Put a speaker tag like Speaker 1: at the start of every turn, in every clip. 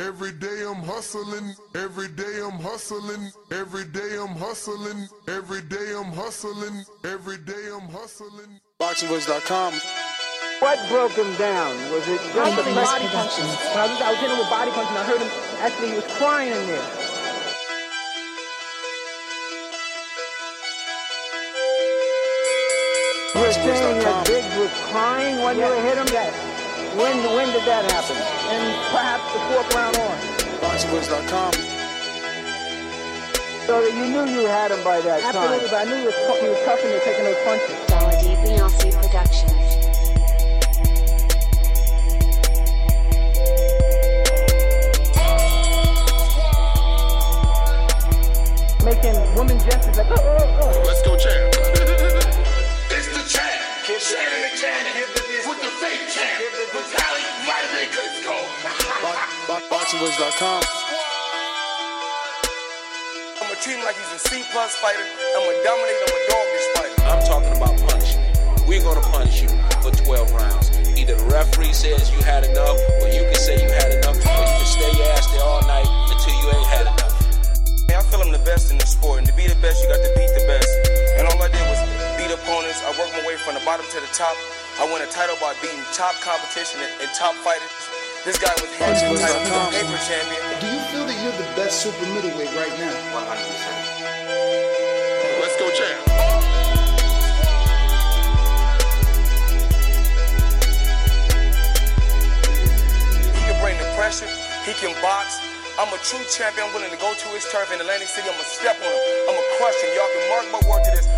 Speaker 1: Every day I'm hustling, every day I'm hustling, every day I'm hustling, every day I'm hustling, every day I'm hustling.
Speaker 2: BoxingVoice.com.
Speaker 3: What broke him down? Was it just the body
Speaker 4: Voice
Speaker 3: punching? When I was, I was hitting him with body punching. I heard him actually he was crying in there. You were saying that Biggs was crying when you hit him? Yes. When, when did that happen? And perhaps the fourth round on.
Speaker 2: BoxingVoice.com.
Speaker 3: So you knew you had him by that time. Absolutely, but I knew he was, he was tough and taking those punches.
Speaker 4: Melody Beyonce Productions.
Speaker 3: Making women gestures like, oh, oh, oh.
Speaker 2: Let's go, champ.
Speaker 1: It's the champ, Shannon
Speaker 2: Bo- BoxingVoice.com.
Speaker 5: I'm gonna treat him like he's a C plus fighter. I'm gonna dominate. I'm gonna dog this fight.
Speaker 6: I'm talking about punishment. We're gonna punish you for 12 rounds. Either the referee says you had enough, or you can say you had enough, or you can stay your ass there all night until you ain't had enough.
Speaker 5: I feel I'm the best in the sport, and to be the best, you got to beat the best. And all I did was beat opponents. I worked my way from the bottom to the top. I won a title by beating top competition and top fighters. This guy was hands title, he's a paper champion.
Speaker 2: Do you feel that you're the best super middleweight right now?
Speaker 5: 100%.
Speaker 2: Let's go, champ.
Speaker 5: He can bring the pressure. He can box. I'm a true champion. I'm willing to go to his turf in Atlantic City. I'm gonna step on him. I'm gonna crush him. Y'all can mark my word to this.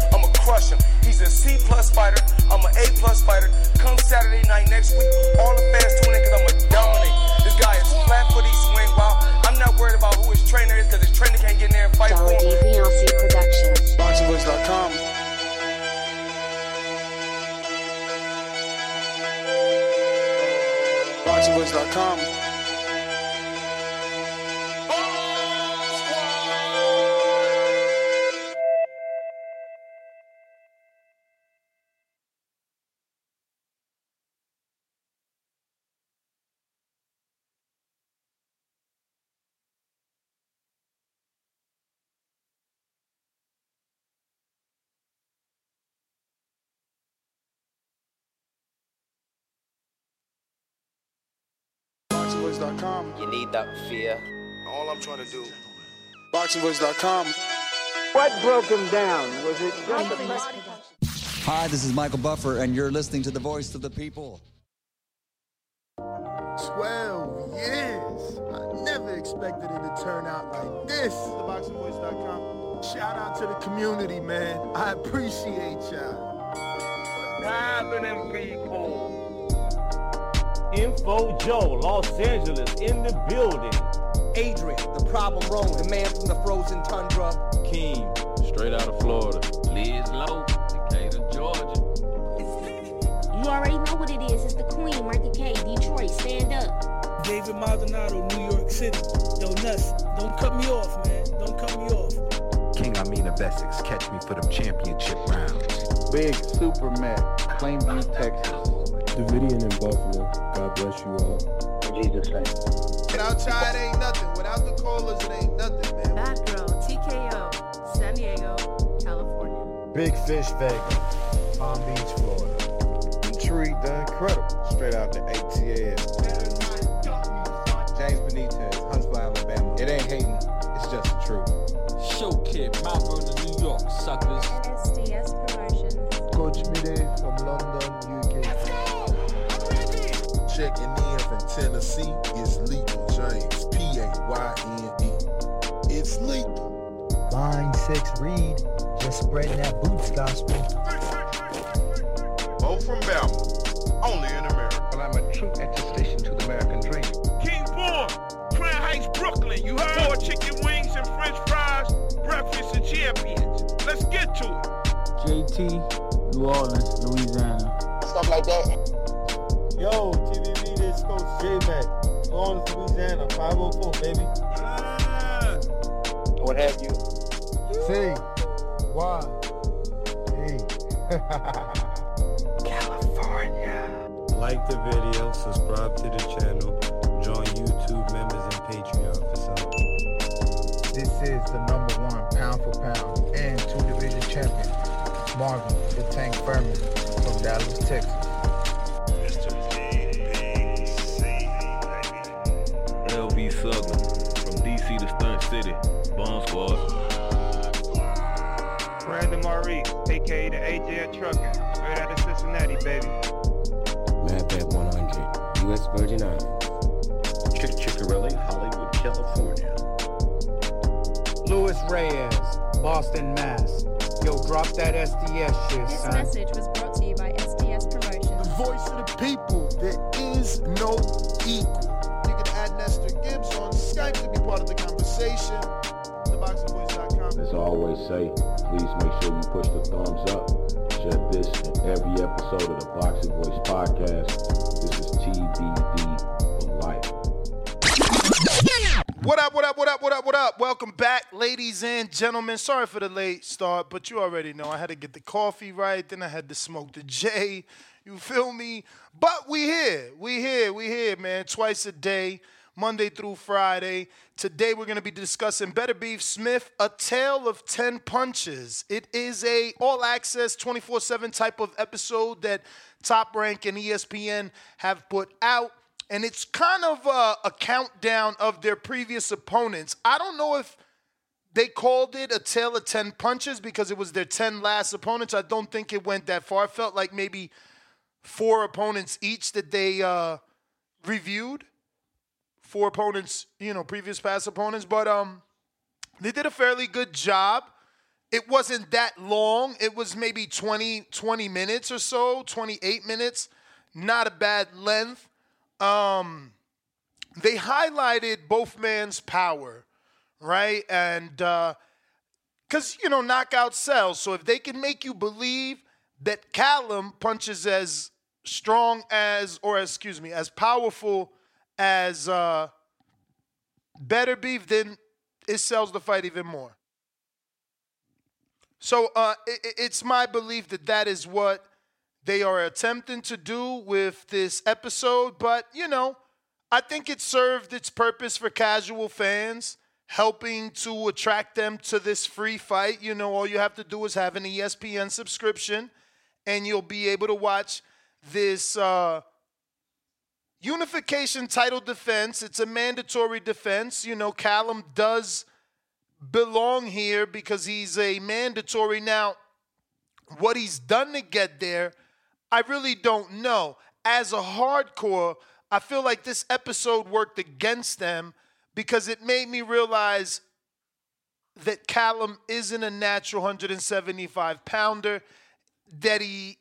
Speaker 5: I'm gonna crush him. He's a C plus fighter. I'm an A plus fighter. Come Saturday night next week, all the fans tune in because I'm gonna dominate. This guy is flat footy swing wild. I'm not worried about who his trainer is because his trainer can't get in there and fight for him.
Speaker 4: Beyonce Productions.
Speaker 2: BoxingVoice.com. BoxingVoice.com. BoxingVoice.com.
Speaker 6: You need that fear.
Speaker 5: All I'm trying to do.
Speaker 2: BoxingVoice.com.
Speaker 3: What broke him down? Was it just the
Speaker 4: Boxing Voice
Speaker 3: body
Speaker 4: Productions.
Speaker 7: Hi, this is Michael Buffer, and you're listening to the voice of the people.
Speaker 1: 12 years. I never expected it to turn out like this. TheBoxingVoice.com. Shout out to the community, man. I appreciate y'all.
Speaker 5: What's Happening, people.
Speaker 8: Info Joe, Los Angeles, in the building.
Speaker 9: Adrian, the problem wrong, the man from the frozen tundra.
Speaker 8: Keem, straight out of Florida. Liz Lowe, Decatur, Georgia.
Speaker 4: You already know what it is. It's the Queen, Martha K. Detroit, stand up.
Speaker 10: David Maldonado, New York City. Yo, Nuts, don't cut me off, man. Don't cut me off.
Speaker 11: King Amin of Essex, catch me for them championship rounds.
Speaker 12: Big Super Mac, Plainview, Texas.
Speaker 13: Davidian in Buffalo. God bless you all.
Speaker 12: In Jesus' name.
Speaker 1: Without y'all, ain't nothing. Without the callers, it ain't nothing, man.
Speaker 14: Bad Girl, TKO, San Diego, California.
Speaker 15: Big Fish Vega, Palm Beach, Florida. Detroit, the incredible. Straight out the ATL.
Speaker 13: James Benitez, Huntsville, Alabama. It ain't hating, it's just the truth.
Speaker 8: Show kid, Mount Vernon, New York, suckers.
Speaker 14: SDS Promotions.
Speaker 12: Coach Mide from London, UK.
Speaker 1: Checking in from Tennessee, it's Lethal James, P A Y N E. It's lethal.
Speaker 16: Line six Reed, just spreading that boots gospel.
Speaker 1: Mo from Bama, only in America.
Speaker 12: Well, I'm a true attestation to the American dream.
Speaker 17: King Born, Crown Heights, Brooklyn. You heard? Four chicken wings and french fries, breakfast and champions. Let's get to it.
Speaker 18: JT, New Orleans, Louisiana.
Speaker 2: Stuff like that.
Speaker 10: Yo, TVB, this Coach J-Mac. New Orleans, Louisiana, 504, baby.
Speaker 2: What have you?
Speaker 12: C. Y. E.
Speaker 13: California. Like the video, subscribe to the channel, join YouTube members and Patreon for some.
Speaker 12: This is the number one pound for pound and two division champion, Marvin the Tank Furman from Dallas, Texas.
Speaker 8: City, Bomb Squad.
Speaker 17: Brandon Maurice, aka the AJ Trucking, straight out of Cincinnati, baby.
Speaker 19: Madback 100, U.S. Virgin Islands.
Speaker 20: Chick Chickarelli, Hollywood, California.
Speaker 21: Louis Reyes, Boston, Mass. Yo, drop that SDS shit,
Speaker 14: This
Speaker 21: son.
Speaker 14: message was brought to you by SDS Promotions.
Speaker 1: The voice of the people, there is no equal.
Speaker 22: Conversation.
Speaker 13: As I always say, please make sure you push the thumbs up. Share this in every episode of the Boxing Voice podcast. This is TBD for life.
Speaker 22: What up, what up, what up, what up, what up? Welcome back, ladies and gentlemen. Sorry for the late start, but you already know I had to get the coffee right, then I had to smoke the J. You feel me? But we here. We here. We here, man. Twice a day, Monday through Friday. Today we're gonna be discussing Beterbiev Smith, a tale of 10 punches. It is a all access 24-7 type of episode that Top Rank and ESPN have put out and it's kind of a, a countdown of their previous opponents. I don't know if they called it a tale of 10 punches because it was their 10 last opponents. I don't think it went that far. I felt like maybe four opponents each that they uh, reviewed. Four opponents, you know, previous past opponents. But um, they did a fairly good job. It wasn't that long. It was maybe 20, 20 minutes or so, 28 minutes. Not a bad length. Um, they highlighted both man's power, right? And because you know knockout sells, so if they can make you believe that Callum punches as strong as, or excuse me, as powerful as uh, Beterbiev, then it sells the fight even more. So uh, it, it's my belief that that is what they are attempting to do with this episode, but you know, I think it served its purpose for casual fans, helping to attract them to this free fight. You know, all you have to do is have an ESPN subscription, and you'll be able to watch this uh, unification title defense. It's a mandatory defense. You know, Callum does belong here because he's a mandatory. Now, what he's done to get there, I really don't know. As a hardcore, I feel like this episode worked against them because it made me realize that Callum isn't a natural 175 pounder, that he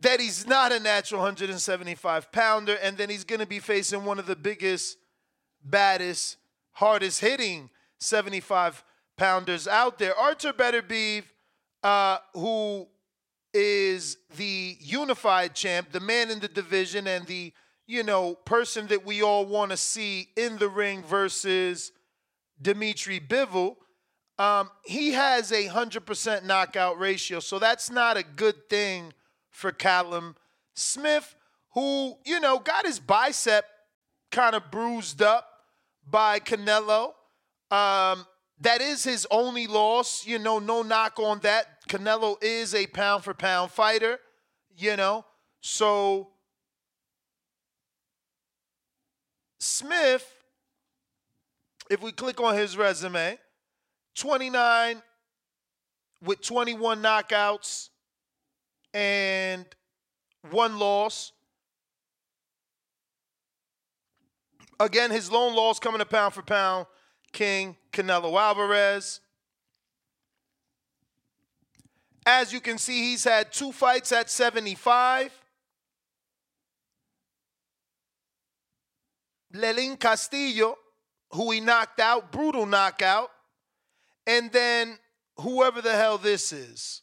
Speaker 22: that he's not a natural 175 pounder, and then he's gonna be facing one of the biggest, baddest, hardest hitting 75 pounders out there. Arthur Beterbiev, uh, who is the unified champ, the man in the division, and the you know person that we all want to see in the ring versus Dimitri Bivol. Um, he has a hundred percent knockout ratio, so that's not a good thing for Callum Smith, who you know got his bicep kind of bruised up by Canelo. Um, that is his only loss. You know, no knock on that. Canelo is a pound for pound fighter, you know. So Smith if we click on his resume, 29 with 21 knockouts and one loss. Again, his lone loss coming to pound for pound, King Canelo Alvarez. As you can see, he's had two fights at 75. Lenin Castillo, who he knocked out, brutal knockout. And then whoever the hell this is.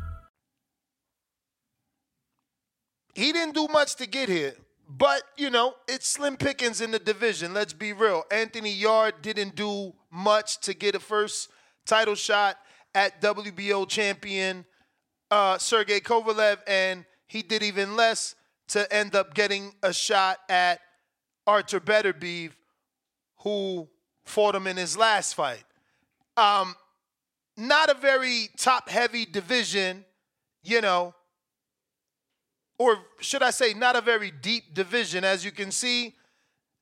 Speaker 22: He didn't do much to get here, but you know, it's slim pickings in the division. Let's be real. Anthony Yarde didn't do much to get a first title shot at WBO champion uh, Sergey Kovalev, and he did even less to end up getting a shot at Arthur Beterbiev, who fought him in his last fight. Um, not a very top heavy division, you know, or should I say, not a very deep division. As you can see,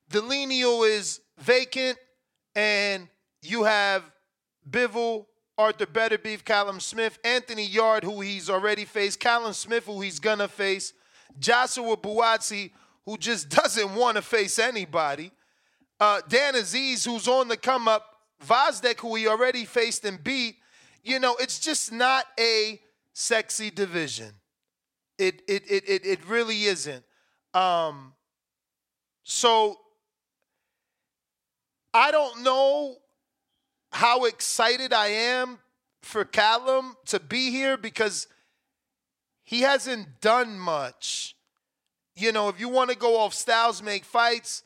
Speaker 22: the Delenio is vacant, and you have Bivol, Arthur Beterbiev, Callum Smith, Anthony Yarde, who he's already faced, Callum Smith, who he's gonna face, Joshua Buatsi, who just doesn't want to face anybody, uh, Dan Azeez, who's on the come up, Gvozdyk, who he already faced and beat. You know, it's just not a sexy division. It it it it, it really isn't. Um, so I don't know how excited I am for Callum to be here because he hasn't done much. You know, if you want to go off styles, make fights,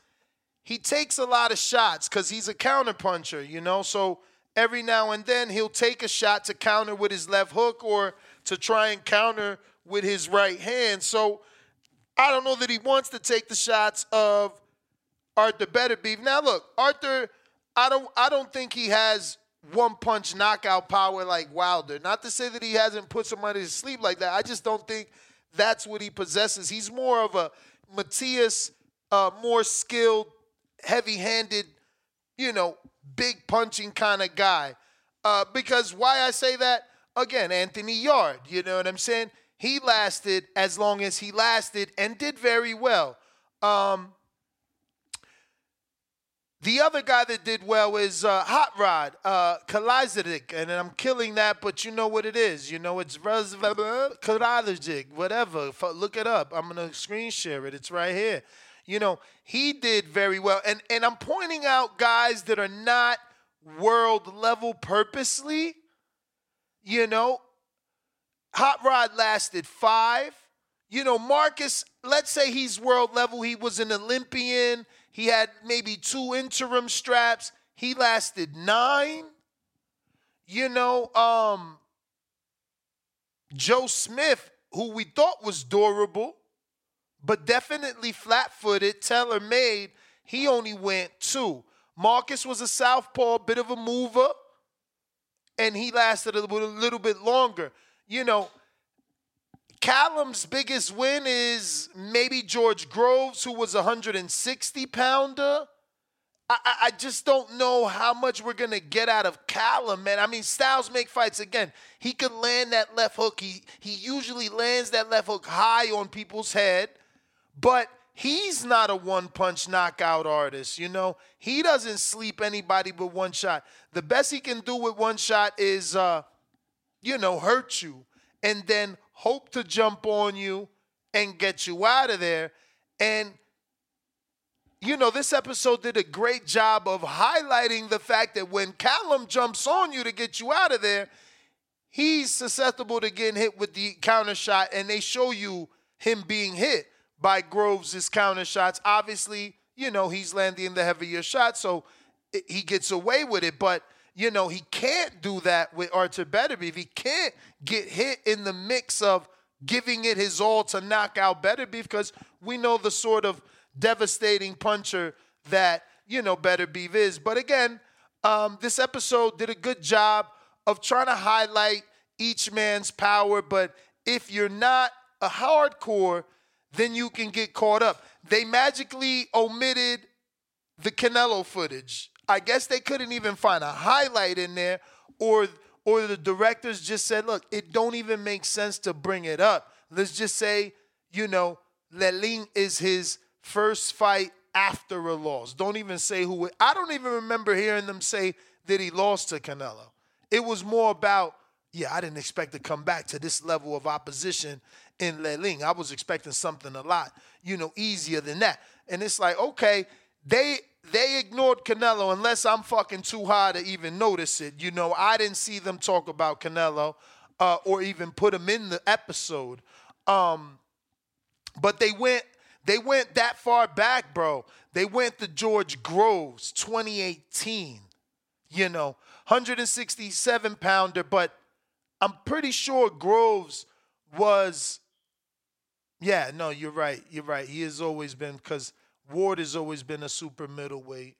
Speaker 22: he takes a lot of shots because he's a counterpuncher, you know. So every now and then he'll take a shot to counter with his left hook or to try and counter with his right hand. So I don't know that he wants to take the shots of Arthur Beterbiev. Now look, Arthur, I don't I don't think he has one punch knockout power like Wilder. Not to say that he hasn't put somebody to sleep like that. I just don't think that's what he possesses. He's more of a Matias, uh, more skilled, heavy-handed, you know, big punching kind of guy. Uh, because why I say that? Again, Anthony Yarde. You know what I'm saying? He lasted as long as he lasted and did very well. Um, the other guy that did well is uh, Hot Rod, uh, and I'm killing that, but you know what it is. You know, it's Kalajdzic, whatever. Look it up. I'm to screen share it. It's right here. You know, he did very well. And, and I'm pointing out guys that are not world level purposely. You know, Hot Rod lasted five. You know, Marcus, let's say he's world level. He was an Olympian. He had maybe two interim straps. He lasted nine. You know, um, Joe Smith, who we thought was durable, but definitely flat footed, tailor made, he only went two. Marcus was a southpaw, bit of a mover, and he lasted a little, a little bit longer. You know, Callum's biggest win is maybe George Groves, who was a 160 pounder. I, I just don't know how much we're gonna get out of Callum, man. I mean, Styles make fights again. He could land that left hook. He he usually lands that left hook high on people's head, but he's not a one punch knockout artist. You know, he doesn't sleep anybody with one shot. The best he can do with one shot is, uh, you know, hurt you, and then hope to jump on you and get you out of there. And, you know, this episode did a great job of highlighting the fact that when Callum jumps on you to get you out of there, he's susceptible to getting hit with the counter shot, and they show you him being hit by Groves' counter shots. Obviously, you know, he's landing the heavier shot, so he gets away with it. But you know, he can't do that with Arthur Beterbiev. He can't get hit in the mix of giving it his all to knock out Beterbiev because we know the sort of devastating puncher that you know Beterbiev is. But again, um, this episode did a good job of trying to highlight each man's power. But if you're not a hardcore, then you can get caught up. They magically omitted the Canelo footage. I guess they couldn't even find a highlight in there, or or the directors just said, "Look, it don't even make sense to bring it up. Let's just say, you know, Lenin is his first fight after a loss. Don't even say who. It, I don't even remember hearing them say that he lost to Canelo. It was more about, yeah, I didn't expect to come back to this level of opposition in Lenin. I was expecting something a lot, you know, easier than that. And it's like, okay, they they ignored Canelo unless I'm fucking too high to even notice it. You know, I didn't see them talk about Canelo uh, or even put him in the episode. Um, but they went they went that far back, bro. They went to George Groves, 2018. You know, 167 pounder, but I'm pretty sure Groves was. Yeah, no, you're right. You're right. He has always been because Ward has always been a super middleweight.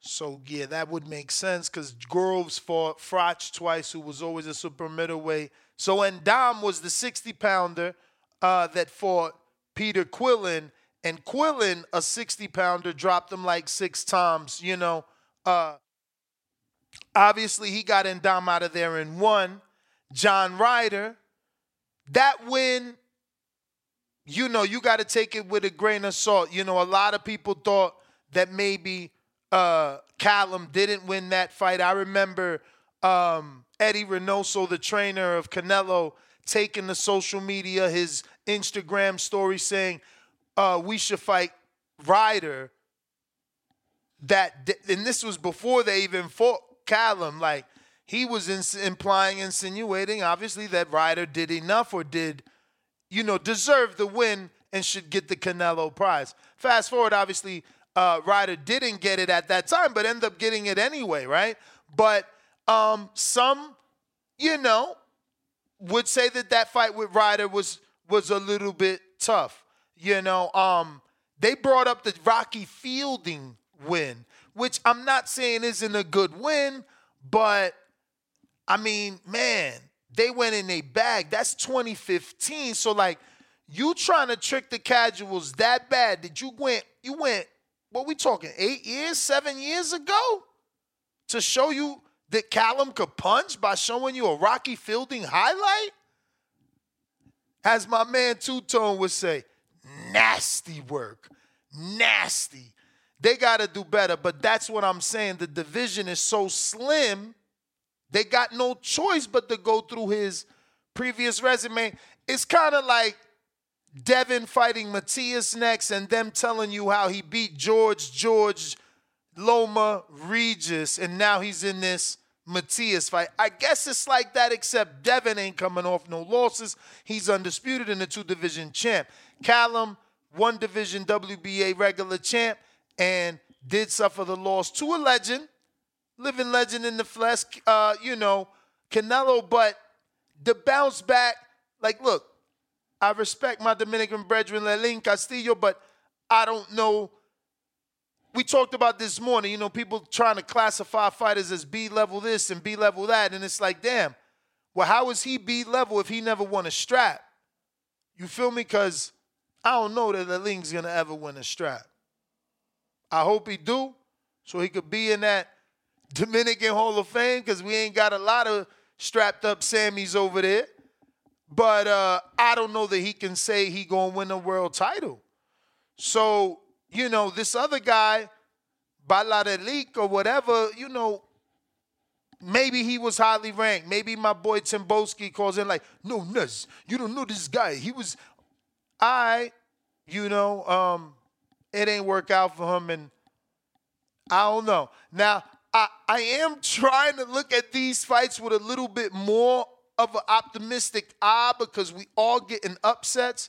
Speaker 22: So yeah, that would make sense because Groves fought Froch twice, who was always a super middleweight. So and Dom was the 60 pounder uh, that fought Peter Quillin, and Quillin, a 60 pounder, dropped him like six times. You know, uh, obviously he got Dom out of there and won. John Ryder, that win you know, you got to take it with a grain of salt. You know, a lot of people thought that maybe uh, Callum didn't win that fight. I remember um, Eddie Reynoso, the trainer of Canelo, taking the social media, his Instagram story saying, uh, we should fight Ryder. That and this was before they even fought Callum. Like he was ins- implying, insinuating, obviously that Ryder did enough or did you know, deserve the win and should get the Canelo prize. Fast forward, obviously, uh, Ryder didn't get it at that time, but ended up getting it anyway, right? But um, some, you know, would say that that fight with Ryder was was a little bit tough. You know, um, they brought up the Rocky Fielding win, which I'm not saying isn't a good win, but I mean, man, they went in a bag. That's 2015. So like you trying to trick the casuals that bad Did you went you went what we talking eight years, seven years ago to show you that Callum could punch by showing you a Rocky Fielding highlight? As my man Two Tone would say, nasty work. Nasty. They got to do better, but that's what I'm saying. The division is so slim they got no choice but to go through his previous resume. It's kind of like Devin fighting Matias next and them telling you how he beat George, George, Loma, Regis, and now he's in this Matias fight. I guess it's like that, except Devin ain't coming off no losses. He's undisputed in the two division champ. Callum, one division WBA regular champ, and did suffer the loss to a legend living legend in the flesh, uh, you know, Canelo, but the bounce back, like, look, I respect my Dominican brethren, Lenin Castillo, but I don't know. We talked about this morning, you know, people trying to classify fighters as B level this and B level that, and it's like, damn, well, how is he B level if he never won a strap? You feel me? Because I don't know that Lenin's gonna ever win a strap. I hope he do, so he could be in that Dominican Hall of Fame because we ain't got a lot of strapped up Sammys over there. But uh, I don't know that he can say he gonna win a world title. So you know this other guy, Bauderlique or whatever, you know, maybe he was highly ranked. Maybe my boy Timboski calls in like, no, Ness, you don't know this guy. He was, I, you know, um, it ain't work out for him, and I don't know. Now I, am trying to look at these fights with a little bit more of an optimistic eye because we all get in upsets,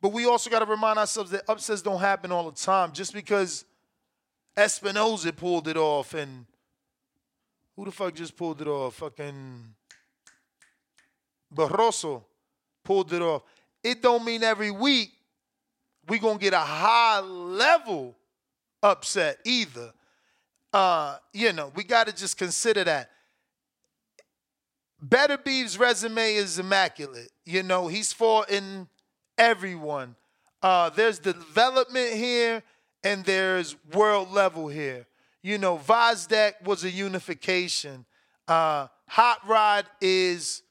Speaker 22: but we also got to remind ourselves that upsets don't happen all the time. Just because Espinoza pulled it off, and who the fuck just pulled it off? Fucking Barroso pulled it off. It don't mean every week we gonna get a high level upset either. Uh, you know, we got to just consider that. Beterbiev's resume is immaculate. You know, he's fought in everyone. Uh, there's development here and there's world level here. You know, Gvozdyk was a unification. Uh, Hot Rod is,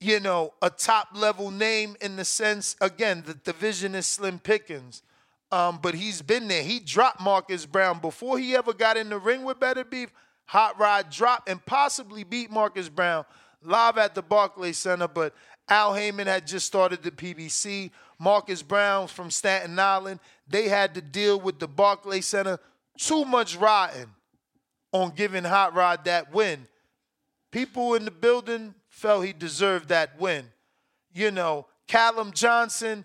Speaker 22: you know, a top level name in the sense, again, the division is Slim Pickens. Um, but he's been there. He dropped Marcus Browne before he ever got in the ring with Beterbiev. Hot Rod dropped and possibly beat Marcus Browne live at the Barclays Center, but Al Haymon had just started the PBC. Marcus Browne from Staten Island, they had to deal with the Barclays Center. Too much rotting on giving Hot Rod that win. People in the building felt he deserved that win. You know, Callum Johnson.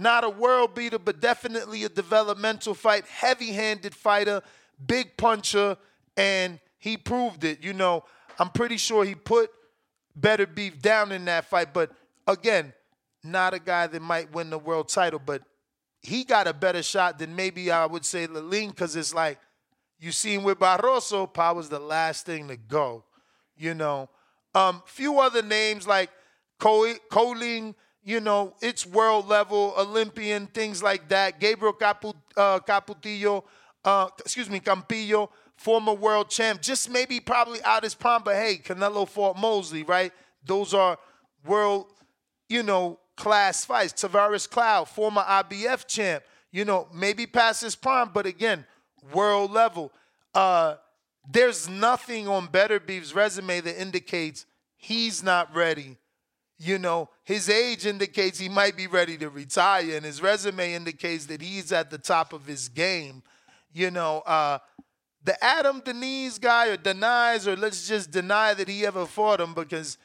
Speaker 22: Not a world beater, but definitely a developmental fight. Heavy handed fighter, big puncher, and he proved it. You know, I'm pretty sure he put Beterbiev down in that fight. But again, not a guy that might win the world title, but he got a better shot than maybe I would say Laline, because it's like you seen with Barroso, power's the last thing to go. You know, um, few other names like Co- Colin, you know, it's world level, Olympian, things like that. Gabriel Capu- uh, Caputillo, uh, excuse me, Campillo, former world champ, just maybe probably out his prime, but hey, Canelo fought Mosley, right? Those are world, you know, class fights. Tavoris Cloud, former IBF champ, you know, maybe past his prime, but again, world level. Uh, there's nothing on Beterbiev's resume that indicates he's not ready. You know, his age indicates he might be ready to retire, and his resume indicates that he's at the top of his game. You know, uh, the Adam Deines guy or denies, or let's just deny that he ever fought him because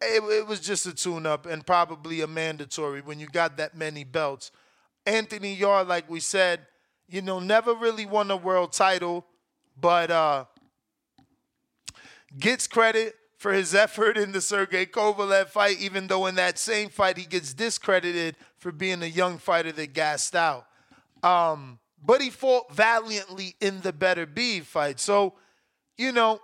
Speaker 22: it, it was just a tune up and probably a mandatory when you got that many belts. Anthony Yarde, like we said, you know, never really won a world title, but uh, gets credit for his effort in the Sergey Kovalev fight, even though in that same fight he gets discredited for being a young fighter that gassed out. Um, but he fought valiantly in the Beterbiev fight. So, you know,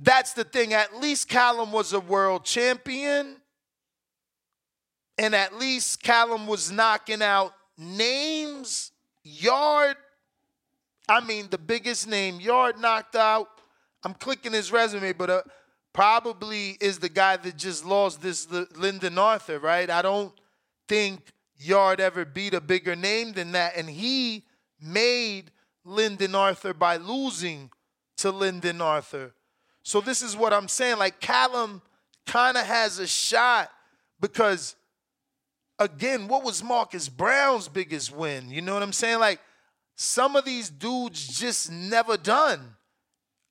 Speaker 22: that's the thing. At least Callum was a world champion. And at least Callum was knocking out names. Yarde, I mean, the biggest name Yarde knocked out. I'm clicking his resume, but uh, probably is the guy that just lost this L- Lyndon Arthur, right? I don't think Yarde ever beat a bigger name than that. And he made Lyndon Arthur by losing to Lyndon Arthur. So this is what I'm saying. Like Callum kind of has a shot because, again, what was Marcus Browne's biggest win? You know what I'm saying? Like some of these dudes just never done.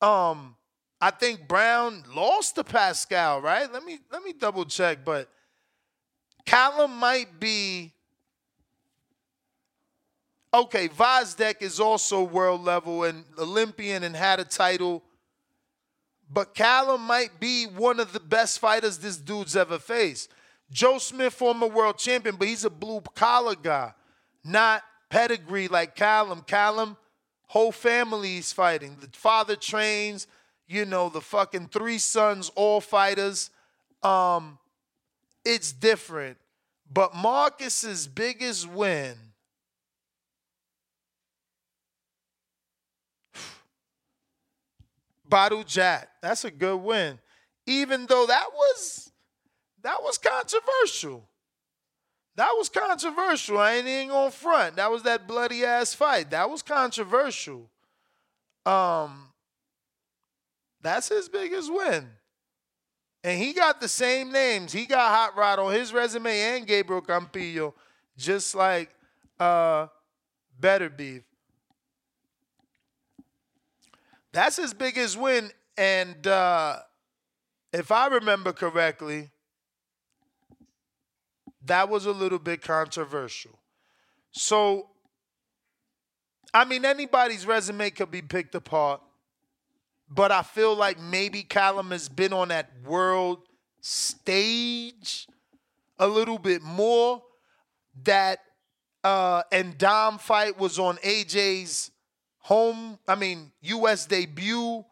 Speaker 22: Um, I think Browne lost to Pascal, right? Let me let me double check, but Callum might be okay. Gvozdyk is also world level and Olympian and had a title, but Callum might be one of the best fighters this dude's ever faced. Joe Smith, former world champion, but he's a blue collar guy, not pedigree like Callum. Callum whole families fighting. The father trains, you know, the fucking three sons, all fighters. Um, it's different. But Marcus's biggest win. Badu Jack. That's a good win. Even though that was that was controversial. That was controversial. I ain't even on front. That was that bloody ass fight. That was controversial. Um, that's his biggest win. And he got the same names. He got Hot Rod on his resume and Gabriel Campillo, just like uh, Beterbiev. That's his biggest win. And uh, if I remember correctly, that was a little bit controversial. So, I mean, anybody's resume could be picked apart, but I feel like maybe Callum has been on that world stage a little bit more. That uh, and Dom fight was on AJ's home, I mean, U.S. debut.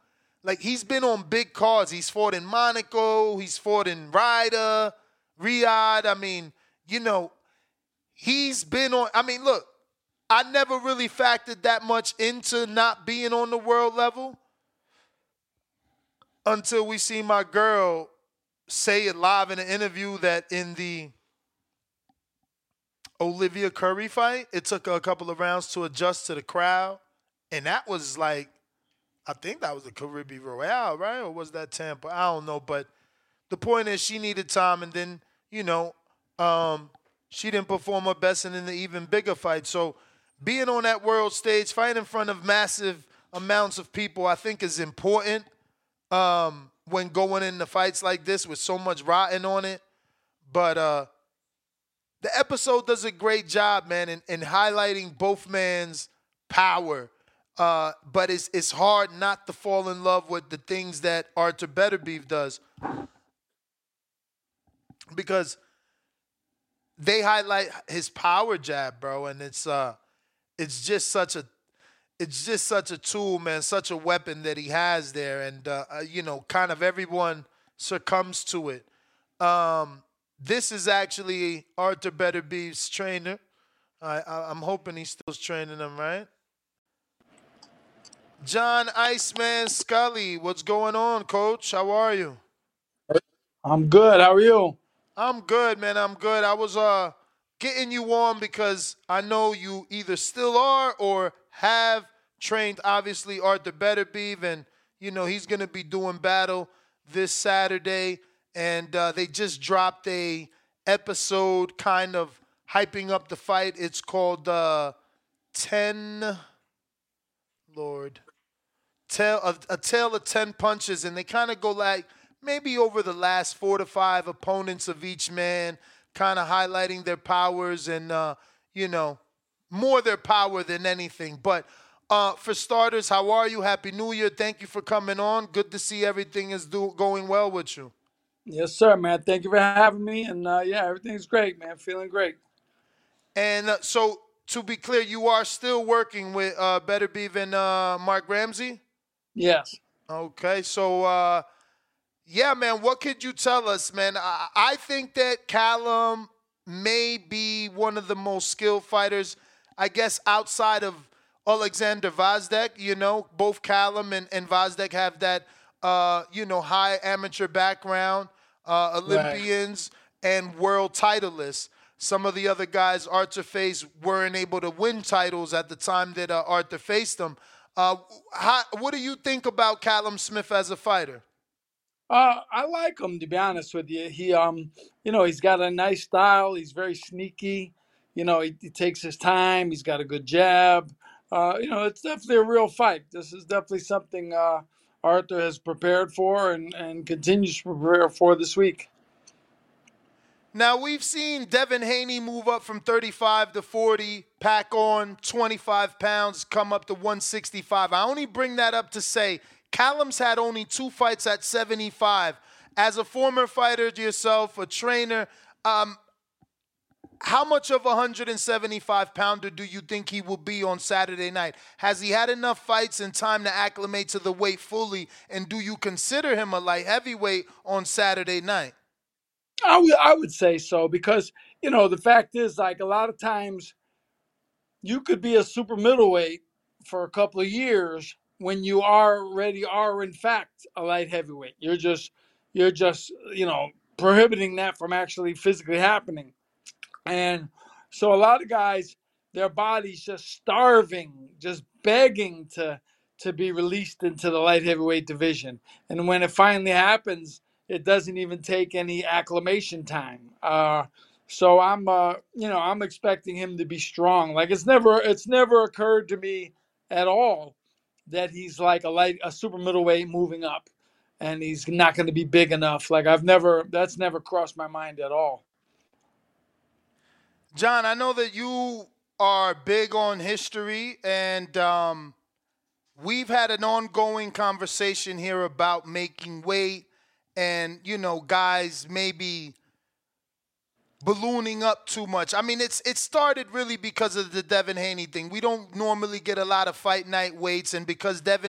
Speaker 22: Like he's been on big cards. He's fought in Monaco. He's fought in Ryder, Riyadh. I mean, you know, he's been on. I mean, look, I never really factored that much into not being on the world level until we see my girl say it live in an interview that in the Olivia Curry fight, it took a couple of rounds to adjust to the crowd. And that was like, I think that was the Caribe Royale, right? Or was that Tampa? I don't know. But the point is, she needed time. And then, you know, um, she didn't perform her best in the even bigger fight. So being on that world stage, fighting in front of massive amounts of people, I think is important um, when going into fights like this with so much rotting on it. But uh, the episode does a great job, man, in, in highlighting both man's power. Uh, but it's it's hard not to fall in love with the things that Arthur Beterbiev does. Because they highlight his power jab, bro, and it's uh it's just such a it's just such a tool, man, such a weapon that he has there, and uh, uh, you know, kind of everyone succumbs to it. Um, this is actually Arthur Beterbiev's trainer. I, I, I'm hoping he's still training him, right? John Iceman Scully, what's going on, Coach? How are you?
Speaker 18: I'm good. How are you?
Speaker 22: I'm good, man. I'm good. I was uh getting you on because I know you either still are or have trained obviously Arthur Beterbiev and you know he's gonna be doing battle this Saturday and uh, they just dropped a episode kind of hyping up the fight. It's called uh, 10 Lord. Tale a, a tale of 10 punches and they kind of go like maybe over the last 4 to 5 opponents of each man kind of highlighting their powers and uh, you know more their power than anything. But uh, for starters, how are you? Happy New Year! Thank you for coming on. Good to see everything is do- going well with you.
Speaker 18: Yes, sir, man. Thank you for having me. And uh, yeah, everything's great, man. Feeling great.
Speaker 22: And uh, so, to be clear, you are still working with uh, Beterbiev and uh, Marc Ramsay.
Speaker 18: Yes.
Speaker 22: Okay, so uh, yeah, man, what could you tell us, man? I, I think that Callum may be one of the most skilled fighters, I guess, outside of Alexander Gvozdyk. You know, both Callum and, and Gvozdyk have that, uh, you know, high amateur background, uh, Olympians and world titleists. Some of the other guys Arthur faced weren't able to win titles at the time that uh, Arthur faced them. Uh, how, what do you think about Callum Smith as a fighter?
Speaker 18: Uh, I like him to be honest with you. He, um, you know, he's got a nice style. He's very sneaky. You know, he, he takes his time. He's got a good jab. Uh, you know, it's definitely a real fight. This is definitely something uh, Arthur has prepared for and, and continues to prepare for this week.
Speaker 22: Now we've seen Devin Haney move up from 35 to 40, pack on 25 pounds, come up to 165. I only bring that up to say Callum's had only two fights at 75. As a former fighter yourself, a trainer, um, how much of a 175 pounder do you think he will be on Saturday night? Has he had enough fights and time to acclimate to the weight fully? And do you consider him a light heavyweight on Saturday night?
Speaker 18: I would, I would say so because, you know, the fact is, like, a lot of times you could be a super middleweight for a couple of years when you are already are, in fact, a light heavyweight. You're just, you're just, you know, prohibiting that from actually physically happening. And so a lot of guys, their bodies just starving, just begging to to be released into the light heavyweight division. And when it finally happens, it doesn't even take any acclimation time. Uh, so I'm, uh, you know, I'm expecting him to be strong. Like it's never, it's never occurred to me at all that he's like a light, a super middleweight moving up, and he's not going to be big enough. Like I've never, that's never crossed my mind at all.
Speaker 22: John, I know that you are big on history, and um, we've had an ongoing conversation here about making weight and, you know, guys maybe ballooning up too much. I mean, it's it started really because of the Devin Haney thing. We don't normally get a lot of fight night weights, and because Devin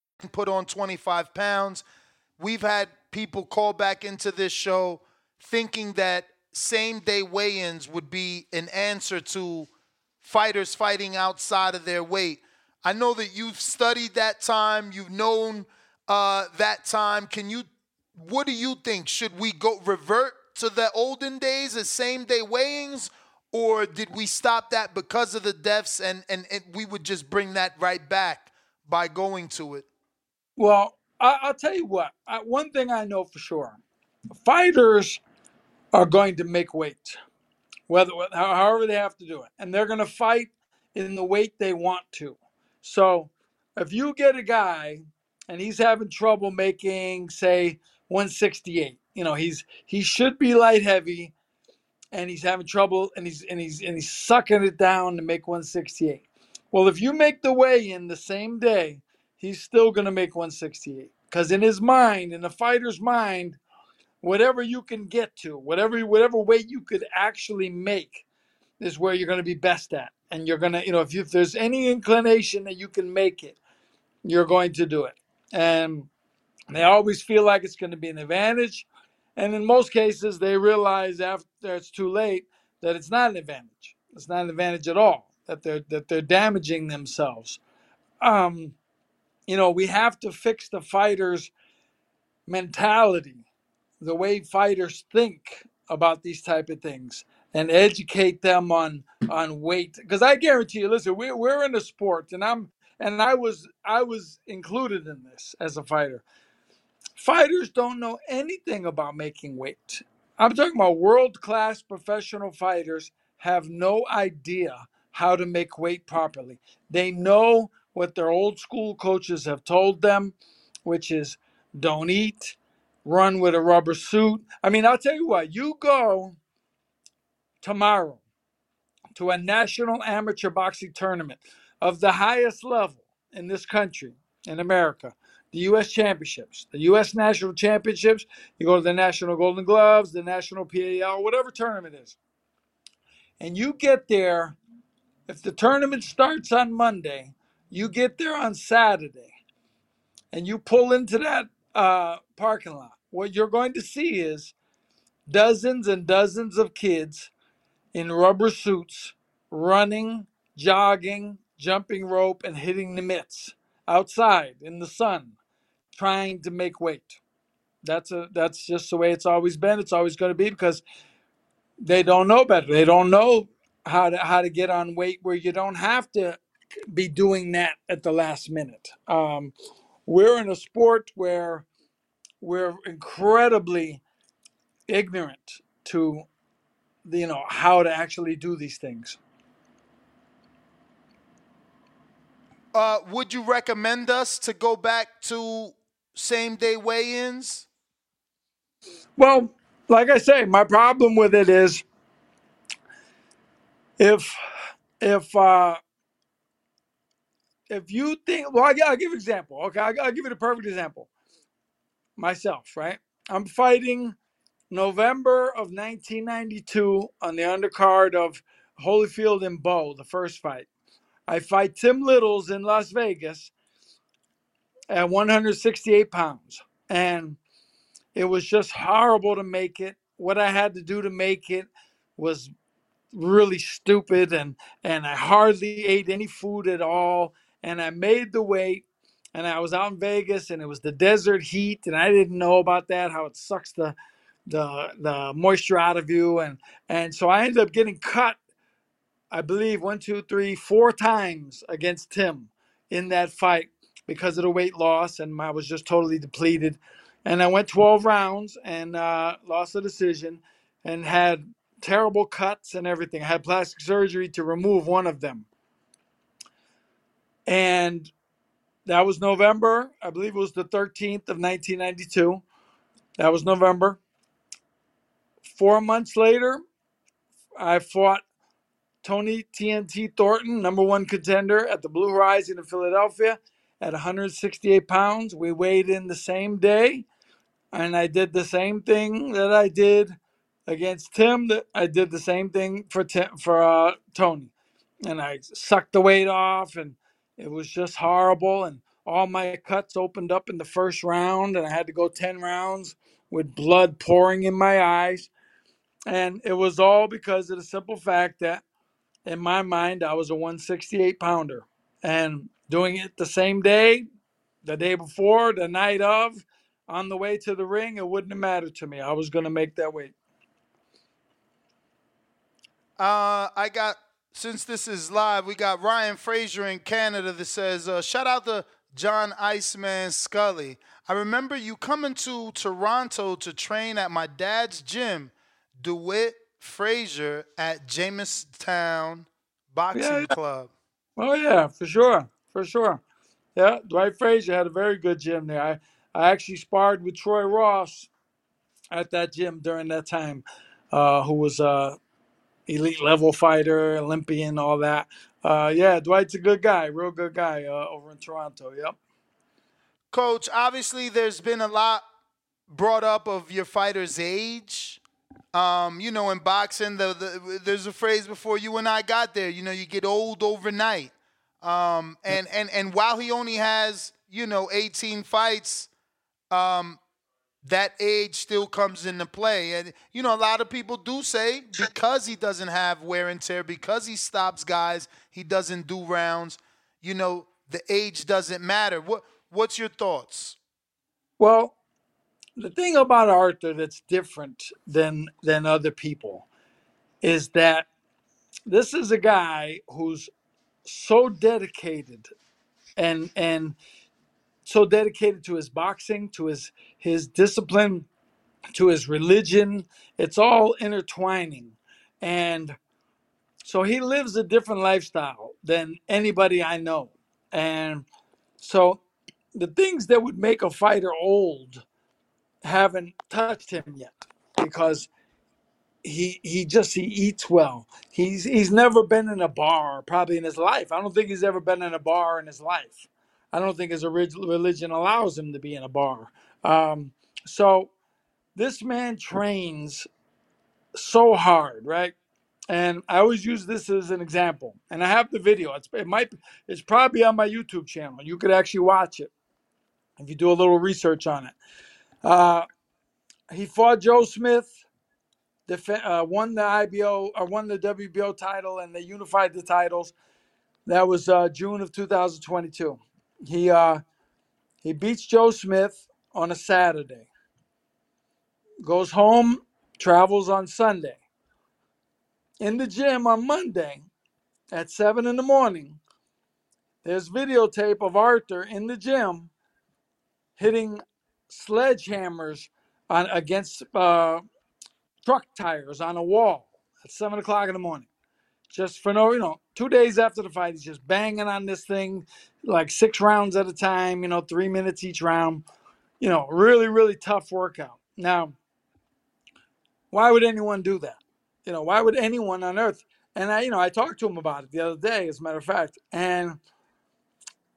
Speaker 22: Put on 25 pounds. We've had people call back into this show thinking that same day weigh ins would be an answer to fighters fighting outside of their weight. I know that you've studied that time, you've known uh, that time. Can you, what do you think? Should we go revert to the olden days as same day weighings? Or did we stop that because of the deaths and, and, and we would just bring that right back by going to it?
Speaker 18: Well, I, I'll tell you what. I, one thing I know for sure: fighters are going to make weight, whether how- however they have to do it, and they're going to fight in the weight they want to. So, if you get a guy and he's having trouble making, say, 168, you know, he's he should be light heavy, and he's having trouble, and he's and he's and he's sucking it down to make 168. Well, if you make the weigh in the same day, he's still going to make 168 because in his mind, in the fighter's mind, whatever you can get to, whatever whatever weight you could actually make, is where you're going to be best at, and you're going to, you know, if, you, if there's any inclination that you can make it, you're going to do it, and they always feel like it's going to be an advantage, and in most cases, they realize after it's too late that it's not an advantage. It's not an advantage at all. That they're that they're damaging themselves. Um, you know, we have to fix the fighters' mentality, the way fighters think about these type of things, and educate them on on weight. Because I guarantee you, listen, we're we're in a sport, and I'm and I was I was included in this as a fighter. Fighters don't know anything about making weight. I'm talking about world class professional fighters have no idea how to make weight properly. They know what their old school coaches have told them, which is don't eat, run with a rubber suit. I mean, I'll tell you what, you go tomorrow to a national amateur boxing tournament of the highest level in this country, in America, the U.S. Championships, the U.S. National Championships. You go to the National Golden Gloves, the National PAL, whatever tournament is. And you get there, if the tournament starts on Monday, you get there on Saturday and you pull into that uh, parking lot. What you're going to see is dozens and dozens of kids in rubber suits running, jogging, jumping rope, and hitting the mitts outside in the sun, trying to make weight. That's a that's just the way it's always been. It's always going to be because they don't know better. They don't know how to how to get on weight where you don't have to be doing that at the last minute. Um, we're in a sport where we're incredibly ignorant to the, you know how to actually do these things.
Speaker 22: Uh, would you recommend us to go back to same day weigh-ins?
Speaker 18: Well, like I say, my problem with it is if if uh if you think well I, i'll give an example okay I'll, I'll give you the perfect example myself right i'm fighting November of 1992 on the undercard of Holyfield and Bowe, the first fight. I fight Tim Littles in Las Vegas at 168 pounds. And it was just horrible to make it. What I had to do to make it was really stupid and and I hardly ate any food at all and I made the weight and I was out in Vegas and it was the desert heat and I didn't know about that how it sucks the the the moisture out of you and and so I ended up getting cut I believe one two three four times against Tim in that fight because of the weight loss and I was just totally depleted and I went 12 rounds and uh, lost the decision and had terrible cuts and everything. I had plastic surgery to remove one of them. And that was November. I believe it was the 13th of 1992. That was November. Four months later, I fought Tony TNT Thornton, number one contender at the Blue Horizon in Philadelphia at 168 pounds. We weighed in the same day, and I did the same thing that I did against Tim. That I did the same thing for Tim, for uh, Tony, and I sucked the weight off, and it was just horrible. And all my cuts opened up in the first round, and I had to go ten rounds with blood pouring in my eyes. And it was all because of the simple fact that, in my mind, I was a 168 pounder, and doing it the same day, the day before, the night of, on the way to the ring, it wouldn't have mattered to me. I was going to make that weight.
Speaker 22: Uh, I got since this is live, we got Ryan Fraser in Canada that says, uh, "Shout out to John Iceman Scully. I remember you coming to Toronto to train at my dad's gym, DeWitt Fraser at Jamestown Boxing
Speaker 18: Yeah, yeah.
Speaker 22: Club.
Speaker 18: Oh yeah, for sure, for sure. Yeah, Dwight Frazier had a very good gym there. I, I actually sparred with Troy Ross at that gym during that time, uh, who was a elite level fighter, Olympian, all that. Uh, yeah, Dwight's a good guy, real good guy uh, over in Toronto. Yep.
Speaker 22: Coach, obviously there's been a lot brought up of your fighter's age. Um, you know, in boxing, the, the, there's a phrase before you and I got there. You know, you get old overnight. Um, and and and while he only has you know 18 fights, um, that age still comes into play. And you know, a lot of people do say because he doesn't have wear and tear, because he stops guys, he doesn't do rounds. You know, the age doesn't matter. What what's your thoughts?
Speaker 18: Well, the thing about Arthur that's different than than other people is that this is a guy who's so dedicated and and so dedicated to his boxing, to his his discipline, to his religion. It's all intertwining. And so he lives a different lifestyle than anybody I know. And so the things that would make a fighter old haven't touched him yet because he he just he eats well. He's he's never been in a bar probably in his life. I don't think he's ever been in a bar in his life. I don't think his orig- religion allows him to be in a bar. Um, so this man trains so hard, right? And I always use this as an example. And I have the video. It's it might it's probably on my YouTube channel. You could actually watch it if you do a little research on it. Uh, he fought Joe Smith, def- uh, won the IBO or won the WBO title, and they unified the titles. That was uh, June of 2022. He uh, he beats Joe Smith on a Saturday. Goes home, travels on Sunday. In the gym on Monday at seven in the morning, there's videotape of Arthur in the gym hitting sledgehammers on against uh, truck tires on a wall at seven o'clock in the morning. Just for no, you know, two days after the fight, he's just banging on this thing like six rounds at a time, you know, three minutes each round. You know, really, really tough workout. Now, why would anyone do that? You know, why would anyone on earth? And I, you know, I talked to him about it the other day, as a matter of fact. And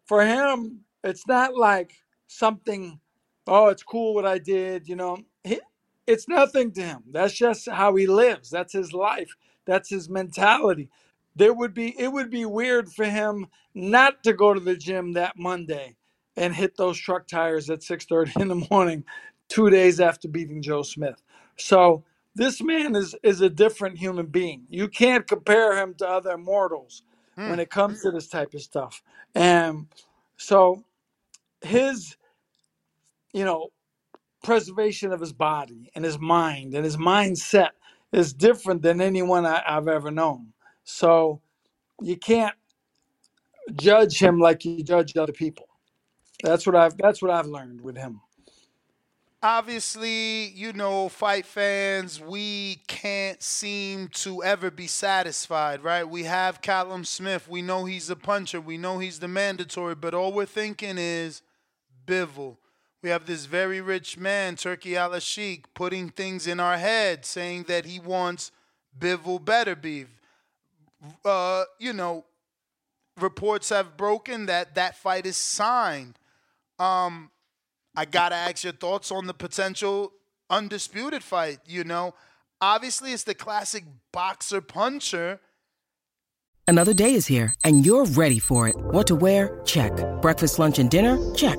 Speaker 18: for him, it's not like something, oh, it's cool what I did. You know, he, it's nothing to him. That's just how he lives. That's his life. That's his mentality. There would be it would be weird for him not to go to the gym that Monday and hit those truck tires at 6:30 in the morning 2 days after beating Joe Smith. So this man is is a different human being. You can't compare him to other mortals hmm. when it comes to this type of stuff. And so his you know preservation of his body and his mind and his mindset is different than anyone I, I've ever known. So you can't judge him like you judge other people. That's what I've that's what I've learned with him.
Speaker 22: Obviously, you know, fight fans, we can't seem to ever be satisfied, right? We have Callum Smith. We know he's a puncher. We know he's the mandatory, but all we're thinking is Bivol. We have this very rich man, Turki Al Sheikh, putting things in our head, saying that he wants Bivol Beterbiev. Uh, you know, reports have broken that that fight is signed. Um, I gotta ask your thoughts on the potential undisputed fight. You know, obviously it's the classic boxer puncher.
Speaker 23: Another day is here, and you're ready for it. What to wear? Check. Breakfast, lunch, and dinner? Check.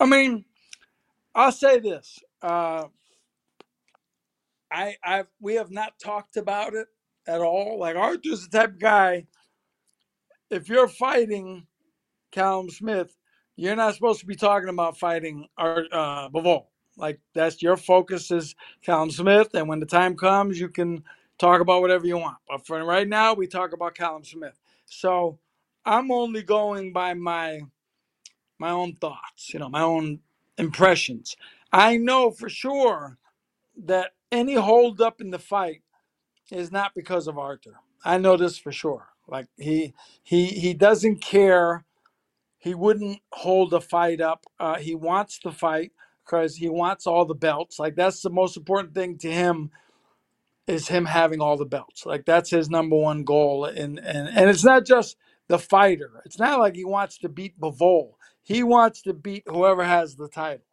Speaker 18: I mean, I'll say this. Uh, I, I, we have not talked about it at all. Like Arthur's the type of guy. If you're fighting Callum Smith, you're not supposed to be talking about fighting Art uh, Bivol. Like that's your focus is Callum Smith, and when the time comes, you can talk about whatever you want. But for right now, we talk about Callum Smith. So I'm only going by my my own thoughts, you know, my own impressions. I know for sure that any hold up in the fight is not because of Arthur. I know this for sure. Like he he he doesn't care. He wouldn't hold a fight up. Uh, he wants the fight because he wants all the belts. Like that's the most important thing to him is him having all the belts. Like that's his number one goal. And and and it's not just the fighter. It's not like he wants to beat Bivol. He wants to beat whoever has the title.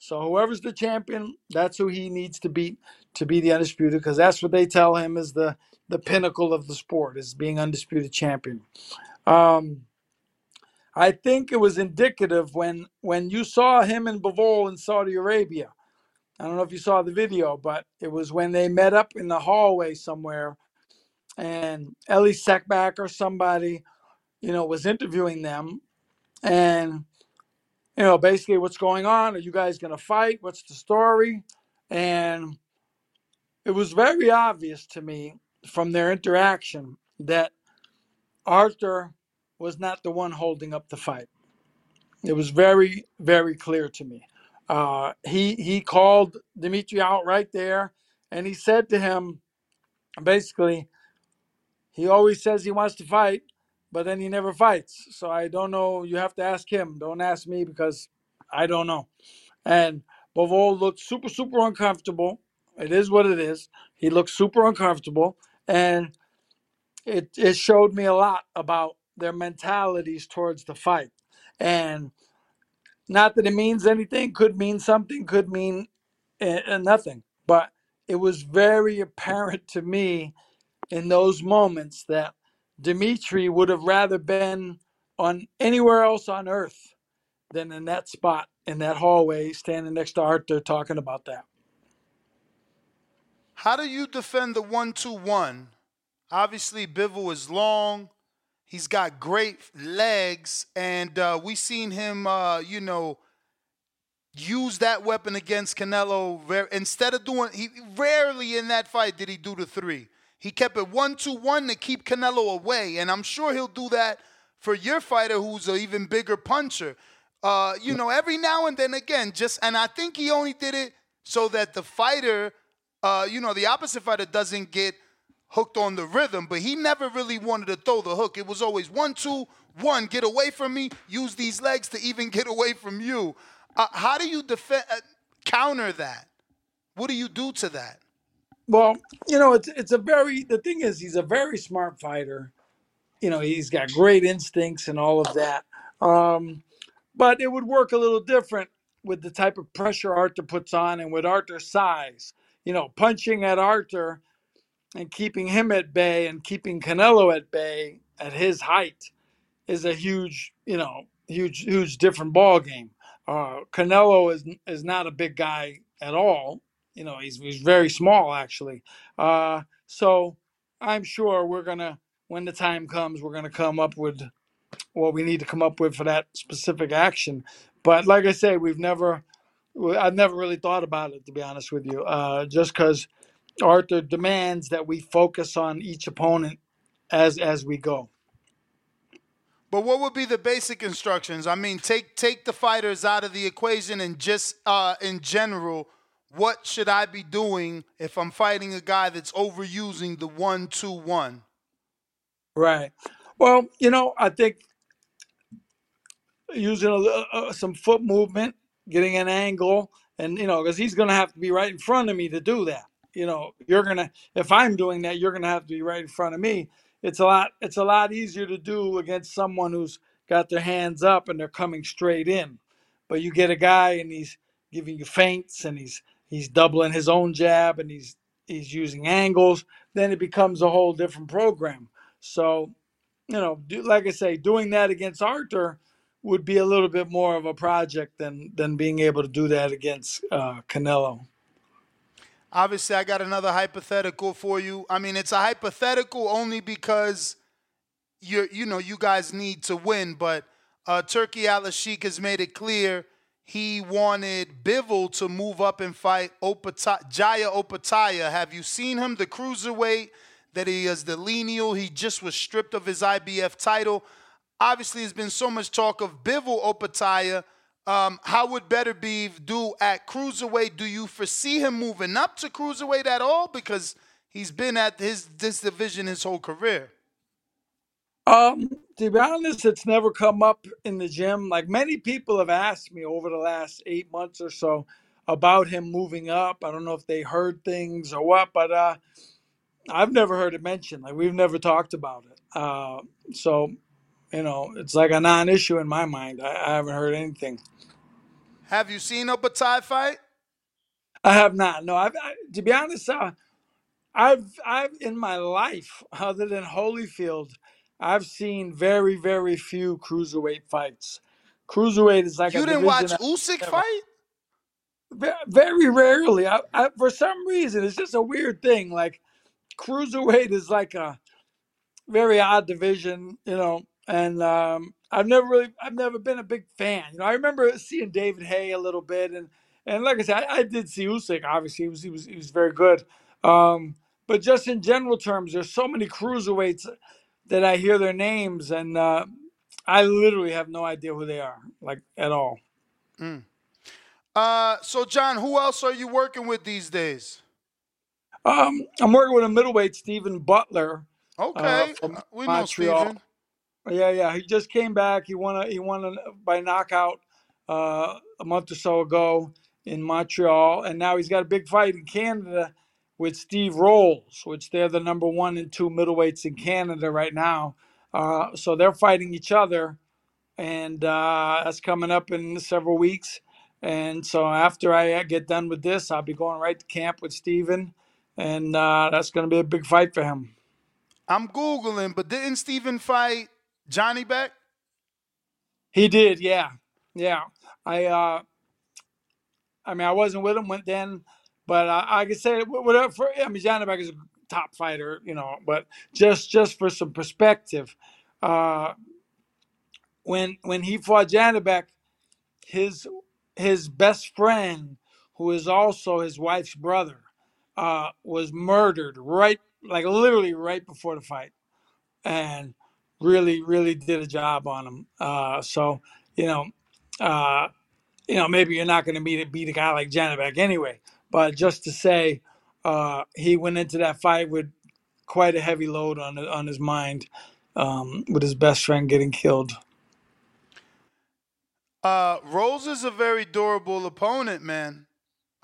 Speaker 18: So whoever's the champion, that's who he needs to beat to be the undisputed, because that's what they tell him is the the pinnacle of the sport is being undisputed champion. Um, I think it was indicative when when you saw him in Bivol in Saudi Arabia. I don't know if you saw the video, but it was when they met up in the hallway somewhere, and Elie Seckbach or somebody, you know, was interviewing them, and you know, basically what's going on? Are you guys going to fight? What's the story? And it was very obvious to me from their interaction that Arthur was not the one holding up the fight. It was very, very clear to me. Uh, he he called Dimitri out right there, and he said to him, basically, he always says he wants to fight, but then he never fights. So I don't know. You have to ask him. Don't ask me because I don't know. And Bivol looked super, super uncomfortable. It is what it is. He looked super uncomfortable, and it it showed me a lot about their mentalities towards the fight. And not that it means anything. Could mean something. Could mean uh, nothing. But it was very apparent to me in those moments that Dimitri would have rather been on anywhere else on earth than in that spot in that hallway standing next to Arthur talking about that.
Speaker 22: How do you defend the one two one? Obviously, Bivol is long. He's got great legs, and uh, we seen him, uh, you know, use that weapon against Canelo. Instead of doing, he rarely in that fight did he do the three. He kept it one two one to keep Canelo away, and I'm sure he'll do that for your fighter, who's an even bigger puncher. Uh, you know, every now and then again, just and I think he only did it so that the fighter uh, you know, the opposite fighter doesn't get hooked on the rhythm, but he never really wanted to throw the hook. It was always one, two, one, get away from me, use these legs to even get away from you. Uh, how do you defend, uh, counter that? What do you do to that?
Speaker 18: Well, you know, it's it's a very the thing is he's a very smart fighter. You know, he's got great instincts and all of that. Um, but it would work a little different with the type of pressure Arthur puts on and with Arthur's size. You know, punching at Arthur and keeping him at bay and keeping Canelo at bay at his height is a huge, you know, huge, huge different ball game. Uh, Canelo is is not a big guy at all. You know, he's he's very small actually. Uh, so I'm sure we're gonna, when the time comes, we're gonna come up with what we need to come up with for that specific action. But like I say, we've never, I've never really thought about it to be honest with you. Uh, just because Arthur demands that we focus on each opponent as as we go.
Speaker 22: But what would be the basic instructions? I mean, take take the fighters out of the equation and just uh, in general, what should I be doing if I'm fighting a guy that's overusing the one two one?
Speaker 18: Right. Well, you know, I think using a, uh, some foot movement, getting an angle, and you know, because he's going to have to be right in front of me to do that. You know, you're gonna if I'm doing that, you're gonna have to be right in front of me. It's a lot. It's a lot easier to do against someone who's got their hands up and they're coming straight in. But you get a guy and he's giving you feints and he's he's doubling his own jab and he's he's using angles. Then it becomes a whole different program. So you know, do, like I say, doing that against Arthur would be a little bit more of a project than than being able to do that against uh, Canelo.
Speaker 22: Obviously, I got another hypothetical for you. I mean, it's a hypothetical only because you're you know you guys need to win. But uh, Turki Al has made it clear he wanted Bivol to move up and fight Opata- Jai Opetaia. Have you seen him? The cruiserweight that he is the lineal. He just was stripped of his IBF title. Obviously, there's been so much talk of Bivol Opetaia. Um, how would Beterbiev do at cruiserweight? Do you foresee him moving up to cruiserweight at all? Because he's been at his this division his whole career.
Speaker 18: Um, to be honest, it's never come up in the gym. Like many people have asked me over the last eight months or so about him moving up. I don't know if they heard things or what, but uh, I've never heard it mentioned. Like we've never talked about it. Uh, so, you know, it's like a non-issue in my mind. I, I haven't heard anything.
Speaker 22: Have you seen Opetaia fight?
Speaker 18: I have not. No, I've, I, to be honest, uh, I've I've in my life, other than Holyfield, I've seen very very few cruiserweight fights. Cruiserweight is like
Speaker 22: You
Speaker 18: a
Speaker 22: didn't
Speaker 18: division
Speaker 22: watch
Speaker 18: I
Speaker 22: Usyk
Speaker 18: never-
Speaker 22: fight?
Speaker 18: Ve- Very rarely. I, I, for some reason, it's just a weird thing. Like cruiserweight is like a very odd division, you know. And um, I've never really, I've never been a big fan. You know, I remember seeing David Haye a little bit, and and like I said, I, I did see Usyk. Obviously, he was he was he was very good. Um, but just in general terms, there's so many cruiserweights that I hear their names, and uh, I literally have no idea who they are, like at all.
Speaker 22: Mm. Uh, so John, who else are you working with these days?
Speaker 18: Um, I'm working with a middleweight, Steven Butler. uh,
Speaker 22: Okay,
Speaker 18: from
Speaker 22: uh, we know. Steven.
Speaker 18: Yeah, yeah. He just came back. He won a he won a, by knockout uh, a month or so ago in Montreal, and now he's got a big fight in Canada with Steve Rolls, which they're the number one and two middleweights in Canada right now. Uh, so they're fighting each other, and uh, that's coming up in several weeks. And so after I get done with this, I'll be going right to camp with Steven, and uh, that's going to be a big fight for him.
Speaker 22: I'm googling, but didn't Steven fight Janibek?
Speaker 18: He did, yeah, yeah. I, uh, I mean, I wasn't with him when then, but uh, I could say whatever. For, I mean, Janibek is a top fighter, you know. But just just for some perspective, uh, when when he fought Janibek, his his best friend, who is also his wife's brother, uh, was murdered right, like literally right before the fight, and really really did a job on him. Uh, so you know, uh, you know maybe you're not going to meet beat a guy like Janibek anyway, but just to say, uh, he went into that fight with quite a heavy load on on his mind, um, with his best friend getting killed.
Speaker 22: Uh, Rolls is a very durable opponent, man.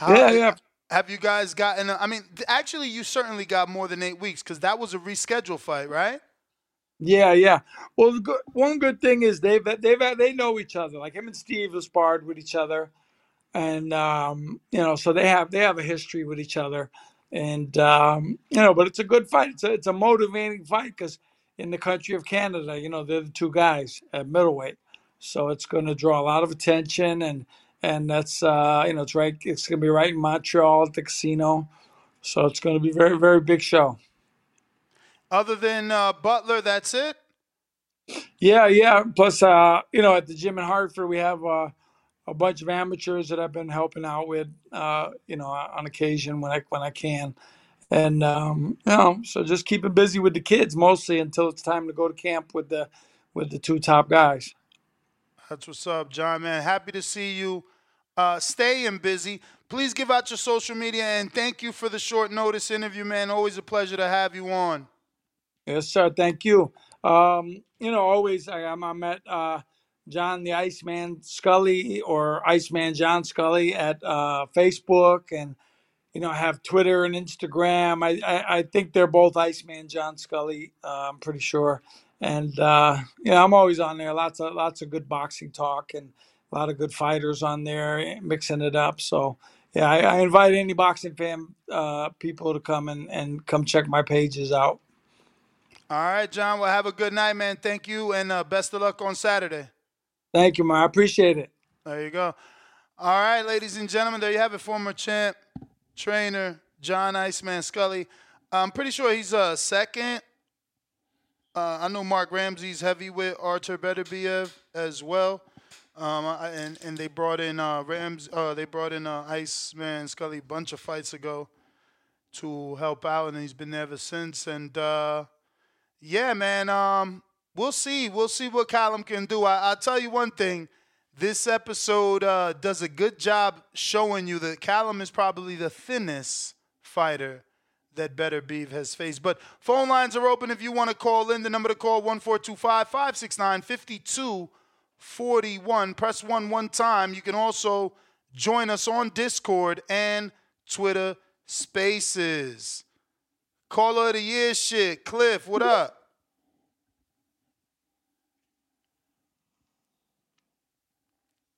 Speaker 22: How-
Speaker 18: Yeah, yeah.
Speaker 22: Have you guys gotten? I mean, actually, you certainly got more than eight weeks because that was a rescheduled fight, right?
Speaker 18: Yeah, yeah. Well, the good, one good thing is they've they've they know each other. Like him and Steve have sparred with each other, and um, you know, so they have they have a history with each other, and um, you know, but it's a good fight. It's a it's a motivating fight because in the country of Canada, you know, they're the two guys at middleweight, so it's going to draw a lot of attention, and and that's uh, you know, it's right. It's going to be right in Montreal at the casino, so it's going to be a very very big show.
Speaker 22: Other than uh, Butler, that's it.
Speaker 18: Yeah, yeah. Plus, uh, you know, at the gym in Hartford, we have uh, a bunch of amateurs that I've been helping out with, uh, you know, on occasion when I when I can, and um, you know, so just keeping busy with the kids mostly until it's time to go to camp with the with the two top guys.
Speaker 22: That's what's up, John. Man, happy to see you. Uh, staying busy. Please give out your social media and thank you for the short notice interview, man. Always a pleasure to have you on.
Speaker 18: Yes, sir. Thank you. Um, you know, always I, I'm, I'm at uh, John the Iceman Scully or Iceman John Scully at uh, Facebook, and you know, have Twitter and Instagram. I, I, I think they're both Iceman John Scully. Uh, I'm pretty sure, and uh, know, I'm always on there. Lots of lots of good boxing talk and a lot of good fighters on there, mixing it up. So. Yeah, I, I invite any boxing fan uh, people to come and, and come check my pages out.
Speaker 22: All right, John. Well, have a good night, man. Thank you, and uh, best of luck on Saturday.
Speaker 18: Thank you, man. I appreciate it.
Speaker 22: There you go. All right, ladies and gentlemen, there you have it. Former champ, trainer, John Iceman Scully. I'm pretty sure he's uh, second. Uh, I know Marc Ramsay's heavy with Artur Beterbiev as well. Um, I, and and they brought in uh, Rams. Uh, they brought in uh, Iceman Scully a bunch of fights ago to help out, and he's been there ever since. And uh, yeah, man, um, we'll see. We'll see what Callum can do. I, I'll tell you one thing. This episode uh, does a good job showing you that Callum is probably the thinnest fighter that Beterbiev has faced. But phone lines are open if you want to call in. The number to call 1425 569 5241. Press 1 one time. You can also join us on Discord and Twitter Spaces. Caller of the year shit. Cliff, what up?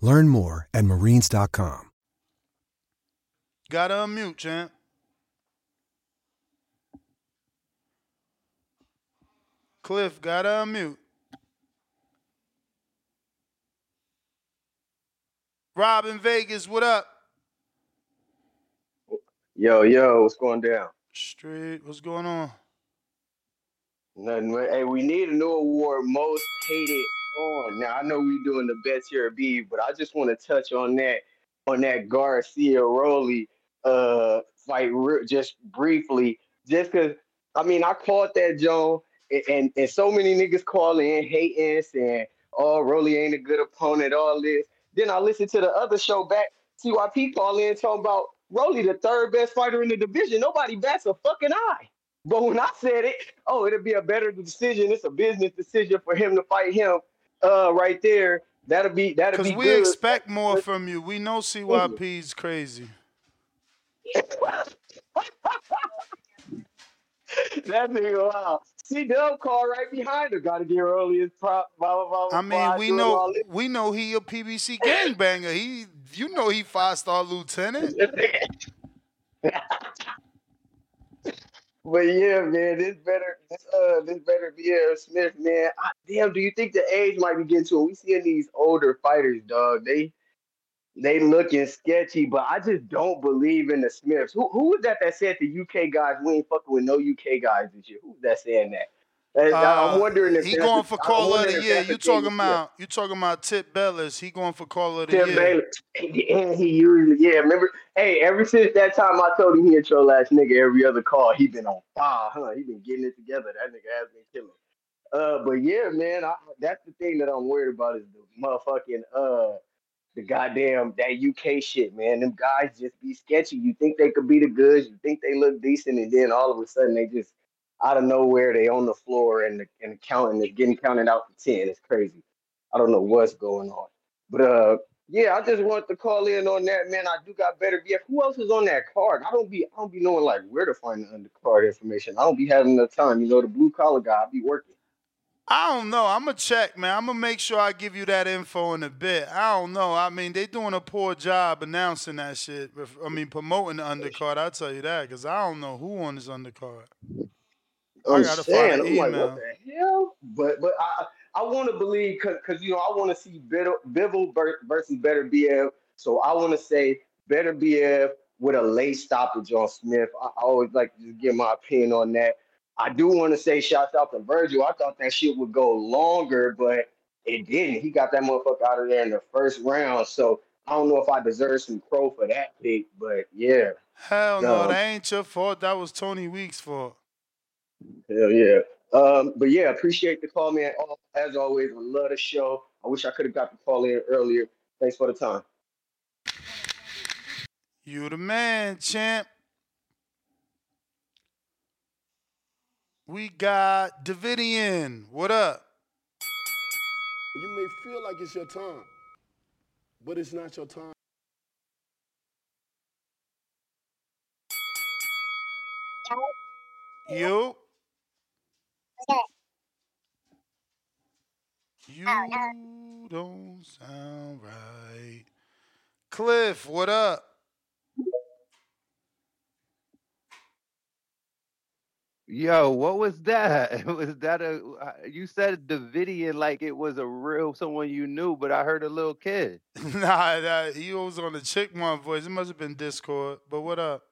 Speaker 24: Learn more at marines.com.
Speaker 22: Gotta unmute, champ. Cliff, gotta unmute. Rob in Vegas, what up?
Speaker 25: Yo, yo, what's going down?
Speaker 22: Straight, what's going on?
Speaker 25: Nothing. Hey, we need a new award, most hated on. Now I know we're doing the best here at B, but I just want to touch on that on that Garcia Rolly uh fight re- just briefly, just because I mean I caught that Joe and, and and so many niggas calling in hating, saying, "Oh, Rolly ain't a good opponent," all this. Then I listened to the other show back, TYP call in talking about Rolly, the third best fighter in the division. Nobody bats a fucking eye. But when I said it, oh, it'll be a better decision. It's a business decision for him to fight him uh, right there. That'll be that'll
Speaker 22: Because
Speaker 25: be
Speaker 22: we
Speaker 25: good.
Speaker 22: expect more from you. We know CYP's crazy.
Speaker 25: that nigga, wow. C Dub call right behind her. Got to get early as prop. Blah, blah, blah,
Speaker 22: I mean, we know we know he a PBC gangbanger. He, you know, he five star lieutenant.
Speaker 25: But yeah, man, this better, this uh, this Beterbiev Smith, man. I, damn, do you think the age might be getting to him? We seeing these older fighters, dog. They they looking sketchy, but I just don't believe in the Smiths. Who who was that that said the UK guys we ain't fucking with no UK guys this year? Who's that saying that? Uh, I'm wondering if
Speaker 22: he going for
Speaker 25: I'm
Speaker 22: of the year. You talking about you talking about Tip Bellis? He going for caller of the
Speaker 25: Tim
Speaker 22: year.
Speaker 25: Bailey. And he usually, yeah, remember, hey, ever since that time I told him he a troll ass nigga every other call, he been on fire, huh? He been getting it together. That nigga has been killing. Uh, but yeah, man, I, that's the thing that I'm worried about is the motherfucking uh the goddamn that UK shit, man. Them guys just be sketchy. You think they could be the goods, you think they look decent, and then all of a sudden they just out of nowhere they on the floor and the and the counting is getting counted out for ten. It's crazy. I don't know what's going on. But uh yeah, I just wanted to call in on that, man. I do got Beterbiev. Who else is on that card? I don't be I don't be knowing like where to find the undercard information. I don't be having enough time. You know, the blue collar guy, I be working.
Speaker 22: I don't know. I'm gonna check, man. I'm gonna make sure I give you that info in a bit. I don't know. I mean, they doing a poor job announcing that shit. I mean, promoting the undercard. I'll tell you that because I don't know who on this undercard. I
Speaker 25: I'm
Speaker 22: gotta
Speaker 25: saying,
Speaker 22: find
Speaker 25: I'm like, what the hell? But but I I want to believe because you know I want to see Biddle, Bivol versus Beterbiev. So I want to say Beterbiev with a late stoppage on Smith. I, I always like to just give my opinion on that. I do want to say shouts out to Virgil. I thought that shit would go longer, but it didn't. He got that motherfucker out of there in the first round. So I don't know if I deserve some crow for that pick, but yeah.
Speaker 22: Hell no,
Speaker 25: Um,
Speaker 22: that ain't your fault. That was Tony Weeks' fault.
Speaker 25: Hell yeah. Um, but yeah, appreciate the call, man. Al- As always, I love the show. I wish I could have got the call in earlier. Thanks for the time.
Speaker 22: You the man, champ. We got Davidian. What up?
Speaker 26: You may feel like it's your time, but it's not your time.
Speaker 22: You? You don't sound right. Cliff, what up?
Speaker 27: Yo, what was that? Was that a? uh, You said Davidian like it was a real someone you knew, but I heard a little kid.
Speaker 22: nah, nah, he was on the Chickmon voice. It must have been Discord. But what up?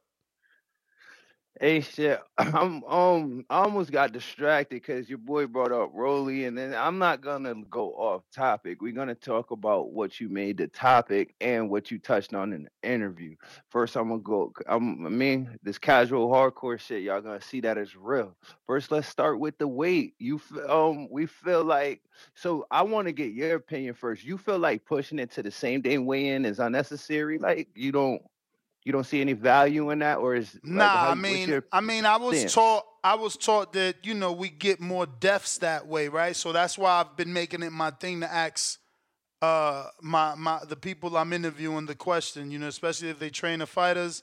Speaker 27: Hey, shit, I'm um, I almost got distracted because your boy brought up Rolly, and then I'm not gonna go off topic. We're gonna talk about what you made the topic and what you touched on in the interview. First, I'm gonna go. I'm, I mean, this casual hardcore shit, y'all gonna see that as real. First, let's start with the weight. You um, we feel like so. I want to get your opinion first. You feel like pushing it to the same day weigh-in is unnecessary? Like you don't. You don't see any value in that, or is like,
Speaker 22: Nah,
Speaker 27: how,
Speaker 22: I mean, I mean, I was
Speaker 27: stance?
Speaker 22: taught, I was taught that you know we get more deaths that way, right? So that's why I've been making it my thing to ask uh my my the people I'm interviewing the question, you know, especially if they train the fighters,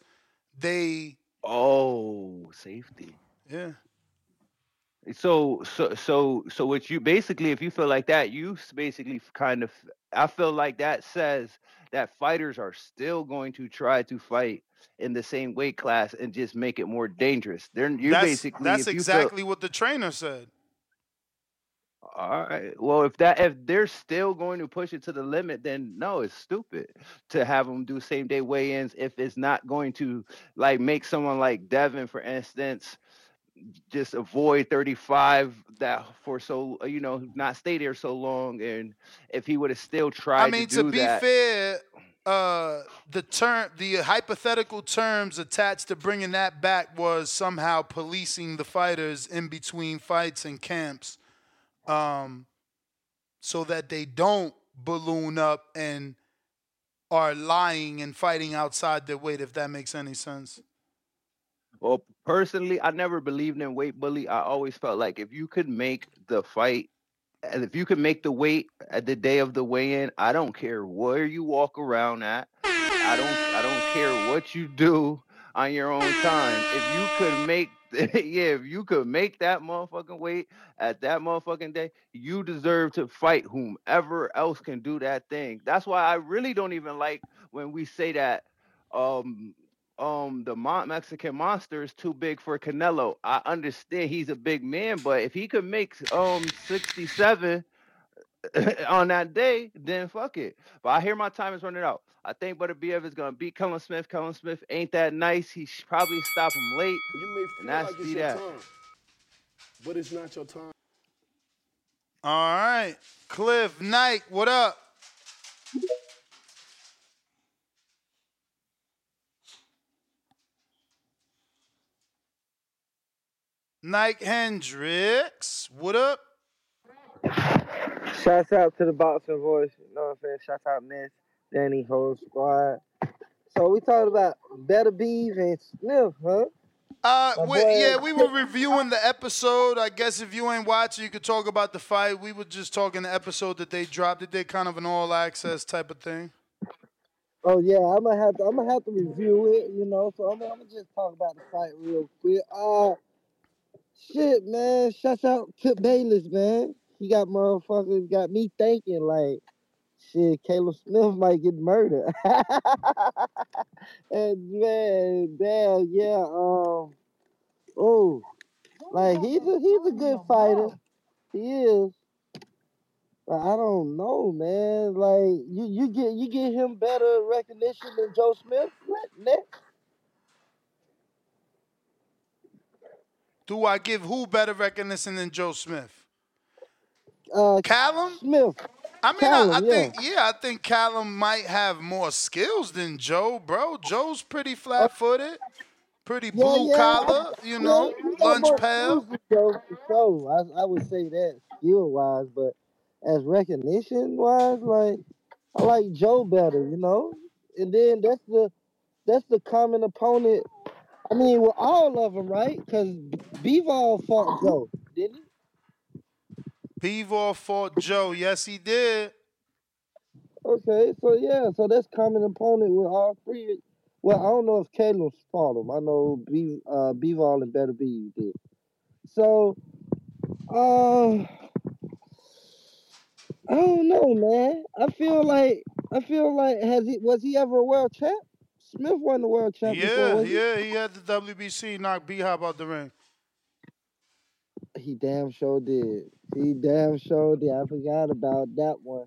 Speaker 22: they
Speaker 27: Oh, safety.
Speaker 22: yeah.
Speaker 27: So, so, so, so, what you basically, if you feel like that, you basically kind of, I feel like that says that fighters are still going to try to fight in the same weight class and just make it more dangerous. They're you
Speaker 22: that's
Speaker 27: basically
Speaker 22: that's exactly
Speaker 27: feel,
Speaker 22: what the trainer said.
Speaker 27: all right. Well, if that if they're still going to push it to the limit, then no, it's stupid to have them do same day weigh-ins if it's not going to like make someone like Devin, for instance, just avoid 35 that for so you know not stay there so long and if he would have still tried
Speaker 22: I mean,
Speaker 27: to
Speaker 22: to, be
Speaker 27: that
Speaker 22: fair, uh, the term, the hypothetical terms attached to bringing that back was somehow policing the fighters in between fights and camps, um, so that they don't balloon up and are lying and fighting outside their weight. If that makes any sense.
Speaker 27: Well personally i never believed in weight bully. I always felt like if you could make the fight and if you could make the weight at the day of the weigh-in i don't care where you walk around at i don't i don't care what you do on your own time. If you could make yeah if you could make that motherfucking weight at that motherfucking day you deserve to fight whomever else can do that thing. That's why i really don't even like when we say that um um the Mon- Mexican monster is too big for Canelo. I understand he's a big man, but if he could make um 67 on that day, then fuck it. But I hear my time is running out. I think Beterbiev is gonna beat Callum Smith. Callum Smith ain't that nice. He should probably stop him late.
Speaker 26: You may
Speaker 27: And
Speaker 26: feel
Speaker 27: that's
Speaker 26: like it's your
Speaker 27: that.
Speaker 26: time, but it's not your time.
Speaker 22: All right. Cliff Knight, what up? Nike Hendricks, what up?
Speaker 28: Shouts out to the boxing voice. You know what I'm saying? Shouts out Miss Danny whole squad. So we talked about Beterbiev and Smith, huh?
Speaker 22: Uh, we, yeah, we were reviewing the episode. I guess if you ain't watching, you could talk about the fight. We were just talking the episode that they dropped. Did they did kind of an all access type of thing.
Speaker 28: Oh yeah, I'm gonna have to. I'm gonna have to review it. You know, so I'm, I'm gonna just talk about the fight real quick. Uh, shit, man. Shouts out Tip Bayless, man. He got motherfuckers got me thinking like, shit, Caleb Smith might get murdered. and man, damn, yeah. Um, oh, like he's a he's a good fighter. He is. But I don't know, man. Like you, you get you get him better recognition than Joe Smith. Next?
Speaker 22: Do I give who better recognition than Joe Smith?
Speaker 28: Uh,
Speaker 22: Callum
Speaker 28: Smith.
Speaker 22: I mean,
Speaker 28: Callum,
Speaker 22: I, I
Speaker 28: yeah.
Speaker 22: think yeah, I think Callum might have more skills than Joe, bro. Joe's pretty flat-footed, pretty
Speaker 28: Yeah,
Speaker 22: blue
Speaker 28: yeah,
Speaker 22: collar, you know,
Speaker 28: yeah, he got
Speaker 22: lunch pail.
Speaker 28: Joe sure. I, I would say that skill wise, but as recognition wise, like I like Joe better, you know. And then that's the that's the common opponent. I mean, with all of them, right? Because Bivol fought Joe, didn't he?
Speaker 22: Bivol fought Joe. Yes, he did.
Speaker 28: Okay, so yeah, so that's common opponent with all three. Well, I don't know if Caleb fought him. I know B, uh, Bivol and Beterbiev did. So, um, I don't know, man. I feel like I feel like has he was he ever a world champ? Smith wasn't a world champ before,
Speaker 22: Yeah,
Speaker 28: he?
Speaker 22: yeah, he had the WBC knock B Hop out the ring.
Speaker 28: He damn sure did. He damn sure did. I forgot about that one.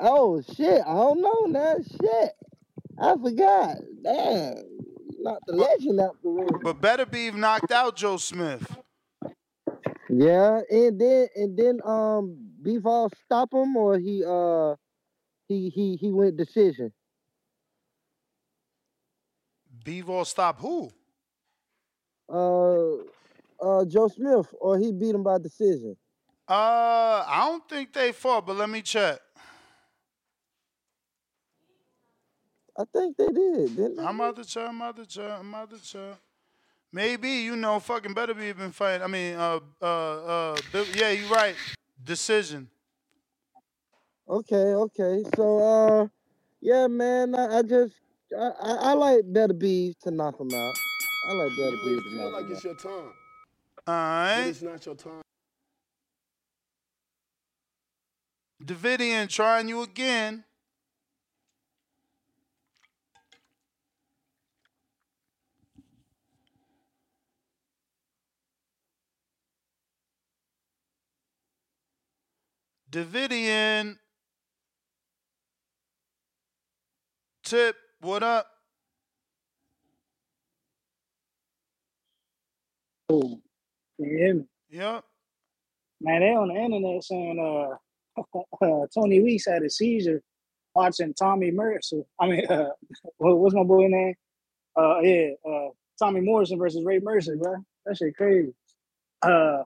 Speaker 28: Oh shit! I don't know now. Shit, I forgot. Damn, knocked the legend out the ring.
Speaker 22: But Beterbiev knocked out Joe Smith.
Speaker 28: Yeah, and then and then um, Bivol stop him or he uh he he he went decision.
Speaker 22: Bivol stopped who?
Speaker 28: Uh, uh, Joe Smith or he beat him by decision.
Speaker 22: Uh, I don't think they fought, but let me check.
Speaker 28: I think they did, didn't they?
Speaker 22: I'm out to check. I'm out to check. I'm out to check. Maybe you know, fucking Beterbiev been fighting. I mean, uh, uh, uh, yeah, you're right. Decision.
Speaker 28: Okay, okay. So uh, yeah, man. I, I just I, I I like Beterbiev to knock him out. I like Better
Speaker 26: You
Speaker 28: Beef
Speaker 26: may
Speaker 28: to
Speaker 26: feel like it's your time,
Speaker 22: All
Speaker 26: but it's not your time.
Speaker 22: Davidian trying you again. Davidian. Tip, what up?
Speaker 29: Can you hear me?
Speaker 22: Yep.
Speaker 29: Man, they on the internet saying uh, uh Tony Weeks had a seizure watching Tommy Mercer. I mean, uh, what, what's my boy name? Uh, yeah, uh, Tommy Morrison versus Ray Mercer, bro. That shit crazy. Uh,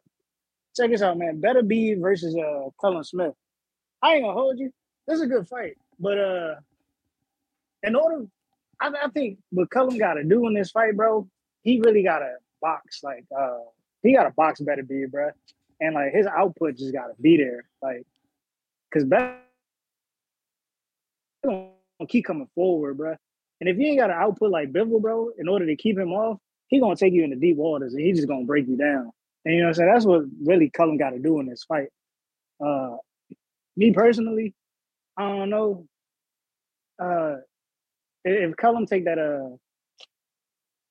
Speaker 29: check this out, man. Beterbiev versus uh Callum Smith. I ain't gonna hold you. This is a good fight, but uh, in order, I, I think what Callum got to do in this fight, bro, he really got to box. Like, uh, he got to box Beterbiev, bro, and like his output just got to be there, like, cause better keep coming forward, bro. And if you ain't got an output like Bivol, bro, in order to keep him off, he gonna take you into deep waters and he just gonna break you down. And you know what I'm saying? That's what really Callum got to do in this fight. Uh, me personally, I don't know. Uh, if Callum take that uh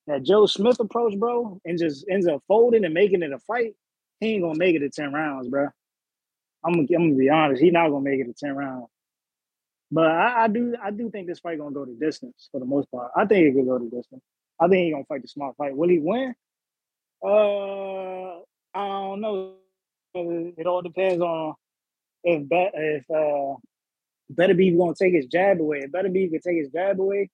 Speaker 29: that Joe Smith approach, bro, and just ends up folding and making it a fight, he ain't gonna make it to ten rounds, bro. I'm gonna, I'm gonna be honest. He's not gonna make it to ten rounds. But I, I do I do think this fight gonna go to distance for the most part. I think it could go to distance. I think he gonna fight the smart fight. Will he win? Uh, I don't know. It all depends on if if uh Beterbiev gonna take his jab away. Beterbiev can take his jab away,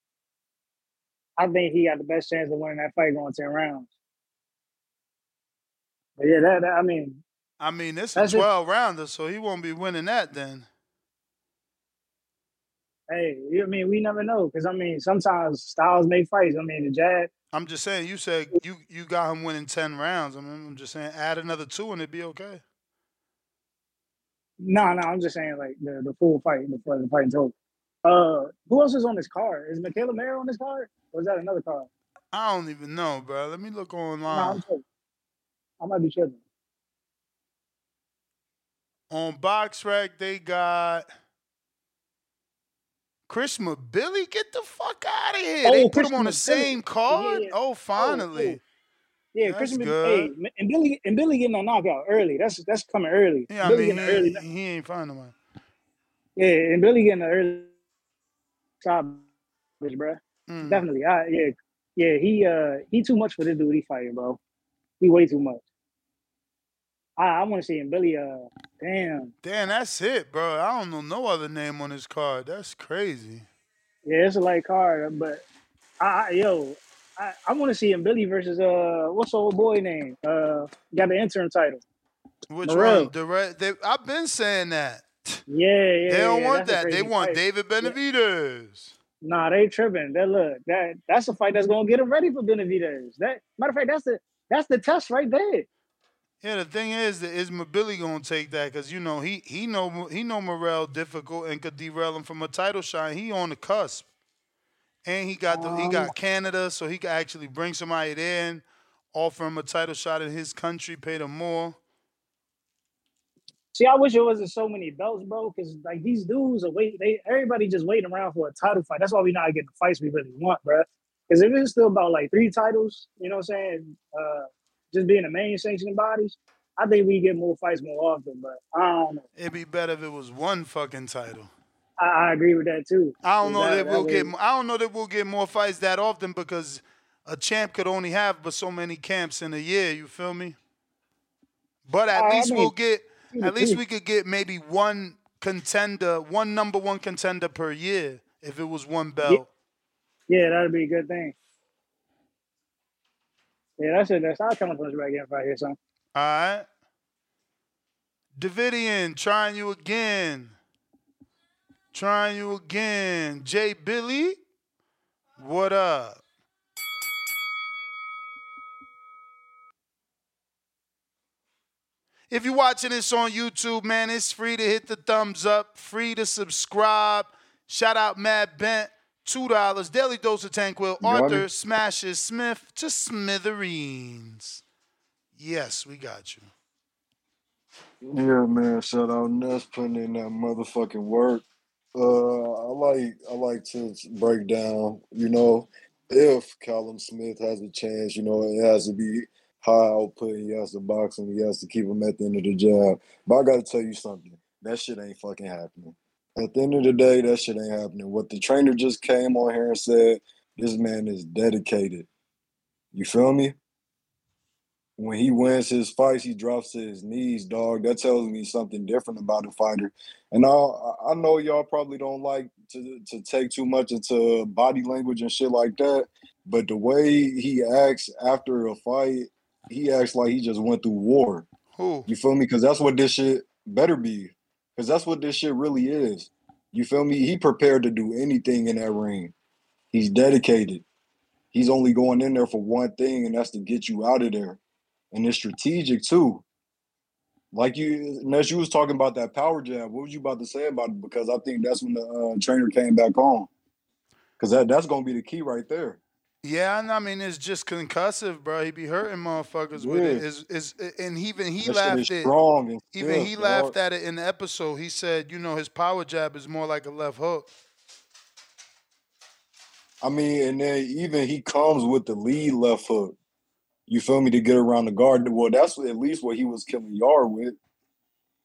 Speaker 29: I think he got the best chance of winning that fight going ten rounds. But yeah, that, that I mean,
Speaker 22: I mean, this is
Speaker 29: That's it.
Speaker 22: 12 rounder, so he won't be winning that then.
Speaker 29: hey, you- know I mean, we never know because I mean, sometimes styles make fights. I mean, the jab.
Speaker 22: I'm just saying, you said you, you got him winning 10 rounds. I mean, I'm just saying, add another two and it'd be okay.
Speaker 29: No, no, I'm just saying like the, the full fight before the fight's over. Uh, who else is on this card? Is Mikaela Mayer on this card, or is that another card?
Speaker 22: I don't even know, bro. Let me look online.
Speaker 29: I'm tripping. I might be tripping.
Speaker 22: On BoxRec, they got Chris Billy. Get the fuck out of here. they
Speaker 29: Oh,
Speaker 22: put him on the same card?
Speaker 29: Yeah, yeah.
Speaker 22: Oh, finally.
Speaker 29: Yeah,
Speaker 22: That's
Speaker 29: Christian.
Speaker 22: good.
Speaker 29: Hey, and Mbilli and Mbilli getting a knockout early. That's that's coming early.
Speaker 22: Yeah, I mean,
Speaker 29: getting
Speaker 22: he,
Speaker 29: early.
Speaker 22: he ain't finding one.
Speaker 29: Yeah, and Mbilli getting an early stoppage, bro.
Speaker 22: Mm.
Speaker 29: Definitely. I yeah, yeah. He uh he too much for this dude. He fighting, bro. He way too much. I I want to see him. Mbilli. Uh, damn.
Speaker 22: Damn, that's it, bro. I don't know no other name on this card. That's crazy.
Speaker 29: Yeah, it's a light card, but I, I yo, I, I want to see him Mbilli versus uh what's the old boy name? Uh, got the interim title.
Speaker 22: Which
Speaker 29: Morrell.
Speaker 22: one? The red, they, I've been saying that.
Speaker 29: Yeah, yeah.
Speaker 22: they don't
Speaker 29: yeah,
Speaker 22: want that. They
Speaker 29: crazy
Speaker 22: want
Speaker 29: fight.
Speaker 22: David Benavidez.
Speaker 29: Nah, they tripping. That look, that that's a fight that's gonna get him ready for Benavidez. That matter of fact, that's the that's the test right there.
Speaker 22: Yeah, the thing is, that is Mbilli gonna take that? Cause you know he he know he know Morrell difficult and could derail him from a title shot. He on the cusp, and he got the he got Canada, so he could actually bring somebody there in, offer him a title shot in his country, pay them more.
Speaker 29: See, I wish it wasn't so many belts, bro. Because like these dudes are wait, they everybody just waiting around for a title fight. That's why we not getting the fights we really want, bro. Because if it's still about like three titles, you know what I'm saying? Uh, just being the main sanctioning bodies, I think we get more fights more often. But I don't know.
Speaker 22: It'd be better if it was one fucking title.
Speaker 29: I, I agree with that too.
Speaker 22: I don't know
Speaker 29: That-
Speaker 22: that,
Speaker 29: that
Speaker 22: we'll
Speaker 29: way-
Speaker 22: get. I don't know that we'll get more fights that often because a champ could only have but so many camps in a year. You feel me? But at oh,
Speaker 29: I
Speaker 22: least
Speaker 29: mean,
Speaker 22: we'll get. At least we could get maybe one contender, one number one contender per year if it was one belt.
Speaker 29: Yeah, that'd be a good thing. Yeah, that's it. That's come punch back in right here, son.
Speaker 22: All right. Davidian, trying you again. Trying you again. Jay Billy, what up? If you're watching this on YouTube, man, it's free to hit the thumbs up, free to subscribe. Shout out Mad Bent, $2. Daily Dose of Tanquil. Arthur smashes Smith to smithereens. Yes, we got you.
Speaker 30: Yeah, man. Shout out Ness putting in that motherfucking work. Uh, I like I like to break down. You know, if Callum Smith has a chance, you know, it has to be high output. He has to box him. He has to keep him at the end of the job. But I got to tell you something. That shit ain't fucking happening. At the end of the day, that shit ain't happening. What the trainer just came on here and said, this man is dedicated. You feel me? When he wins his fights, he drops to his knees, dog. That tells me something different about a fighter. And I I know y'all probably don't like to to take too much into body language and shit like that, but the way he acts after a fight, he acts like he just went through war.
Speaker 22: Who?
Speaker 30: You feel me? Because that's what this shit better be. Because that's what this shit really is. You feel me? He prepared to do anything in that ring. He's dedicated. He's only going in there for one thing, and that's to get you out of there and it's strategic too. Like you, Ness, you was talking about that power jab. What was you about to say about it? Because I think that's when the uh, trainer came back on. Because that, that's gonna be the key right there.
Speaker 22: Yeah, and I mean it's just concussive, bro. He be hurting motherfuckers with it. Is Is and even he
Speaker 30: That
Speaker 22: laughed at
Speaker 30: strong
Speaker 22: even he laughed at it in the episode. He said, you know, his power jab is more like a left hook.
Speaker 30: I mean, and then even he comes with the lead left hook. You feel me to get around the guard. Well, that's at least what he was killing Yarde with.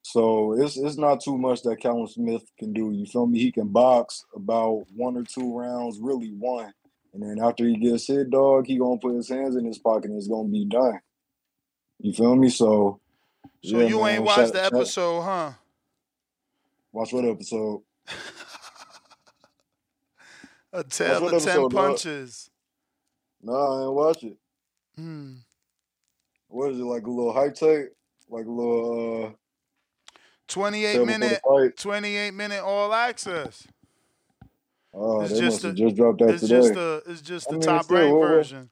Speaker 30: So it's it's not too much that Callum Smith can do. You feel me? He can box about one or two rounds, really one. And then after he gets hit, dog, he gonna put his hands in his pocket and it's gonna be done. You feel me? So
Speaker 22: So
Speaker 30: yeah,
Speaker 22: you
Speaker 30: man,
Speaker 22: ain't watched the episode, huh?
Speaker 30: Watch what episode?
Speaker 22: A tale of ten
Speaker 30: episode, dog?
Speaker 22: punches.
Speaker 30: Nah, I ain't watch it.
Speaker 22: Hmm.
Speaker 30: What is it like a little high tape? Like a little uh
Speaker 22: 28
Speaker 30: Tell before the
Speaker 22: minute, 28 minute all access.
Speaker 30: Oh,
Speaker 22: It's
Speaker 30: they
Speaker 22: just
Speaker 30: must have
Speaker 22: a-
Speaker 30: just dropped that
Speaker 22: It's
Speaker 30: today.
Speaker 22: just the it's just
Speaker 30: I
Speaker 22: the
Speaker 30: mean,
Speaker 22: top
Speaker 30: still,
Speaker 22: ranked
Speaker 30: what-
Speaker 22: version.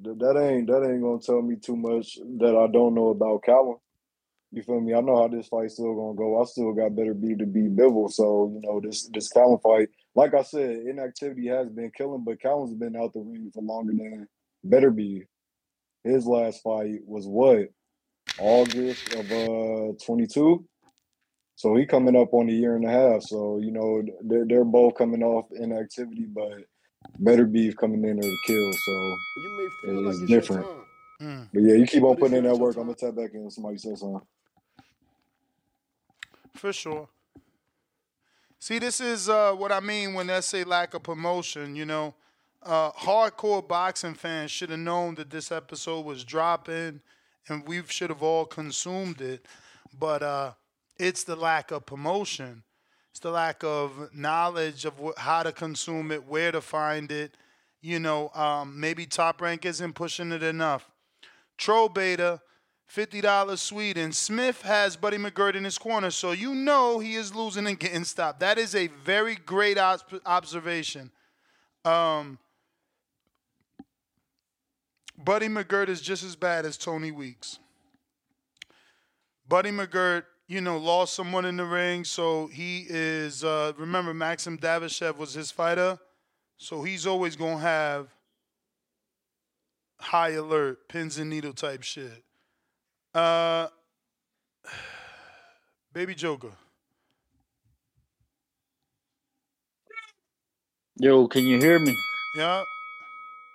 Speaker 30: That ain't that ain't gonna tell me too much that I don't know about Callum. You feel me? I know how this fight's still gonna go. I still got Beterbiev to beat Bivol. So, you know, this this Callum fight, like I said, inactivity has been killing, but Callum's been out the ring for longer than Beterbiev. His last fight was what? August of uh 22. So he coming up on a year and a half. So, you know, they're they're both coming off inactivity, but Beterbiev coming in there to kill. So
Speaker 26: You may feel like
Speaker 30: it's
Speaker 26: it's
Speaker 30: different.
Speaker 22: Mm.
Speaker 30: But yeah, you keep on putting in that work. I'm gonna tap back in. Somebody said something.
Speaker 22: For sure. See, this is uh, what I mean when I say lack of promotion. You know, uh, hardcore boxing fans should have known that this episode was dropping, and we should have all consumed it. But uh, it's the lack of promotion. It's the lack of knowledge of wh- how to consume it, where to find it. You know, um, maybe Top Rank isn't pushing it enough. Troll Beta, $50 Sweden. Smith has Buddy McGirt in his corner, so you know he is losing and getting stopped. That is a very great observation. Um, Buddy McGirt is just as bad as Tony Weeks. Buddy McGirt, you know, lost someone in the ring, so he is. Uh, remember, Maxim Dadashev was his fighter, so he's always gonna have high alert, pins and needle type shit. Uh, Baby Joker.
Speaker 31: Yo, can you hear me?
Speaker 22: Yeah.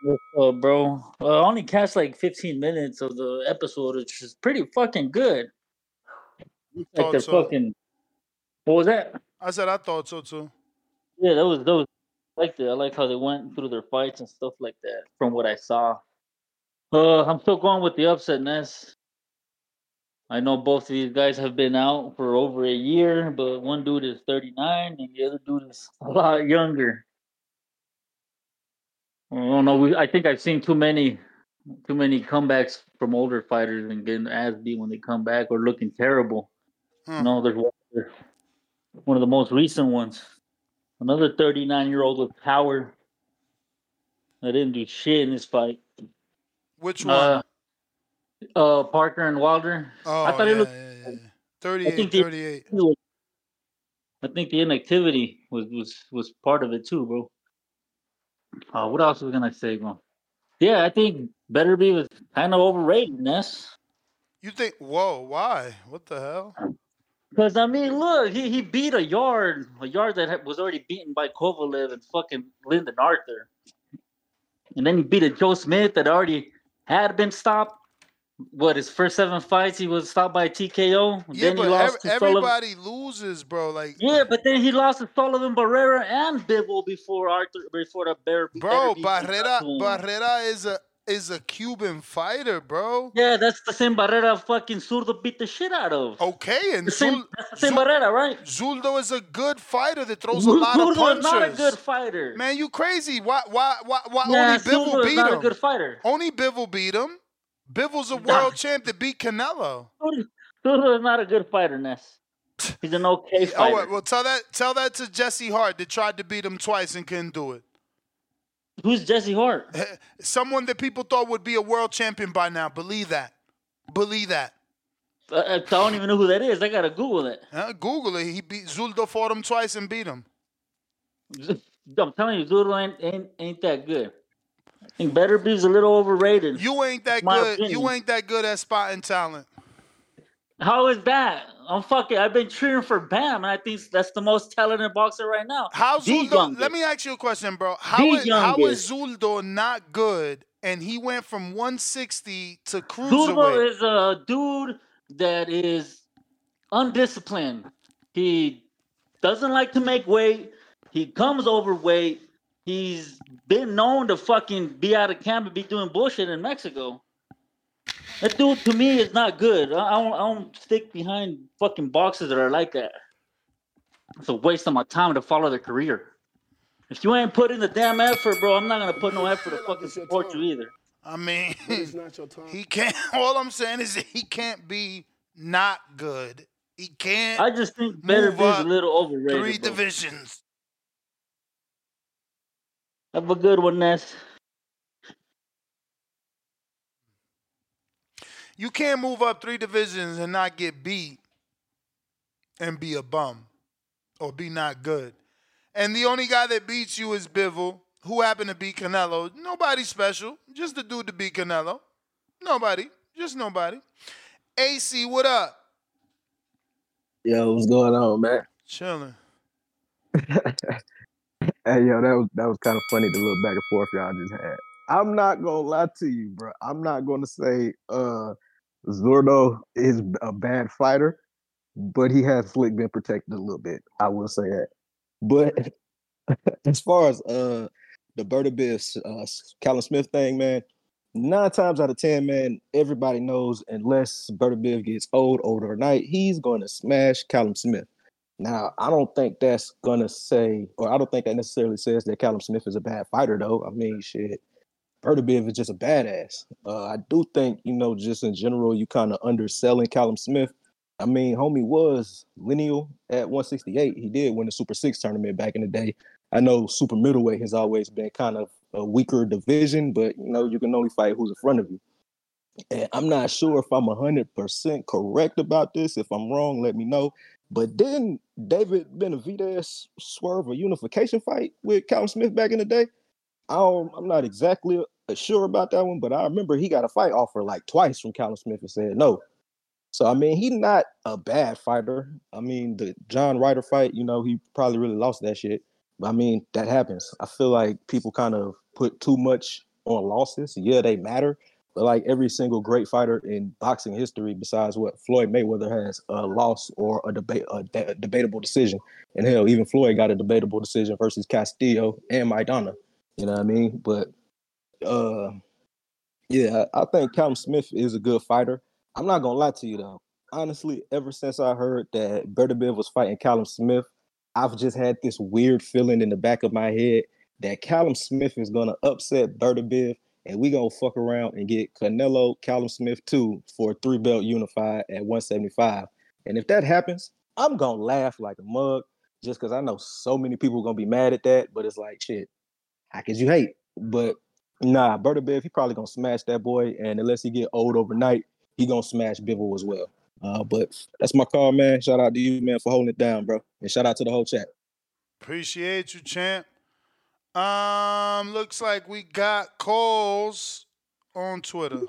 Speaker 31: What's up, bro? Uh, I only catch like 15 minutes of the episode, which is pretty fucking good. Like they're
Speaker 22: so.
Speaker 31: fucking. What was that?
Speaker 22: I said I thought so too.
Speaker 31: Yeah, that was that was I liked it. I like how they went through their fights and stuff like that. From what I saw, uh, I'm still going with the upset Ness. I know both of these guys have been out for over a year, but one dude is 39 and the other dude is a lot younger. I don't know. We, I think I've seen too many, too many comebacks from older fighters and getting ass beat when they come back or looking terrible.
Speaker 22: Hmm.
Speaker 31: You know, there's one, one of the most recent ones. Another 39 year old with power. I didn't do shit in this fight.
Speaker 22: Which one?
Speaker 31: Uh, uh, Parker and Wilder.
Speaker 22: oh,
Speaker 31: I thought
Speaker 22: yeah,
Speaker 31: it looked.
Speaker 22: yeah, yeah.
Speaker 31: I
Speaker 22: 38,
Speaker 31: think the I think the inactivity was was was part of it too, bro. Uh, what else was gonna say, bro? Yeah, I think Beterbiev was kind of overrated, Ness.
Speaker 22: You think? Whoa, why? What the hell?
Speaker 31: Because I mean, look, he, he beat a Yarde, a Yarde that was already beaten by Kovalev and fucking Lyndon Arthur, and then he beat a Joe Smith that already had been stopped. What his first seven fights, he was stopped by TKO.
Speaker 22: Yeah,
Speaker 31: then he
Speaker 22: but
Speaker 31: lost
Speaker 22: ev-
Speaker 31: Sullivan.
Speaker 22: everybody loses, bro. Like,
Speaker 31: Yeah, but then he lost to Sullivan Barrera and Bivol before Arthur before the Bear.
Speaker 22: bro, Barrera. Barrera is a is a Cuban fighter, bro.
Speaker 31: Yeah, that's the same Barrera fucking Zurdo beat the shit out of.
Speaker 22: Okay, and
Speaker 31: The same,
Speaker 22: Zul-
Speaker 31: that's the same
Speaker 22: Zul-
Speaker 31: Barrera, right?
Speaker 22: Zuldo is a good fighter that throws a
Speaker 31: Zurdo
Speaker 22: lot of
Speaker 31: is not a good fighter.
Speaker 22: Man, you crazy? Why? Why? Why? Why
Speaker 31: Yeah,
Speaker 22: only Bivol beat
Speaker 31: not
Speaker 22: him?
Speaker 31: a good fighter.
Speaker 22: Only Bivol beat him. Bivol's a world champ that beat Canelo.
Speaker 31: Zurdo is not a good fighter, Ness. He's an okay
Speaker 22: Oh,
Speaker 31: fighter.
Speaker 22: well, well, tell that tell that to Jesse Hart that tried to beat him twice and couldn't do it.
Speaker 31: Who's Jesse Hart?
Speaker 22: Someone that people thought would be a world champion by now. Believe that. Believe that.
Speaker 31: I, I don't even know who that is. I gotta Google it.
Speaker 22: Uh, Google it. He beat Zuldo fought him twice and beat him.
Speaker 31: I'm telling you, Zurdo ain't, ain't ain't that good. I think Beterbiev's a little overrated.
Speaker 22: You ain't that good. You ain't that good at spotting talent.
Speaker 31: How is that? I'm fucking. I've been cheering for Bam, and I think that's the most talented boxer right now.
Speaker 22: How's Zuldo? Let me ask you a question, bro. How is, how is. Zuldo not good? And he went from 160 to cruiserweight.
Speaker 31: is a dude that is undisciplined. He doesn't like to make weight. He comes overweight. He's been known to fucking be out of camp and be doing bullshit in Mexico. That dude to me is not good. I, I don't, I don't stick behind fucking boxes that are like that. It's a waste of my time to follow their career. If you ain't putting the damn effort, bro, I'm not gonna put no effort to fucking support you either.
Speaker 22: I mean,
Speaker 26: But it's not your time.
Speaker 22: he can't. All I'm saying is he can't be not good. He can't.
Speaker 31: I just think Better
Speaker 22: move
Speaker 31: B's a little overrated.
Speaker 22: Three
Speaker 31: bro.
Speaker 22: divisions.
Speaker 31: Have a good one, Ness.
Speaker 22: You can't move up three divisions and not get beat and be a bum or be not good. And the only guy that beats you is Bivol, who happened to beat Canelo. Nobody special, just the dude to beat Canelo. Nobody, just nobody. AC, what up?
Speaker 32: Yo, what's going on, man?
Speaker 22: Chilling.
Speaker 32: Hey, yo, that was that was kind of funny the little back and forth y'all just had. I'm not gonna lie to you, bro. I'm not gonna say uh Zordo is a bad fighter, but he has Slick been protected a little bit. I will say that. But as far as uh the Berta Biss, uh Callum Smith thing, man, nine times out of ten, man, everybody knows unless Beterbiev gets old, old overnight, he's gonna smash Callum Smith. Now, I don't think that's gonna say, or I don't think that necessarily says that Callum Smith is a bad fighter, though. I mean, shit, Beterbiev is just a badass. Uh, I do think, you know, just in general, you kind of underselling Callum Smith. I mean, homie was lineal at 168. He did win the Super Six tournament back in the day. I know super middleweight has always been kind of a weaker division, but you know, you can only fight who's in front of you. And I'm not sure if I'm 100% correct about this. If I'm wrong, let me know. But didn't David Benavidez swerve a unification fight with Callum Smith back in the day? I I'm not exactly uh, sure about that one, but I remember he got a fight offer like twice from Callum Smith and said no. So I mean, he's not a bad fighter. I mean, the John Ryder fight, you know, he probably really lost that shit. But I mean, that happens. I feel like people kind of put too much on losses. Yeah, they matter, like every single great fighter in boxing history, besides what Floyd Mayweather has a loss or a debate, a, de- debatable decision. And hell, even Floyd got a debatable decision versus Castillo and Maidana. You know what I mean? But uh, yeah, I think Callum Smith is a good fighter. I'm not gonna lie to you though. Honestly, ever since I heard that Beterbiev was fighting Callum Smith, I've just had this weird feeling in the back of my head that Callum Smith is gonna upset Beterbiev, and we gonna fuck around and get Canelo, Callum Smith too for a three belt unified at 175. And if that happens, I'm gonna laugh like a mug, just because I know so many people gonna be mad at that. But it's like shit, how could you hate? But nah, Beterbiev, he probably gonna smash that boy, and unless he get old overnight, he gonna smash Bivol as well. Uh, but that's my call, man. Shout out to you, man, for holding it down, bro, and shout out to the whole chat.
Speaker 22: Appreciate you, champ. Um, looks like we got calls on Twitter.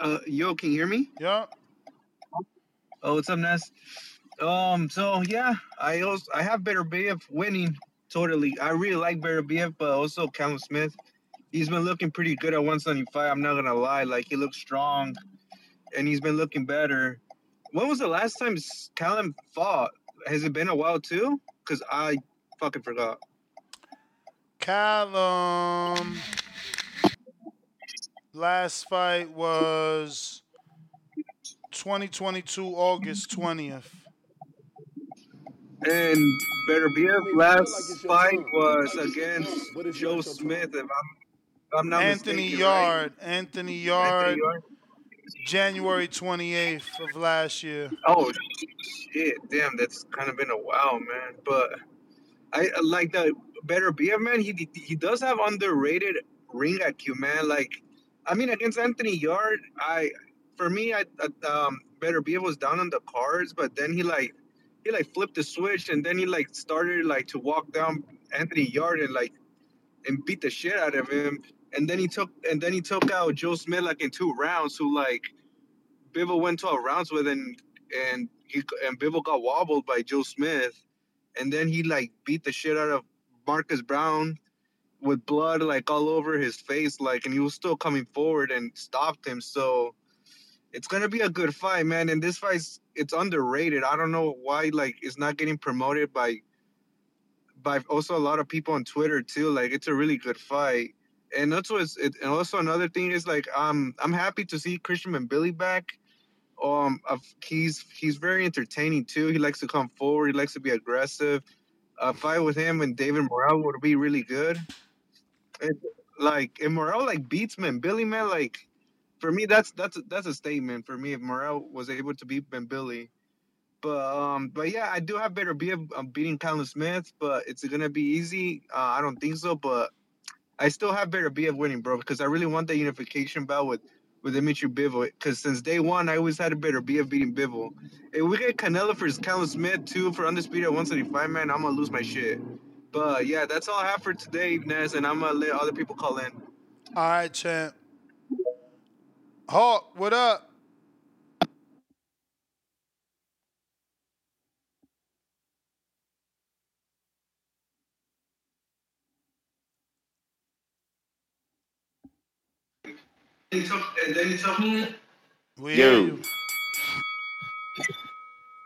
Speaker 33: Uh, yo, can you hear me?
Speaker 22: Yeah.
Speaker 33: Oh, what's up, Ness? Um, so yeah, I also I have Beterbiev winning totally. I really like Beterbiev, but also Callum Smith. He's been looking pretty good at 175. I'm not gonna lie, like he looks strong, and he's been looking better. When was the last time Callum fought? Has it been a while too? Cause I fucking forgot.
Speaker 22: Callum. Last fight was 2022 August 20th.
Speaker 33: And Beterbiev last fight was against Joe Smith. If I'm, if I'm not
Speaker 22: Anthony
Speaker 33: mistaken,
Speaker 22: Yarde. Anthony Yarde.
Speaker 33: Anthony Yarde.
Speaker 22: January 28th of last year.
Speaker 33: Oh shit! Damn, that's kind of been a while, man. But I like the Beterbiev man. He he does have underrated ring IQ, man. Like, I mean, against Anthony Yarde, I for me, I, I um Beterbiev was down on the cards, but then he like he like flipped the switch, and then he like started like to walk down Anthony Yarde and like and beat the shit out of him. And then he took and then he took out Joe Smith like in two rounds, who like Bivol went 12 rounds with and and he and Bivol got wobbled by Joe Smith, and then he like beat the shit out of Marcus Browne with blood like all over his face, like, and he was still coming forward and stopped him. So it's gonna be a good fight, man. And this fight's it's underrated. I don't know why like it's not getting promoted by by also a lot of people on Twitter too. Like it's a really good fight. And also, it's, it, and also another thing is like um I'm happy to see Christian Mbilli back. Um, he's he's very entertaining too. He likes to come forward. He likes to be aggressive. A fight with him and David Morrell would be really good. And, like and Morrell like beats man Mbilli man like for me that's that's that's a statement for me if Morrell was able to beat Ben Mbilli. But um, but yeah, I do have Beterbiev um, beating Callum Smith, but it's gonna be easy. Uh, I don't think so, but I still have Beterbiev winning, bro, because I really want that unification bout with with Dimitri Bivol. Because since day one, I always had a Beterbiev beating Bivol. If we get Canelo for Callum Smith too for undisputed at 175, man, I'm gonna lose my shit. But yeah, that's all I have for today, Nez, and I'm gonna let other people call in.
Speaker 22: All right, champ. Hawk, what up?
Speaker 33: And then you tell me.
Speaker 22: We hear
Speaker 34: Yo.
Speaker 22: you.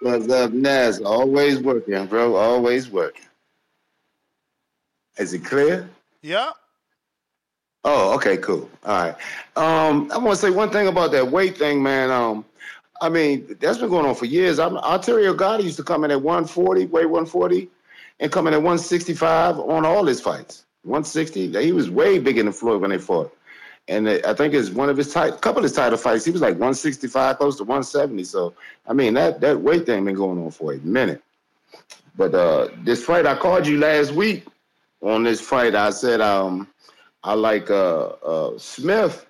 Speaker 34: What's up, Nas? Always working, bro. Always working. Is it clear?
Speaker 22: Yeah.
Speaker 34: Oh, okay, cool. All right. Um, I want to say one thing about that weight thing, man. Um, I mean, that's been going on for years. I'm, Arturo Gatti used to come in at 140, weigh 140, and come in at 165 on all his fights. 160. He was way bigger than Floyd when they fought. And I think it's one of his tight, couple of his title fights. He was like 165, close to 170. So I mean, that that weight thing been going on for a minute. But uh, this fight, I called you last week on this fight. I said um, I like uh, uh, Smith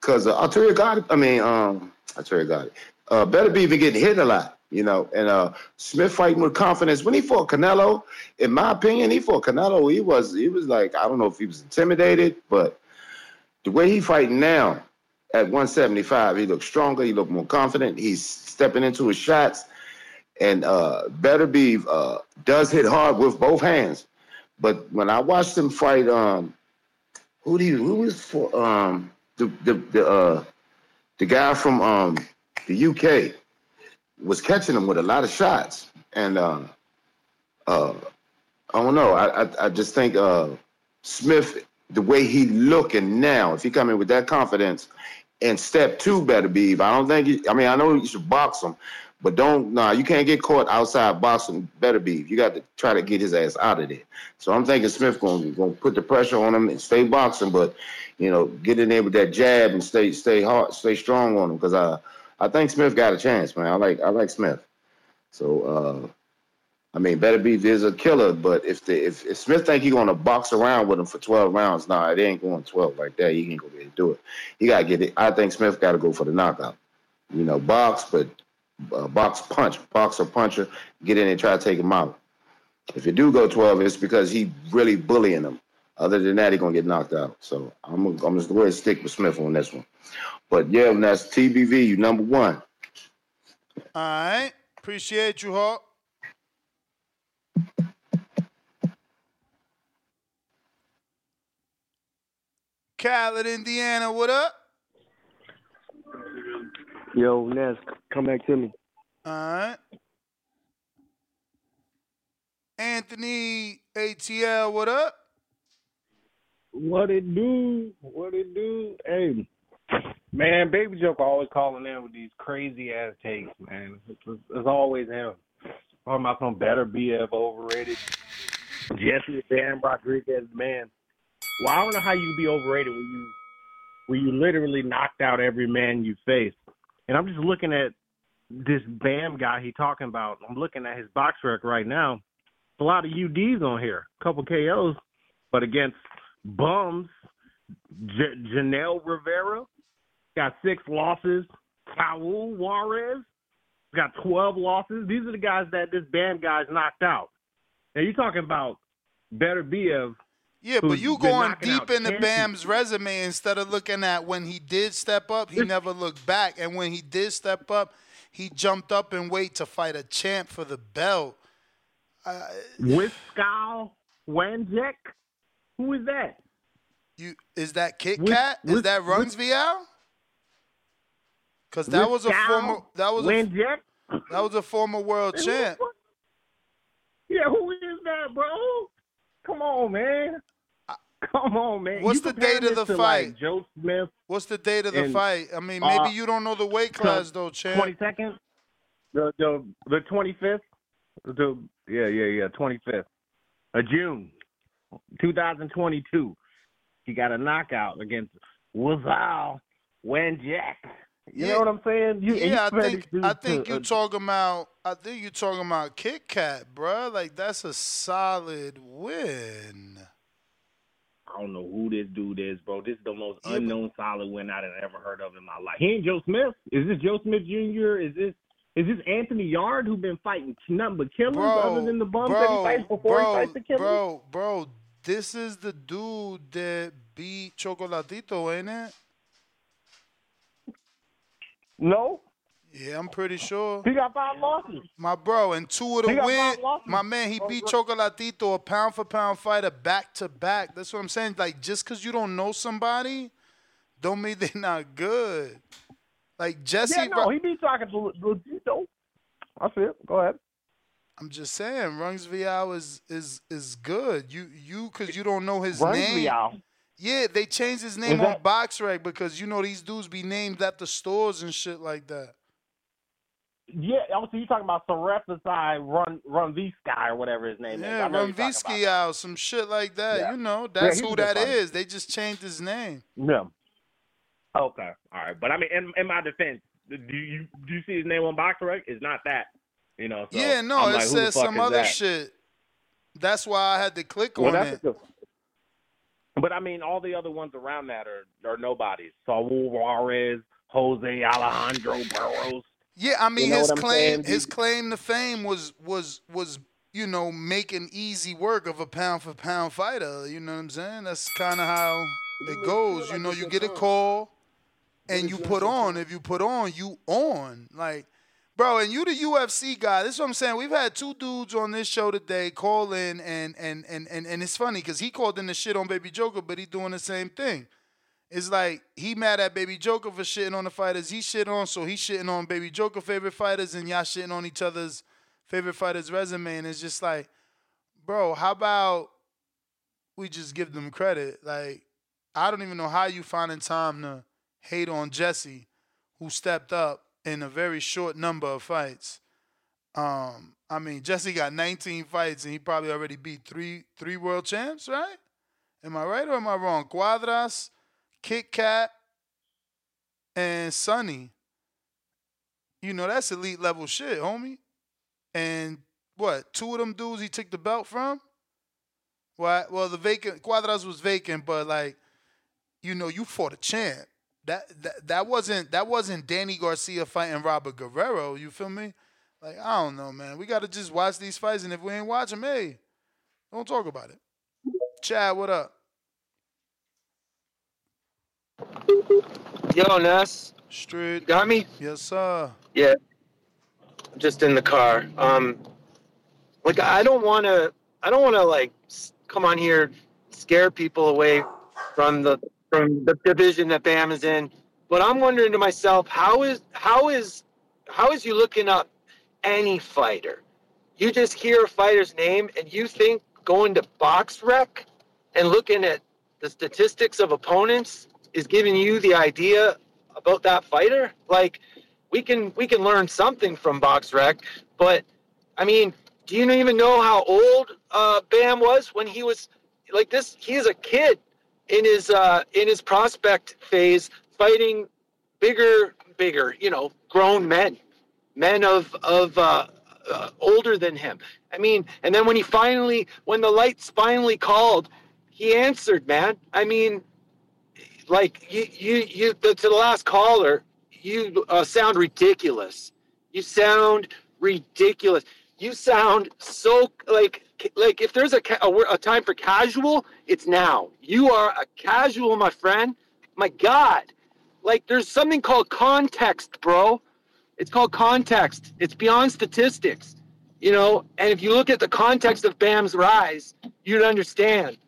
Speaker 34: because uh, Arturo Gatti. I mean, um, Arturo Gatti. Uh, better be even getting hit a lot, you know. And uh, Smith fighting with confidence. When he fought Canelo, in my opinion, he fought Canelo. He was he was like I don't know if he was intimidated, but the way he fighting now at 175, he looks stronger. He look more confident. He's stepping into his shots. And uh, Beterbiev uh, does hit hard with both hands. But when I watched him fight, um, who do you, who for um, the the the uh, the guy from um, the UK was catching him with a lot of shots, and uh, uh, I don't know. I I, I just think uh, Smith, the way he looking now, if he come in with that confidence, and step two Beterbiev. I don't think. He, I mean, I know you should box him, but don't. Nah, you can't get caught outside boxing. Beterbiev. You got to try to get his ass out of there. So I'm thinking Smith going to put the pressure on him and stay boxing, but you know, get in there with that jab and stay stay hard, stay strong on him because I I think Smith got a chance, man. I like I like Smith. So uh, I mean, Beterbiev is a killer, but if the if, if Smith think he gonna box around with him for 12 rounds, nah, it ain't going 12 like that. He ain't gonna be able to do it. He gotta get it. I think Smith got to go for the knockout. You know, box, but uh, box punch, box or puncher, get in and try to take him out. If you do go 12, it's because he really bullying him. Other than that, he gonna get knocked out. So I'm gonna, I'm just to stick with Smith on this one. But yeah, that's TBV, you number one.
Speaker 22: All right. Appreciate you, Hawk. Khaled, Indiana, what up?
Speaker 35: Yo, Ness, come back to me.
Speaker 22: All right. Anthony ATL, what up?
Speaker 36: What it do? What it do? Hey, man, Baby Joker always calling in with these crazy ass takes, man. It's, it's, it's always him. Talking about some Beterbiev overrated. Jesse Bam Rodriguez, man. Well, I don't know how you be overrated when you when you literally knocked out every man you faced. And I'm just looking at this Bam guy he talking about. I'm looking at his BoxRec right now. A lot of UDs on here, a couple KOs, but against bums. J- Janelle Rivera got six losses. Saul Juarez got 12 losses. These are the guys that this Bam guy's knocked out. Now you're talking about Beterbiev
Speaker 22: Yeah, but you going deep into
Speaker 36: 10
Speaker 22: Bam's resume instead of looking at when he did step up, he never looked back. And when he did step up, he jumped up and wait to fight a champ for the belt. Uh,
Speaker 36: Wisaksil Wangek. Who is that?
Speaker 22: you is that Kit
Speaker 36: With-
Speaker 22: Kat? Is
Speaker 36: with-
Speaker 22: that Runs VL? Cause that was a former that was a, that was a former world champ.
Speaker 37: Yeah, who is that, bro? Come on, man. Come on, man.
Speaker 22: What's
Speaker 37: You
Speaker 22: the date of the
Speaker 37: to, like,
Speaker 22: fight?
Speaker 37: Joe Smith.
Speaker 22: What's the date of the
Speaker 37: and,
Speaker 22: fight? I mean, maybe
Speaker 37: uh,
Speaker 22: you don't know the weight class though, champ.
Speaker 37: Twenty seconds. The the the twenty fifth. The yeah yeah yeah twenty fifth of June, two thousand twenty two. He got a knockout against Wisaksil Wangek. You
Speaker 22: Yeah.
Speaker 37: know what I'm saying? You, and you
Speaker 22: yeah, I think I think
Speaker 37: to,
Speaker 22: you
Speaker 37: uh,
Speaker 22: talking about I think you're talking about Kit Kat, bro. Like that's a solid win.
Speaker 37: I don't know who this dude is, bro. This is the most
Speaker 22: Yeah, but-
Speaker 37: unknown solid win I've ever heard of in my life. He ain't Joe Smith. Is this Joe Smith Jr.? Is this is this Anthony Yard who been fighting nothing but killers other than the bums that he fights before
Speaker 22: bro,
Speaker 37: he fights the killers?
Speaker 22: bro, bro, this is the dude that beat Chocolatito, ain't it?
Speaker 37: No.
Speaker 22: Yeah, I'm pretty sure.
Speaker 37: He got five losses.
Speaker 22: My bro, and two of
Speaker 37: He
Speaker 22: the win. My man, he
Speaker 37: Oh,
Speaker 22: beat. Chocolatito, a pound for pound fighter, back to back. That's what I'm saying. Like, just because you don't know somebody, don't mean they're not good. Like Jesse,
Speaker 37: yeah, no, he beat talking to. I see it. Go ahead.
Speaker 22: I'm just saying, Rungs Vial is is is good. You you because you don't know his
Speaker 37: Rungs
Speaker 22: name.
Speaker 37: Vial?
Speaker 22: Yeah, they changed his name
Speaker 37: Is
Speaker 22: on
Speaker 37: that-
Speaker 22: BoxRec because you know these dudes be named at the stores and shit like that.
Speaker 37: Yeah, also you talking about Sarefasai Run Run V Sky or whatever his name is.
Speaker 22: Yeah,
Speaker 37: I know you're talking
Speaker 22: Runvisky out, some shit like that.
Speaker 37: Yeah.
Speaker 22: You know, that's
Speaker 37: he's
Speaker 22: who that
Speaker 37: fighter.
Speaker 22: is. They just changed his name.
Speaker 37: Yeah. Okay. All right. But I mean, in, in my defense, do you do you see his name on BoxRec? It's not that. You know. So
Speaker 22: yeah, no,
Speaker 37: I'm
Speaker 22: it
Speaker 37: like,
Speaker 22: says some other
Speaker 37: that?
Speaker 22: shit. That's why I had to click
Speaker 37: Well,
Speaker 22: on
Speaker 37: that's
Speaker 22: it.
Speaker 37: A good- But I mean, all the other ones around that are are nobodies. Saul Juarez, Jose Alejandro Burrows.
Speaker 22: Yeah, I mean
Speaker 37: You know
Speaker 22: his claim
Speaker 37: saying?
Speaker 22: his claim to fame was was was you know making easy work of a pound for pound fighter. You know what I'm saying? That's kind of how it goes. You know, you get a call and you put on. If you put on, you on. Like, bro, and you the UFC guy. This is what I'm saying. We've had two dudes on this show today call in and and and and, and it's funny because he called in the shit on Baby Joker, but he doing the same thing. It's like he mad at Baby Joker for shitting on the fighters he shit on, so he shitting on Baby Joker favorite fighters, and y'all shitting on each other's favorite fighters' resume, and it's just like, bro, how about we just give them credit? Like, I don't even know how you finding time to hate on Jesse, who stepped up in a very short number of fights. Um, I mean, Jesse got 19 fights, and he probably already beat three three world champs, right? Am I right or am I wrong? Cuadras. Kit Kat, and Sunny. You know, that's elite level shit, homie. And what, two of them dudes he took the belt from? Well, well, the vacant Cuadras was vacant, but like, you know, you fought a champ. That that that wasn't that wasn't Danny Garcia fighting Robert Guerrero. You feel me? Like, I don't know, man. We gotta just watch these fights, and if we ain't watch them, hey, don't talk about it. Chad, what up?
Speaker 38: Yo, Ness.
Speaker 22: Street.
Speaker 38: Got me?
Speaker 22: Yes, sir.
Speaker 38: Yeah. Just in the car. Um, like I don't want to. I don't want to like come on here, scare people away from the from the division that Bam is in. But I'm wondering to myself, how is how is how is you looking up any fighter? You just hear a fighter's name and you think going to BoxRec and looking at the statistics of opponents is giving you the idea about that fighter? Like we can we can learn something from BoxRec, but I mean, do you even know how old uh, Bam was when he was like this? He is a kid in his uh, in his prospect phase, fighting bigger, bigger, you know, grown men, men of of uh, uh, older than him. I mean, and then when he finally, when the lights finally called, he answered, man. I mean, like you, you, you the, to the last caller, you uh, sound ridiculous. You sound ridiculous. You sound so like like if there's a, a, a time for casual, it's now. You are a casual, my friend. My God, like there's something called context, bro. It's called context. It's beyond statistics, you know. And if you look at the context of Bam's rise, you'd understand.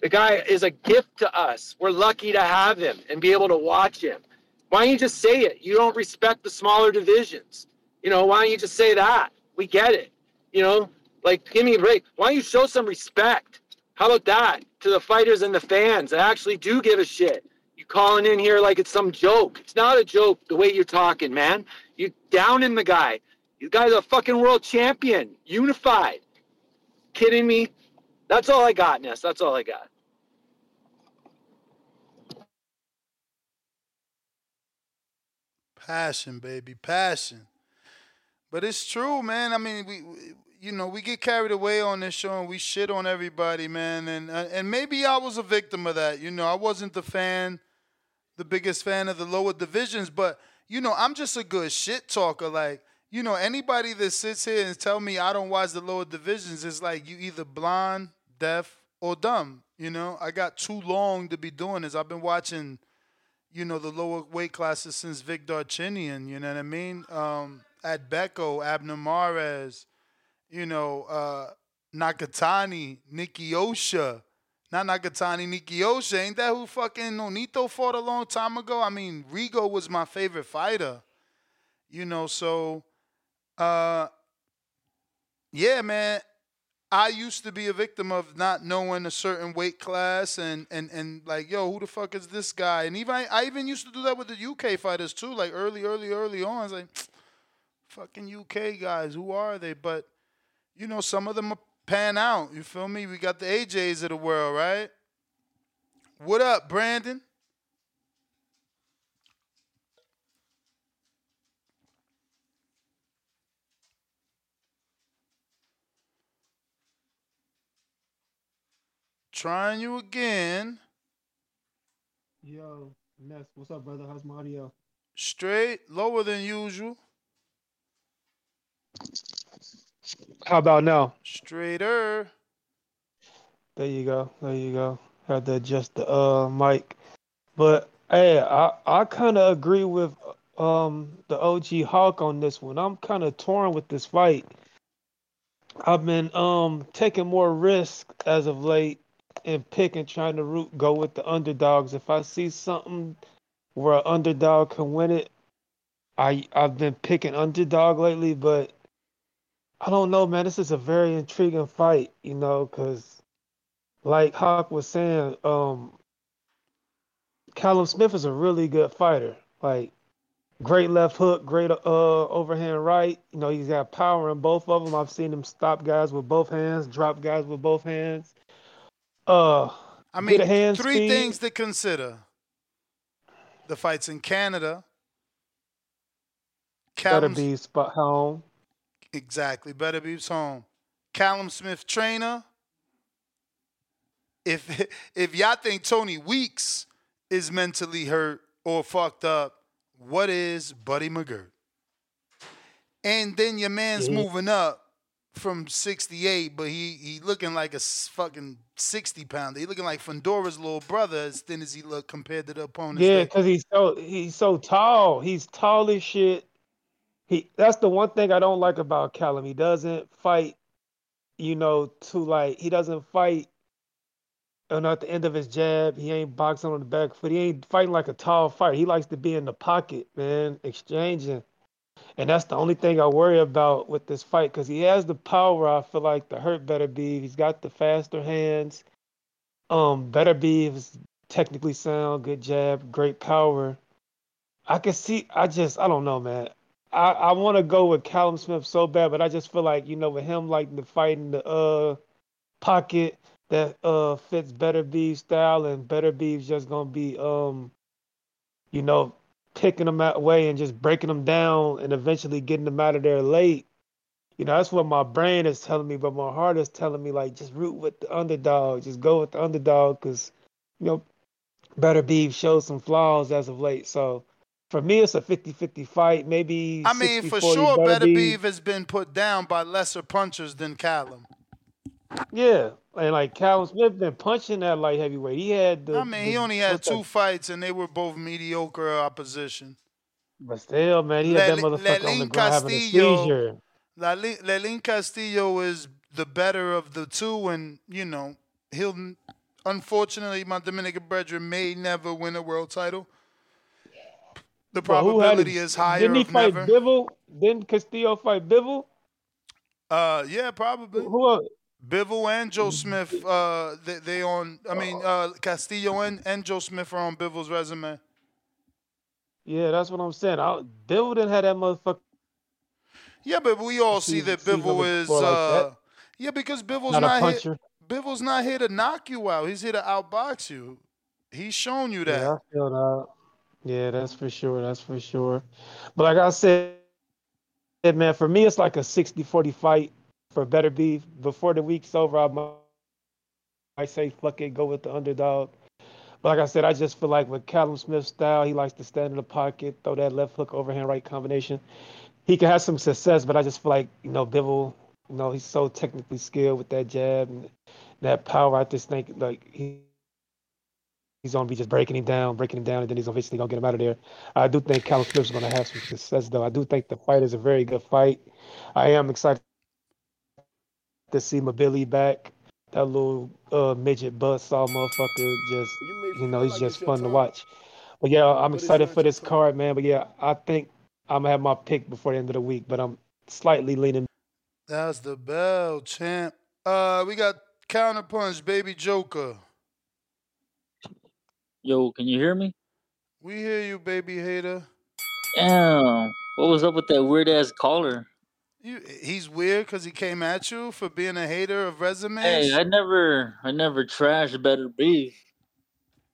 Speaker 38: The guy is a gift to us. We're lucky to have him and be able to watch him. Why don't you just say it? You don't respect the smaller divisions. You know, why don't you just say that? We get it. You know, like give me a break. Why don't you show some respect? How about that to the fighters and the fans that actually do give a shit? You calling in here like it's some joke. It's not a joke the way you're talking, man. You down in the guy. You guy's a fucking world champion, unified. Kidding me? That's all I got, Ness. That's all I got.
Speaker 22: Passion, baby, passion. But it's true, man. I mean, we, we- you know, we get carried away on this show and we shit on everybody, man. And uh, and maybe I was a victim of that. You know, I wasn't the fan, the biggest fan of the lower divisions, but you know, I'm just a good shit talker. Like, you know, anybody that sits here and tell me I don't watch the lower divisions is like you either blind, deaf, or dumb. You know, I got too long to be doing this. I've been watching you know, the lower weight classes since Vic Darchinyan, you know what I mean? Um, at Becco, Abner Mares, you know, uh, Nakatani, Nikki Osha. Not Nakatani, Nikki Osha. Ain't that who fucking Nonito fought a long time ago? I mean, Rigo was my favorite fighter. You know, so uh yeah, man. I used to be a victim of not knowing a certain weight class and and and like, yo, who the fuck is this guy? And even I even used to do that with the UK fighters too, like early, early, early on. Like, fucking UK guys, who are they? But you know, some of them pan out. You feel me? We got the AJs of the world, right? What up, Brandon? Trying you again.
Speaker 39: Yo, Ness, what's up, brother? How's my audio?
Speaker 22: Straight, lower than usual.
Speaker 39: How about now?
Speaker 22: Straighter.
Speaker 39: There you go. There you go. Had to adjust the uh mic. But hey, I I kind of agree with um the OG Hawk on this one. I'm kind of torn with this fight. I've been um taking more risk as of late and picking trying to root go with the underdogs. If I see something where an underdog can win it, I I've been picking underdog lately, but I don't know, man. This is a very intriguing fight, you know, because like Hawk was saying, um, Callum Smith is a really good fighter. Like, great left hook, great uh overhand right. You know, he's got power in both of them. I've seen him stop guys with both hands, drop guys with both hands. Uh,
Speaker 22: I mean, three
Speaker 39: speed.
Speaker 22: things to consider. The fights in Canada.
Speaker 39: Better
Speaker 22: Callum,
Speaker 39: be spot home.
Speaker 22: Exactly. Better be home. Callum Smith trainer. If if y'all think Tony Weeks is mentally hurt or fucked up, what is Buddy McGirt? And then your man's
Speaker 39: Yeah.
Speaker 22: moving up from 68, but he he looking like a fucking 60 pounder. He looking like Fundora's little brother as thin as he look compared to the opponent.
Speaker 39: Yeah, because he's so he's so tall. He's tall as shit. He that's the one thing I don't like about Callum. He doesn't fight, you know, to like he doesn't fight and at the end of his jab, he ain't boxing on the back foot. He ain't fighting like a tall fighter. He likes to be in the pocket, man, exchanging. And that's the only thing I worry about with this fight because he has the power. I feel like the hurt Beterbiev. He's got the faster hands. Um, Beterbiev is technically sound, good jab, great power. I can see. I just, I don't know, man. I I want to go with Callum Smith so bad, but I just feel like you know, with him like the fight in the uh pocket that uh fits Beterbiev style, and Beterbiev's just gonna be um, you know, picking them out away and just breaking them down, and eventually getting them out of there late. You know, that's what my brain is telling me, but my heart is telling me like just root with the underdog, just go with the underdog, because you know, Beterbiev shows some flaws as of late. So for me, it's a 50-50 fight. Maybe
Speaker 22: I mean, for
Speaker 39: 60-40
Speaker 22: sure, Beterbiev has been put down by lesser punchers than Callum.
Speaker 39: Yeah, and like Callum Smith been punching that light heavyweight. He had the.
Speaker 22: I mean, he only had
Speaker 39: what's that-
Speaker 22: two fights, and they were both mediocre opposition.
Speaker 39: But still, man, he had that
Speaker 22: Lel-
Speaker 39: motherfucker on the ground having a seizure.
Speaker 22: Lenin Lenin Castillo is the better of the two, and you know he'll. Unfortunately, my Dominican brethren may never win a world title. The
Speaker 39: who
Speaker 22: probability
Speaker 39: it?
Speaker 22: is higher
Speaker 39: Didn't he fight
Speaker 22: never.
Speaker 39: Bivol? Didn't Castillo fight Bivol?
Speaker 22: Uh, yeah, probably.
Speaker 39: Who else?
Speaker 22: Bivol and Joe Smith. Uh, they, they on. I mean, uh, Castillo and, and Joe Smith are on Bivol's resume.
Speaker 39: Yeah, that's what I'm saying. I, Bivol didn't have that motherfucker.
Speaker 22: Yeah, but we all see that Bivol is.
Speaker 39: like
Speaker 22: Uh,
Speaker 39: that.
Speaker 22: yeah, because Bivol's
Speaker 39: Not
Speaker 22: not, here. Bivol's not here to knock you out. He's here to outbox you. He's shown you that.
Speaker 39: Yeah, I feel that. Yeah, that's for sure. That's for sure. But like I said, man, for me, it's like a 60-40 fight for Beterbiev. Before the week's over, I might, might say, fuck it, go with the underdog. But like I said, I just feel like with Callum Smith's style, he likes to stand in the pocket, throw that left hook, overhand right combination. He can have some success, but I just feel like, you know, Bivol, you know, he's so technically skilled with that jab and that power. I just think, like, he he's gonna be just breaking him down, breaking him down, and then he's eventually gonna get him out of there. I do think Callum Smith's gonna have some success, though. I do think the fight is a very good fight. I am excited to see Mbilli back. That little uh, midget buzzsaw motherfucker, just you know, he's just fun to watch. But yeah, I'm excited for this card, man. But yeah, I think I'm gonna have my pick before the end of the week, but I'm slightly leaning.
Speaker 22: That's the bell, champ. Uh, we got counterpunch, baby Joker.
Speaker 31: Yo, can you hear me?
Speaker 22: We hear you, baby hater.
Speaker 31: Damn. What was up with that weird ass caller?
Speaker 22: You, he's weird because he came at you for being a hater of resumes.
Speaker 31: Hey, I never I never trashed Beterbiev.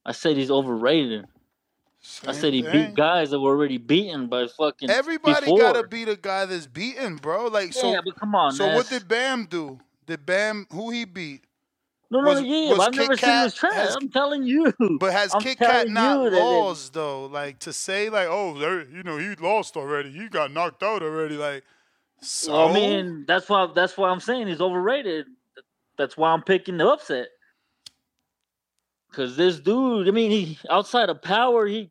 Speaker 31: I said he's overrated. I said he
Speaker 22: thing.
Speaker 31: beat guys that were already beaten by fucking
Speaker 22: Everybody
Speaker 31: before.
Speaker 22: gotta beat a guy that's beaten, bro. Like so.
Speaker 31: Yeah, but come on,
Speaker 22: So what did Bam do? Did Bam who he beat?
Speaker 31: No, no,
Speaker 22: Was-
Speaker 31: yeah,
Speaker 22: was
Speaker 31: I've
Speaker 22: Kit
Speaker 31: never seen
Speaker 22: Kat-
Speaker 31: this trash.
Speaker 22: has-
Speaker 31: I'm telling you.
Speaker 22: But has
Speaker 31: I'm
Speaker 22: Kit Kat not
Speaker 31: it-
Speaker 22: lost though? Like to say like, oh, there, you know, he lost already. He got knocked out already. Like, so
Speaker 31: Well, I mean, that's why that's why I'm saying he's overrated. That's why I'm picking the upset. Cause this dude, I mean, he outside of power, he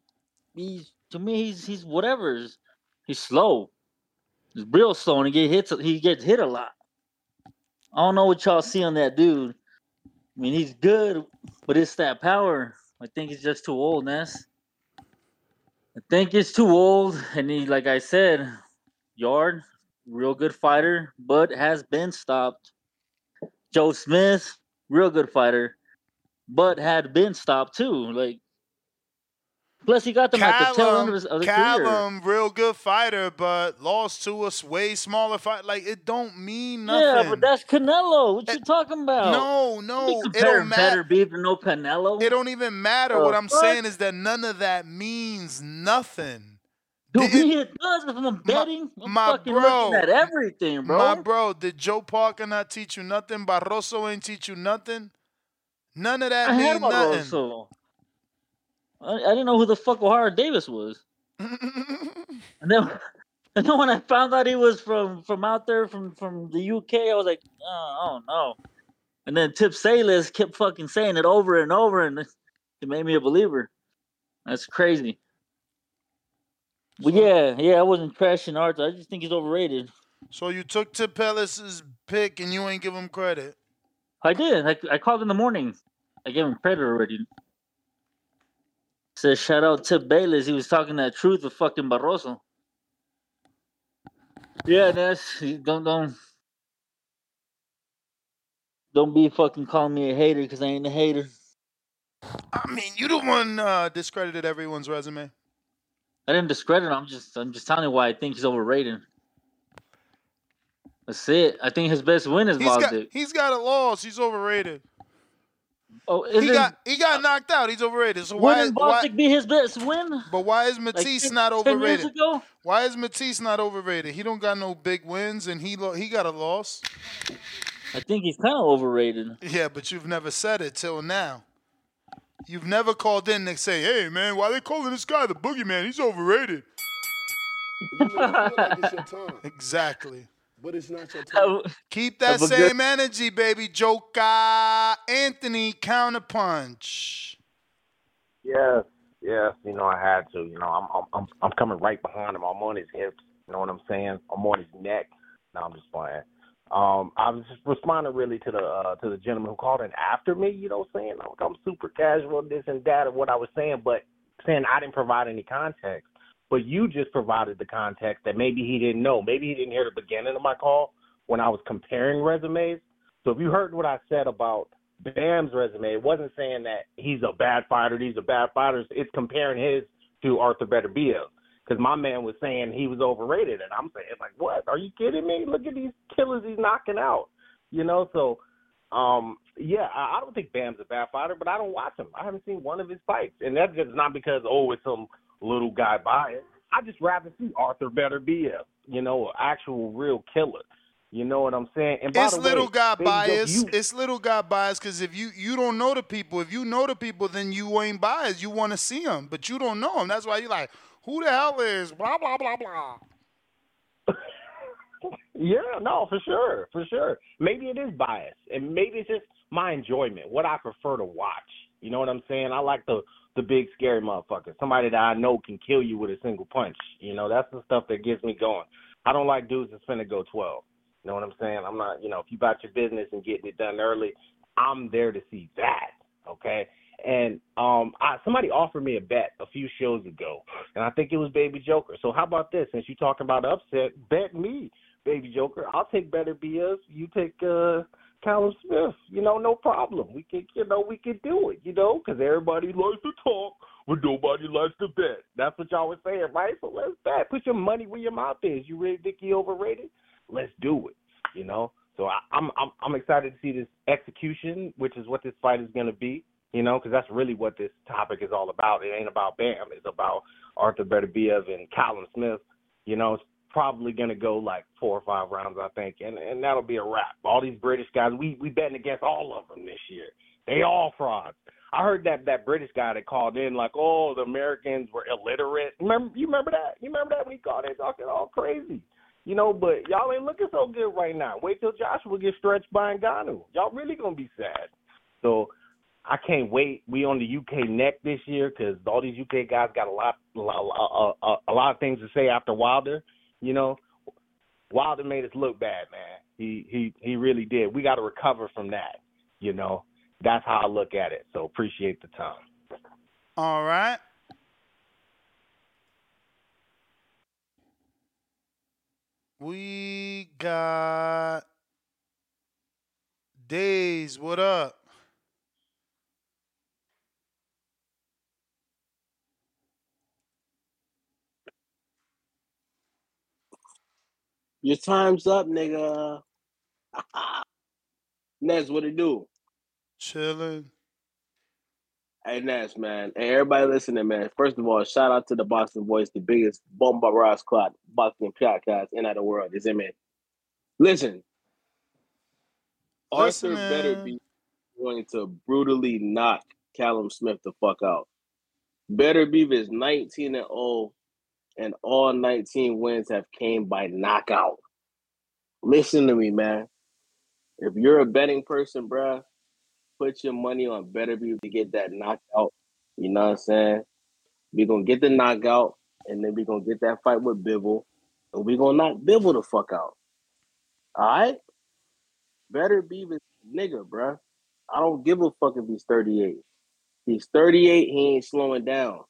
Speaker 31: he's to me he's he's whatever. He's, he's slow. He's real slow, and he get hits. He gets hit a lot. I don't know what y'all see on that dude. I mean, he's good, but it's that power. I think he's just too old, Ness. I think he's too old, and he, like I said, Yarde, real good fighter, but has been stopped. Joe Smith, real good fighter, but had been stopped too. Like, plus he got them at the tail end of his, of his career.
Speaker 22: Callum, real good fighter, but lost to a way smaller fight. Like it don't mean nothing.
Speaker 31: Yeah, but that's Canelo. What eh, you talking about?
Speaker 22: No, no, it don't
Speaker 31: better
Speaker 22: matter.
Speaker 31: beef to no Canelo.
Speaker 22: It don't even matter.
Speaker 31: The
Speaker 22: what I'm
Speaker 31: fuck?
Speaker 22: saying is that none of that means nothing.
Speaker 31: To me, it does. If I'm betting, I'm
Speaker 22: my
Speaker 31: fucking
Speaker 22: bro,
Speaker 31: looking at everything, bro.
Speaker 22: My bro, did Joe Parker not teach you nothing? Barroso ain't teach you nothing. None of that
Speaker 31: I
Speaker 22: mean nothing.
Speaker 31: Barroso. I, I didn't know who the fuck Ohara Davies was. and then, and then when I found out he was from from out there from from the UK, I was like, uh, oh, I don't. And then Tip Salas kept fucking saying it over and over, and it made me a believer. That's crazy. But yeah, yeah, I wasn't trashing Arthur. I just think he's overrated.
Speaker 22: So you took Tip Ellis's pick and you ain't give him credit.
Speaker 31: I did. I, I called in the morning. I gave him credit already. Says shout out Tip Bayless. He was talking that truth with fucking Barroso. Yeah, that's don't don't don't be fucking calling me a hater because I ain't a hater.
Speaker 22: I mean, you the one uh, discredited everyone's resume.
Speaker 31: I didn't discredit him. I'm just I'm just telling you why I think he's overrated. That's it. I think his best win is
Speaker 22: He's got he's got a loss. He's overrated.
Speaker 31: Oh,
Speaker 22: He got he got knocked out. He's overrated. So why
Speaker 31: wouldn't
Speaker 22: why
Speaker 31: be his best win?
Speaker 22: but why is Matias
Speaker 31: ten-
Speaker 22: not
Speaker 31: 10 years
Speaker 22: overrated?
Speaker 31: ago?
Speaker 22: Why is Matias not overrated? He don't got no big wins and he lo- he got a loss.
Speaker 31: I think he's kind of overrated.
Speaker 22: Yeah, but you've never said it till now. You've never called in and say, "Hey, man, why they calling this guy the boogeyman? He's overrated."
Speaker 26: You may like it's your time,
Speaker 22: Exactly.
Speaker 26: But it's not your time.
Speaker 22: Keep that
Speaker 26: Have a good-
Speaker 22: same energy, baby. Joker Anthony counterpunch.
Speaker 37: Yes, yes. You know, I had to. You know, I'm I'm I'm, I'm coming right behind him. I'm on his hips. You know what I'm saying? I'm on his neck. No, I'm just playing. Um, I was just responding really to the uh, to the gentleman who called in after me. You know, what I'm saying I'm, I'm super casual, this and that, of what I was saying, but saying I didn't provide any context. But you just provided the context that maybe he didn't know. Maybe he didn't hear the beginning of my call when I was comparing resumes. So if you heard what I said about Bam's resume, it wasn't saying that he's a bad fighter, these are bad fighters. It's comparing his to Arthur Beterbiev. Because my man was saying he was overrated, and I'm saying like, what? Are you kidding me? Look at these killers he's knocking out. You know, so um, yeah, I, I don't think Bam's a bad fighter, but I don't watch him. I haven't seen one of his fights, and that's just not because oh, it's some little guy bias. I just rather see Arthur Beterbiev a you know, an actual real killer. You know what I'm saying? And
Speaker 22: It's
Speaker 37: the way,
Speaker 22: little guy bias.
Speaker 37: you-
Speaker 22: It's little guy bias because if you you don't know the people, if you know the people, then you ain't biased. You want to see them, but you don't know them. That's why you're like, who the hell is blah blah blah blah.
Speaker 37: Yeah, no, for sure, for sure. Maybe it is bias, and maybe it's just my enjoyment, what I prefer to watch. You know what I'm saying? I like the the big scary motherfucker, somebody that I know can kill you with a single punch. You know, that's the stuff that gets me going. I don't like dudes that's finna go 12. You know what I'm saying? I'm not, you know, if you about your business and getting it done early, I'm there to see that. Okay. And um I somebody offered me a bet a few shows ago, and I think it was Baby Joker. So how about this? Since you're talking about upset, bet me, Baby Joker. I'll take Beterbiev. You take uh Callum Smith. You know, no problem. We can, you know, we can do it. You know, because everybody likes to talk, but nobody likes to bet. That's what y'all was saying, right? So let's bet. Put your money where your mouth is. You really think he overrated? Let's do it. You know. So I, I'm I'm I'm excited to see this execution, which is what this fight is going to be. You know, because that's really what this topic is all about. It ain't about Bam. It's about Arthur Beterbiev and Callum Smith. You know, probably going to go like four or five rounds, I think, and and that'll be a wrap. All these British guys, we we betting against all of them this year. They all frauds. I heard that that British guy that called in like, oh, the Americans were illiterate. Remember, you remember that? You remember that when he called in talking all crazy. You know, but y'all ain't looking so good right now. Wait till Joshua gets stretched by Ngannou. Y'all really gonna be sad. So I can't wait. We on the UK neck this year because all these UK guys got a lot, a a, a, a lot of things to say after Wilder. You know, Wilder made us look bad, man. He he he really did. We got to recover from that. You know, that's how I look at it. So appreciate the time.
Speaker 22: All right. We got Days. What up?
Speaker 40: Your time's up, nigga. Nez, what it do?
Speaker 22: Chilling.
Speaker 40: Hey, Nez, man. Hey, everybody listening, man. First of all, shout out to the Boxing Voice, the biggest bomba Ross clock boxing podcast in the world. Is it, man? Listen, Arthur
Speaker 22: Listening.
Speaker 40: Beterbiev going to brutally knock Callum Smith the fuck out. Beterbiev is 19 and 0, and all 19 wins have came by knockout. Listen to me, man. If you're a betting person, bruh, put your money on Beterbiev to get that knockout. You know what I'm saying? We're gonna get the knockout, and then we're gonna get that fight with Bivol, and we're gonna knock Bivol the fuck out. All right? Beterbiev this nigga, bruh. I don't give a fuck if he's 38. He's 38, he ain't slowing down.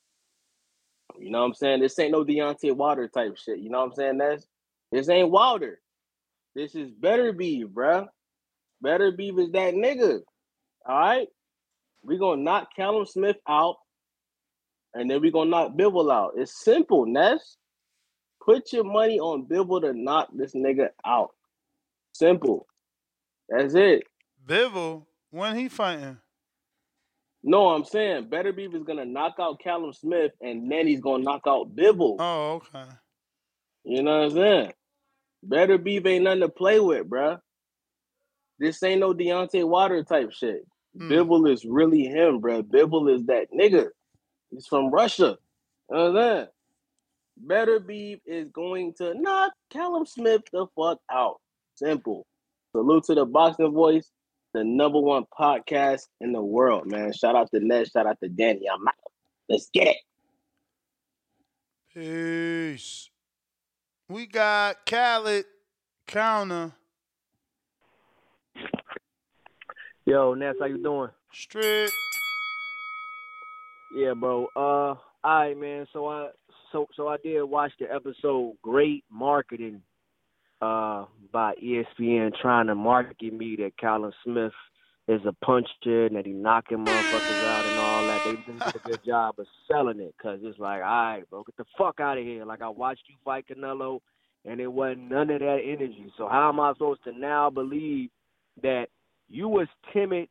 Speaker 40: You know what I'm saying? This ain't no Deontay Wilder type shit. You know what I'm saying? That's this ain't Wilder. This is Beterbiev, bruh. Beterbiev is that nigga. All right? we gonna knock Callum Smith out, and then we gonna knock Bivol out. It's simple, Ness. Put your money on Bivol to knock this nigga out. Simple. That's it.
Speaker 22: Bivol, when he fighting?
Speaker 40: No, I'm saying Beterbiev is gonna knock out Callum Smith, and then he's gonna knock out Bivol.
Speaker 22: Oh, okay.
Speaker 40: You know what I'm saying? Beterbiev ain't nothing to play with, bruh. This ain't no Deontay Wilder type shit. Hmm. Bivol is really him, bruh. Bivol is that nigga. He's from Russia. You know what I'm saying? Beterbiev is going to knock Callum Smith the fuck out. Simple. Salute to the Boxing Voice, the number one podcast in the world, man. Shout out to Ned. Shout out to Danny. I'm out. Let's get it.
Speaker 22: Peace. We got Khaled counter.
Speaker 35: Yo, Ness, how you doing?
Speaker 22: Straight.
Speaker 35: Yeah, bro. Uh, all right, man. So I so so I did watch the episode Great Marketing uh by ESPN trying to market me that Callum Smith is a puncher and that he knocking motherfuckers out and all that. They didn't a good job of selling it because it's like, all right, bro, get the fuck out of here. Like I watched you fight Canelo and it wasn't none of that energy. So how am I supposed to now believe that you was timid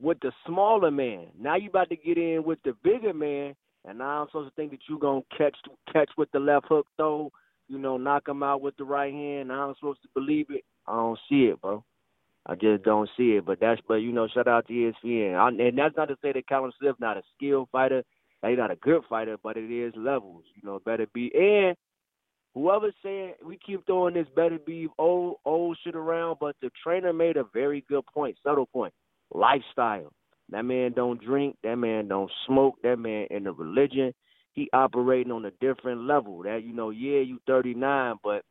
Speaker 35: with the smaller man? Now you about to get in with the bigger man, and now I'm supposed to think that you gonna catch catch with the left hook throw, you know, knock him out with the right hand. I'm supposed to believe it. I don't see it, bro. I just don't see it. But that's but you know, shout out to ESPN. I, and that's not to say that Callum Smith not a skilled fighter. He's not a good fighter, but it is levels. You know, Beterbiev and whoever's saying we keep throwing this Beterbiev old old shit around, but the trainer made a very good point, subtle point. Lifestyle. That man don't drink, that man don't smoke, that man in the religion. He operating on a different level. That you know, yeah, you thirty nine, but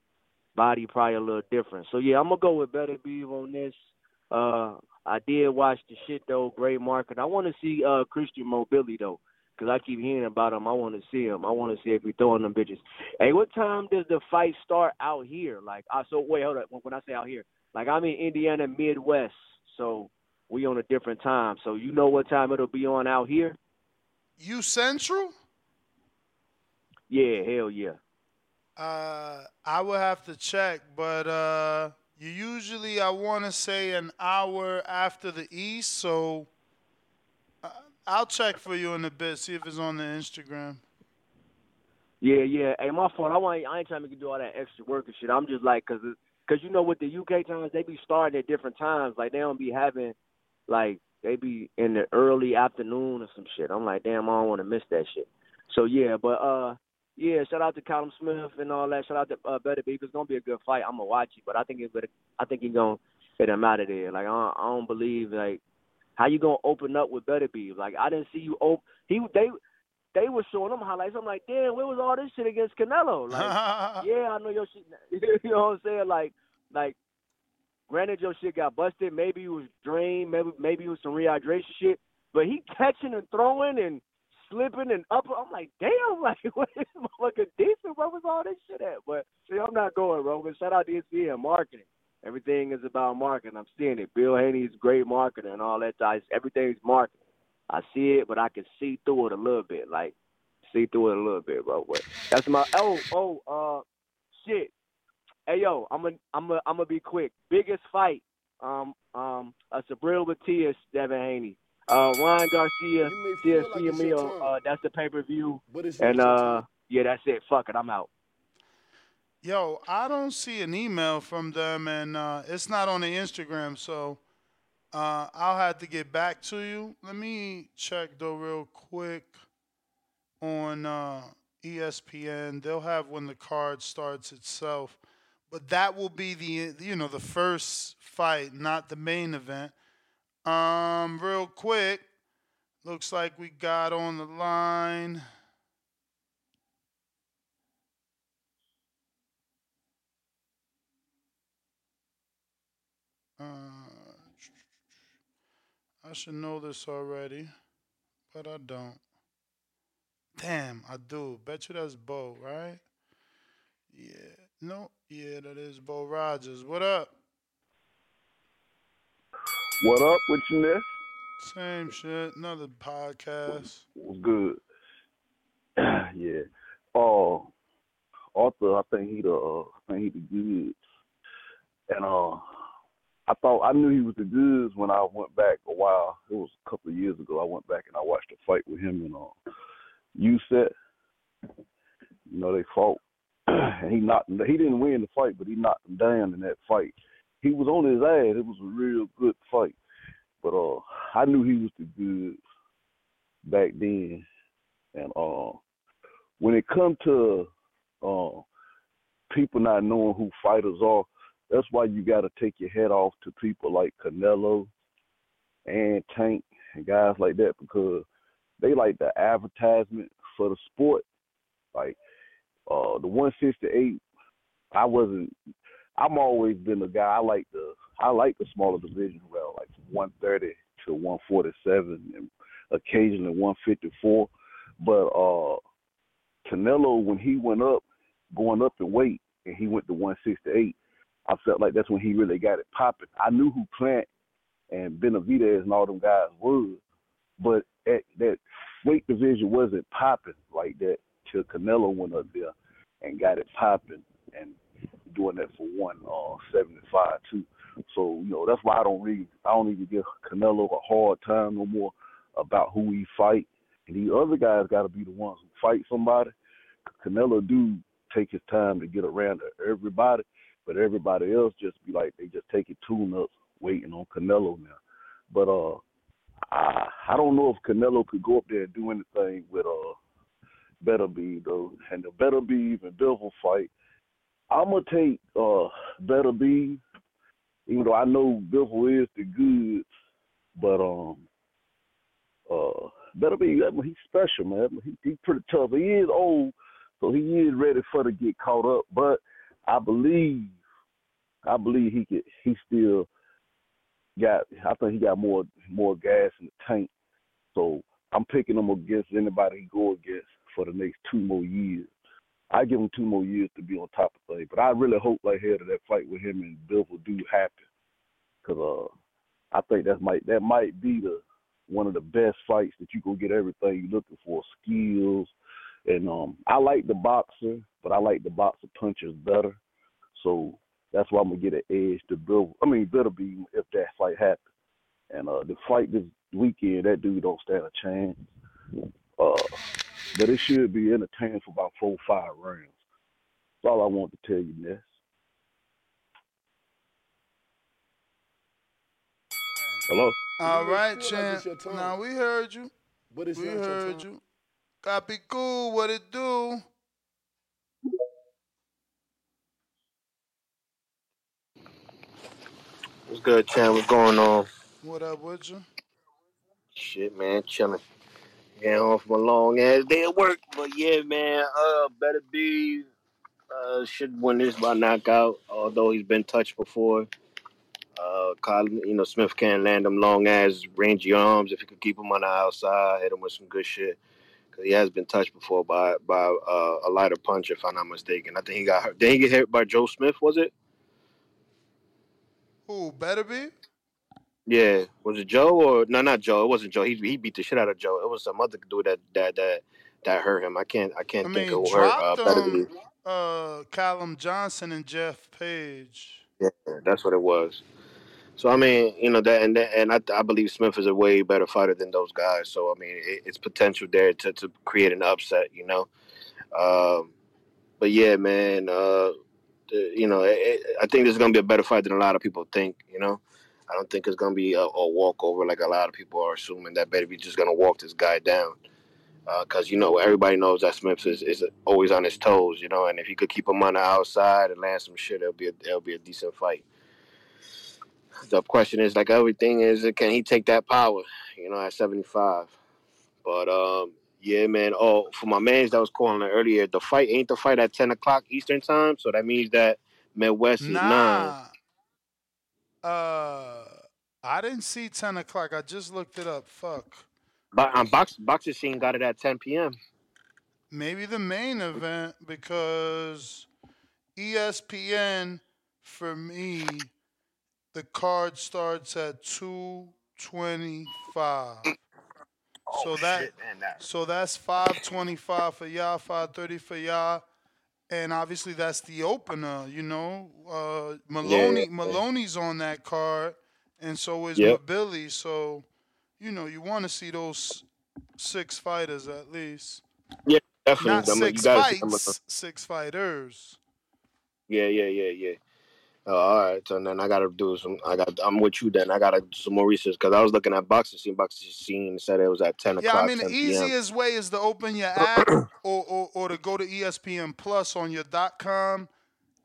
Speaker 35: body probably a little different. So yeah, I'm gonna go with Beterbiev on this. Uh, I did watch the shit though, great market. I want to see uh Christian Mbilli though, cause I keep hearing about him. I want to see him. I want to see if he throwing them bitches. Hey, what time does the fight start out here? Like, I so wait, hold up. When I say out here, like I'm in Indiana Midwest, so we on a different time. So you know what time it'll be on out here?
Speaker 22: You Central?
Speaker 35: Yeah, hell yeah.
Speaker 22: Uh, I would have to check, but uh, you usually I want to say an hour after the East, so uh, I'll check for you in a bit, see if it's on the Instagram.
Speaker 35: Yeah, yeah. Hey, my fault. I want. I ain't trying to do all that extra work and shit. I'm just like, cause, it- cause you know, with the UK times, they be starting at different times. Like they don't be having, like they be in the early afternoon or some shit. I'm like, damn, I don't want to miss that shit. So yeah, but uh, yeah. Shout out to Callum Smith and all that. Shout out to uh, Beterbiev. It's gonna be a good fight. I'm gonna watch it, but I think it's gonna. I think he's gonna get him out of there. Like I don't, I don't believe like how you gonna open up with Beterbiev. Like I didn't see you open. He they they were showing them highlights. I'm like, damn, where was all this shit against Canelo? Like, yeah, I know your shit. you know what I'm saying? Like, like, granted your shit got busted. Maybe it was drained. Maybe maybe it was some rehydration shit. But he catching and throwing and slipping and up. I'm like, damn, like, what is motherfucker decent? Where was all this shit at? But see, I'm not going, bro. But shout out to ESPN marketing. Everything is about marketing. I'm seeing it. Bill Haney's great marketing and all that. I, everything's marketing. I see it, but I can see through it a little bit. Like see through it a little bit, bro. But that's my oh oh uh shit. Hey yo, I'm gonna I'm gonna I'm gonna be quick. Biggest fight, um um, uh, Subriel Matias, Devin Haney, uh, Ryan Garcia, CSC Emil. Uh, that's the pay per view, and uh yeah, that's it. Fuck it, I'm out.
Speaker 22: Yo, I don't see an email from them, and uh, it's not on the Instagram, so uh, I'll have to get back to you. Let me check though, real quick, on uh, ESPN. They'll have when the card starts itself, but that will be the you know the first fight, not the main event. Um, real quick, looks like we got on the line. Uh, I should know this already, but I don't. Damn, I do. Bet you that's Bo, right? Yeah. No, yeah, that is Bo Rogers. What up?
Speaker 41: What up with you, miss?
Speaker 22: Same shit. Another podcast.
Speaker 41: What's good? yeah. Uh, Arthur, I think he the, uh, I think he the goods, and uh, I thought I knew he was the goods when I went back a while. It was a couple of years ago. I went back and I watched a fight with him and uh, Usyk. You know they fought, and he knocked. Him, he didn't win the fight, but he knocked him down in that fight. He was on his ass. It was a real good fight, but uh, I knew he was the good back then, and uh, when it come to uh, people not knowing who fighters are, that's why you got to take your head off to people like Canelo and Tank and guys like that because they like the advertisement for the sport. Like uh, the 168, I wasn't. I'm always been the guy. I like the I like the smaller division well, like from 130 to 147 and occasionally 154. But uh, Canelo when he went up, going up in weight, and he went to 168. I felt like that's when he really got it popping. I knew who Plant and Benavidez and all them guys was, but at that weight division wasn't popping like that till Canelo went up there and got it popping and doing that for one uh seventy five too. So, you know, that's why I don't really I don't even give Canelo a hard time no more about who he fight. And these other guys gotta be the ones who fight somebody. Canelo do take his time to get around to everybody, but everybody else just be like they just taking tune ups waiting on Canelo now. But uh I I don't know if Canelo could go up there and do anything with uh Beterbiev though. And the Beterbiev and Bivol fight, I'm gonna take uh Beterbiev, even though I know Bivol is the goods, but um uh Beterbiev he's special, man. He, he's pretty tough. He is old, so he is ready for to get caught up. But I believe, I believe he could. He still got. I think he got more more gas in the tank. So I'm picking him against anybody he go against for the next two more years. I give him two more years to be on top of things, but I really hope like hell that that fight with him and Bivol do happen, cause uh, I think that might that might be the one of the best fights that you go get everything you're looking for, skills, and um, I like the boxer, but I like the boxer punchers better, so that's why I'm gonna get an edge to Bill. I mean, Beterbiev if that fight happens. And uh, the fight this weekend, that dude don't stand a chance. Uh, but it should be entertaining for about four, or five rounds. That's all I want to tell you, Ness. Hello.
Speaker 22: All right,
Speaker 26: may
Speaker 22: right,
Speaker 26: feel like
Speaker 22: champ. Now we heard you.
Speaker 26: But it's
Speaker 22: we
Speaker 26: not
Speaker 22: heard
Speaker 26: time.
Speaker 22: you. Copy cool. What it do?
Speaker 42: What's good, Chan? What's going on?
Speaker 22: What up with you?
Speaker 42: Shit, man, chilling. Home from a long ass day of work, but yeah, man. Uh, Beterbiev. Uh, should win this by knockout. Although he's been touched before. Uh, Callum, you know, Smith can't land them long ass rangy arms. If he could keep him on the outside, hit him with some good shit. Cause he has been touched before by by uh, a lighter punch, if I'm not mistaken. I think he got hurt. Did he get hit by Joe Smith? Was it?
Speaker 22: Who Beterbiev?
Speaker 42: Yeah, was it Joe or no? Not Joe. It wasn't Joe. He he beat the shit out of Joe. It was some other dude that that that that hurt him. I can't I can't
Speaker 22: I
Speaker 42: think
Speaker 22: mean,
Speaker 42: of who hurt. Uh, be.
Speaker 22: um, uh, Callum Johnson and Jeff Page.
Speaker 42: Yeah, that's what it was. So I mean, you know that, and and I, I believe Smith is a way better fighter than those guys. So I mean, it, it's potential there to, to create an upset. You know, um, but yeah, man. Uh, the, you know, it, I think this is gonna be a better fight than a lot of people think. You know, I don't think it's gonna be a, a walkover like a lot of people are assuming that Baby just gonna walk this guy down. Because you know everybody knows that Smith is, is always on his toes, you know, and if he could keep him on the outside and land some shit, it'll be a, it'll be a decent fight. The question is, like everything, is can he take that power? You know, at seventy five. But um, yeah, man. Oh, for my man's that was calling earlier, the fight ain't the fight at ten o'clock Eastern time, so that means that Midwest is nine.
Speaker 22: Uh, I didn't see ten o'clock. I just looked it up. Fuck.
Speaker 42: But um, box boxing scene got it at ten p.m.
Speaker 22: Maybe the main event because ESPN for me, the card starts at two twenty five. so that
Speaker 42: shit, man, that-
Speaker 22: so that's five twenty five for y'all, five thirty for y'all. And obviously that's the opener, you know. Uh Moloney
Speaker 42: yeah.
Speaker 22: Moloney's on that card and so is
Speaker 42: Yep.
Speaker 22: Mbilli. So, you know, you want to see those six fighters at least.
Speaker 42: Yeah, definitely.
Speaker 22: Not
Speaker 42: I'm-
Speaker 22: six
Speaker 42: gotta
Speaker 22: fights, six fighters.
Speaker 42: Yeah, yeah, yeah, yeah. Uh, all right, so then I gotta do some. I got. I'm with you. Then I gotta do some more research because I was looking at boxing scene. Boxing scene said it was at ten o'clock. Yeah.
Speaker 22: I mean the easiest way is to open your app or, or, or to go to ESPN Plus on your dot com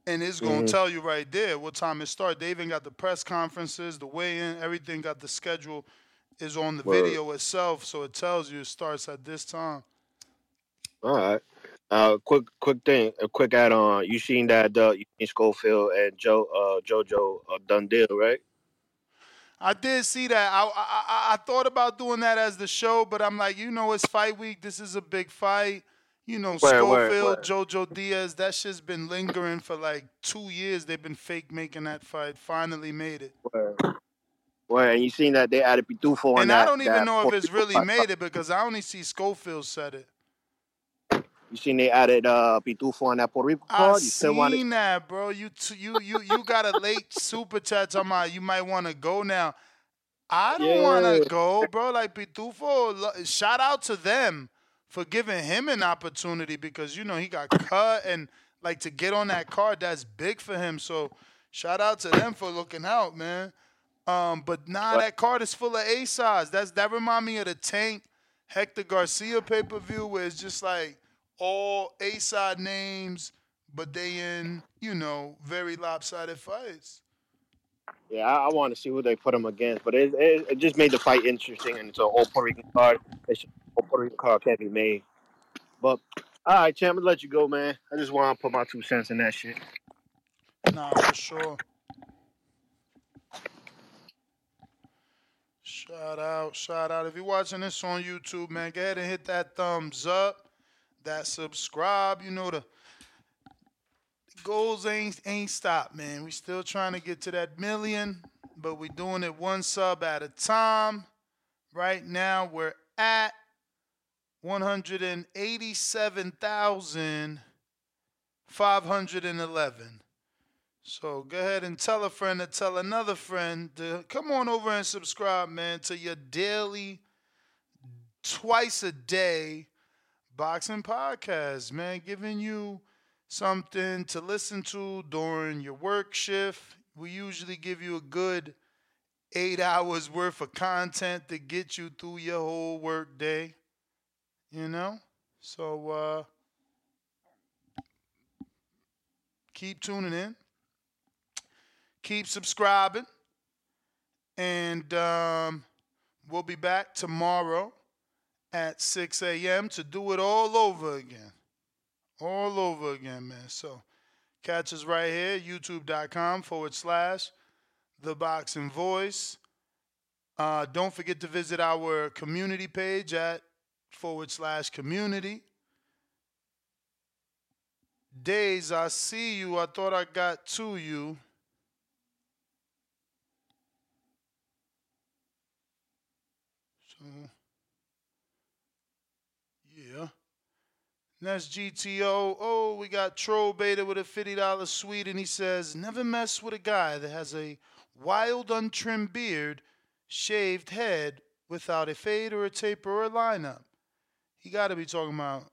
Speaker 22: and it's gonna
Speaker 42: Mhm.
Speaker 22: tell you right there what time it starts. They even got the press conferences, the weigh-in, everything got the schedule is on the
Speaker 42: Word.
Speaker 22: video itself, so it tells you it starts at this time.
Speaker 42: All right. Uh, quick, quick thing, a quick add on. You seen that uh, you seen Schofield and Joe, uh, JoJo uh, done deal, right?
Speaker 22: I did see that. I, I I I thought about doing that as the show, but I'm like, you know, it's fight week. This is a big fight. you know,
Speaker 42: Word, word,
Speaker 22: Schofield,
Speaker 42: word.
Speaker 22: Jojo Diaz, that shit's been lingering for like two years. They've been fake making that fight. Finally made it.
Speaker 42: Where, where and you seen that they added Pitufo on
Speaker 22: And
Speaker 42: that.
Speaker 22: I don't even
Speaker 42: that
Speaker 22: know if it's really made it because I only see Schofield said it.
Speaker 42: You seen they added uh Pitufo on that Puerto Rico
Speaker 22: I
Speaker 42: card? You want it?
Speaker 22: seen that, bro. You t- you you you got a late super chat talking about you might want to go now. I don't want to go, bro. Like Pitufo, shout out to them for giving him an opportunity because you know he got cut and like to get on that card that's big for him. So shout out to them for looking out, man. Um, but nah, that card is full of A sides. That's that remind me of the Tank Hector Garcia pay per view where it's just like all A side names, but they in you know very lopsided fights.
Speaker 42: Yeah, I, I want to see who they put him against, but it, it it just made the fight interesting, and it's an old Puerto Rican card. It's old Puerto Rican card can't be made. But all right, champ, I'm let you go, man. I just want to put my two cents in that shit.
Speaker 22: Nah, for sure. Shout out, shout out. If you're watching this on YouTube, man, go ahead and hit that thumbs up, that subscribe. You know the goals ain't ain't stopped, man. We still trying to get to that million, but we doing it one sub at a time. Right now we're at 187,511. So go ahead and tell a friend to tell another friend to come on over and subscribe, man, to your daily, twice a day boxing podcast, man, giving you something to listen to during your work shift. We usually give you a good eight hours worth of content to get you through your whole work day. You know? So uh keep tuning in. Keep subscribing. And um, we'll be back tomorrow at 6 a.m. to do it all over again. All over again, man. So catch us right here, youtube.com forward slash the boxing voice. Uh, don't forget to visit our community page at forward slash community. Days, I see you. I thought I got to you. So, yeah. Next GTO. Oh, we got Troll Beta with a $50 suite, and he says, Never mess with a guy that has a wild, untrimmed beard, shaved head without a fade or a taper or a lineup. He got to be talking about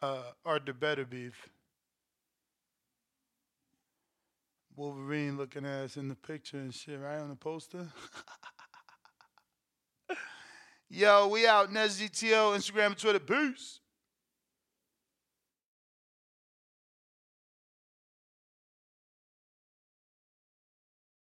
Speaker 22: uh, Art the Beterbiev. Wolverine looking ass in the picture and shit, right on the poster. Yo, we out. Nes GTO, Instagram and Twitter. Peace.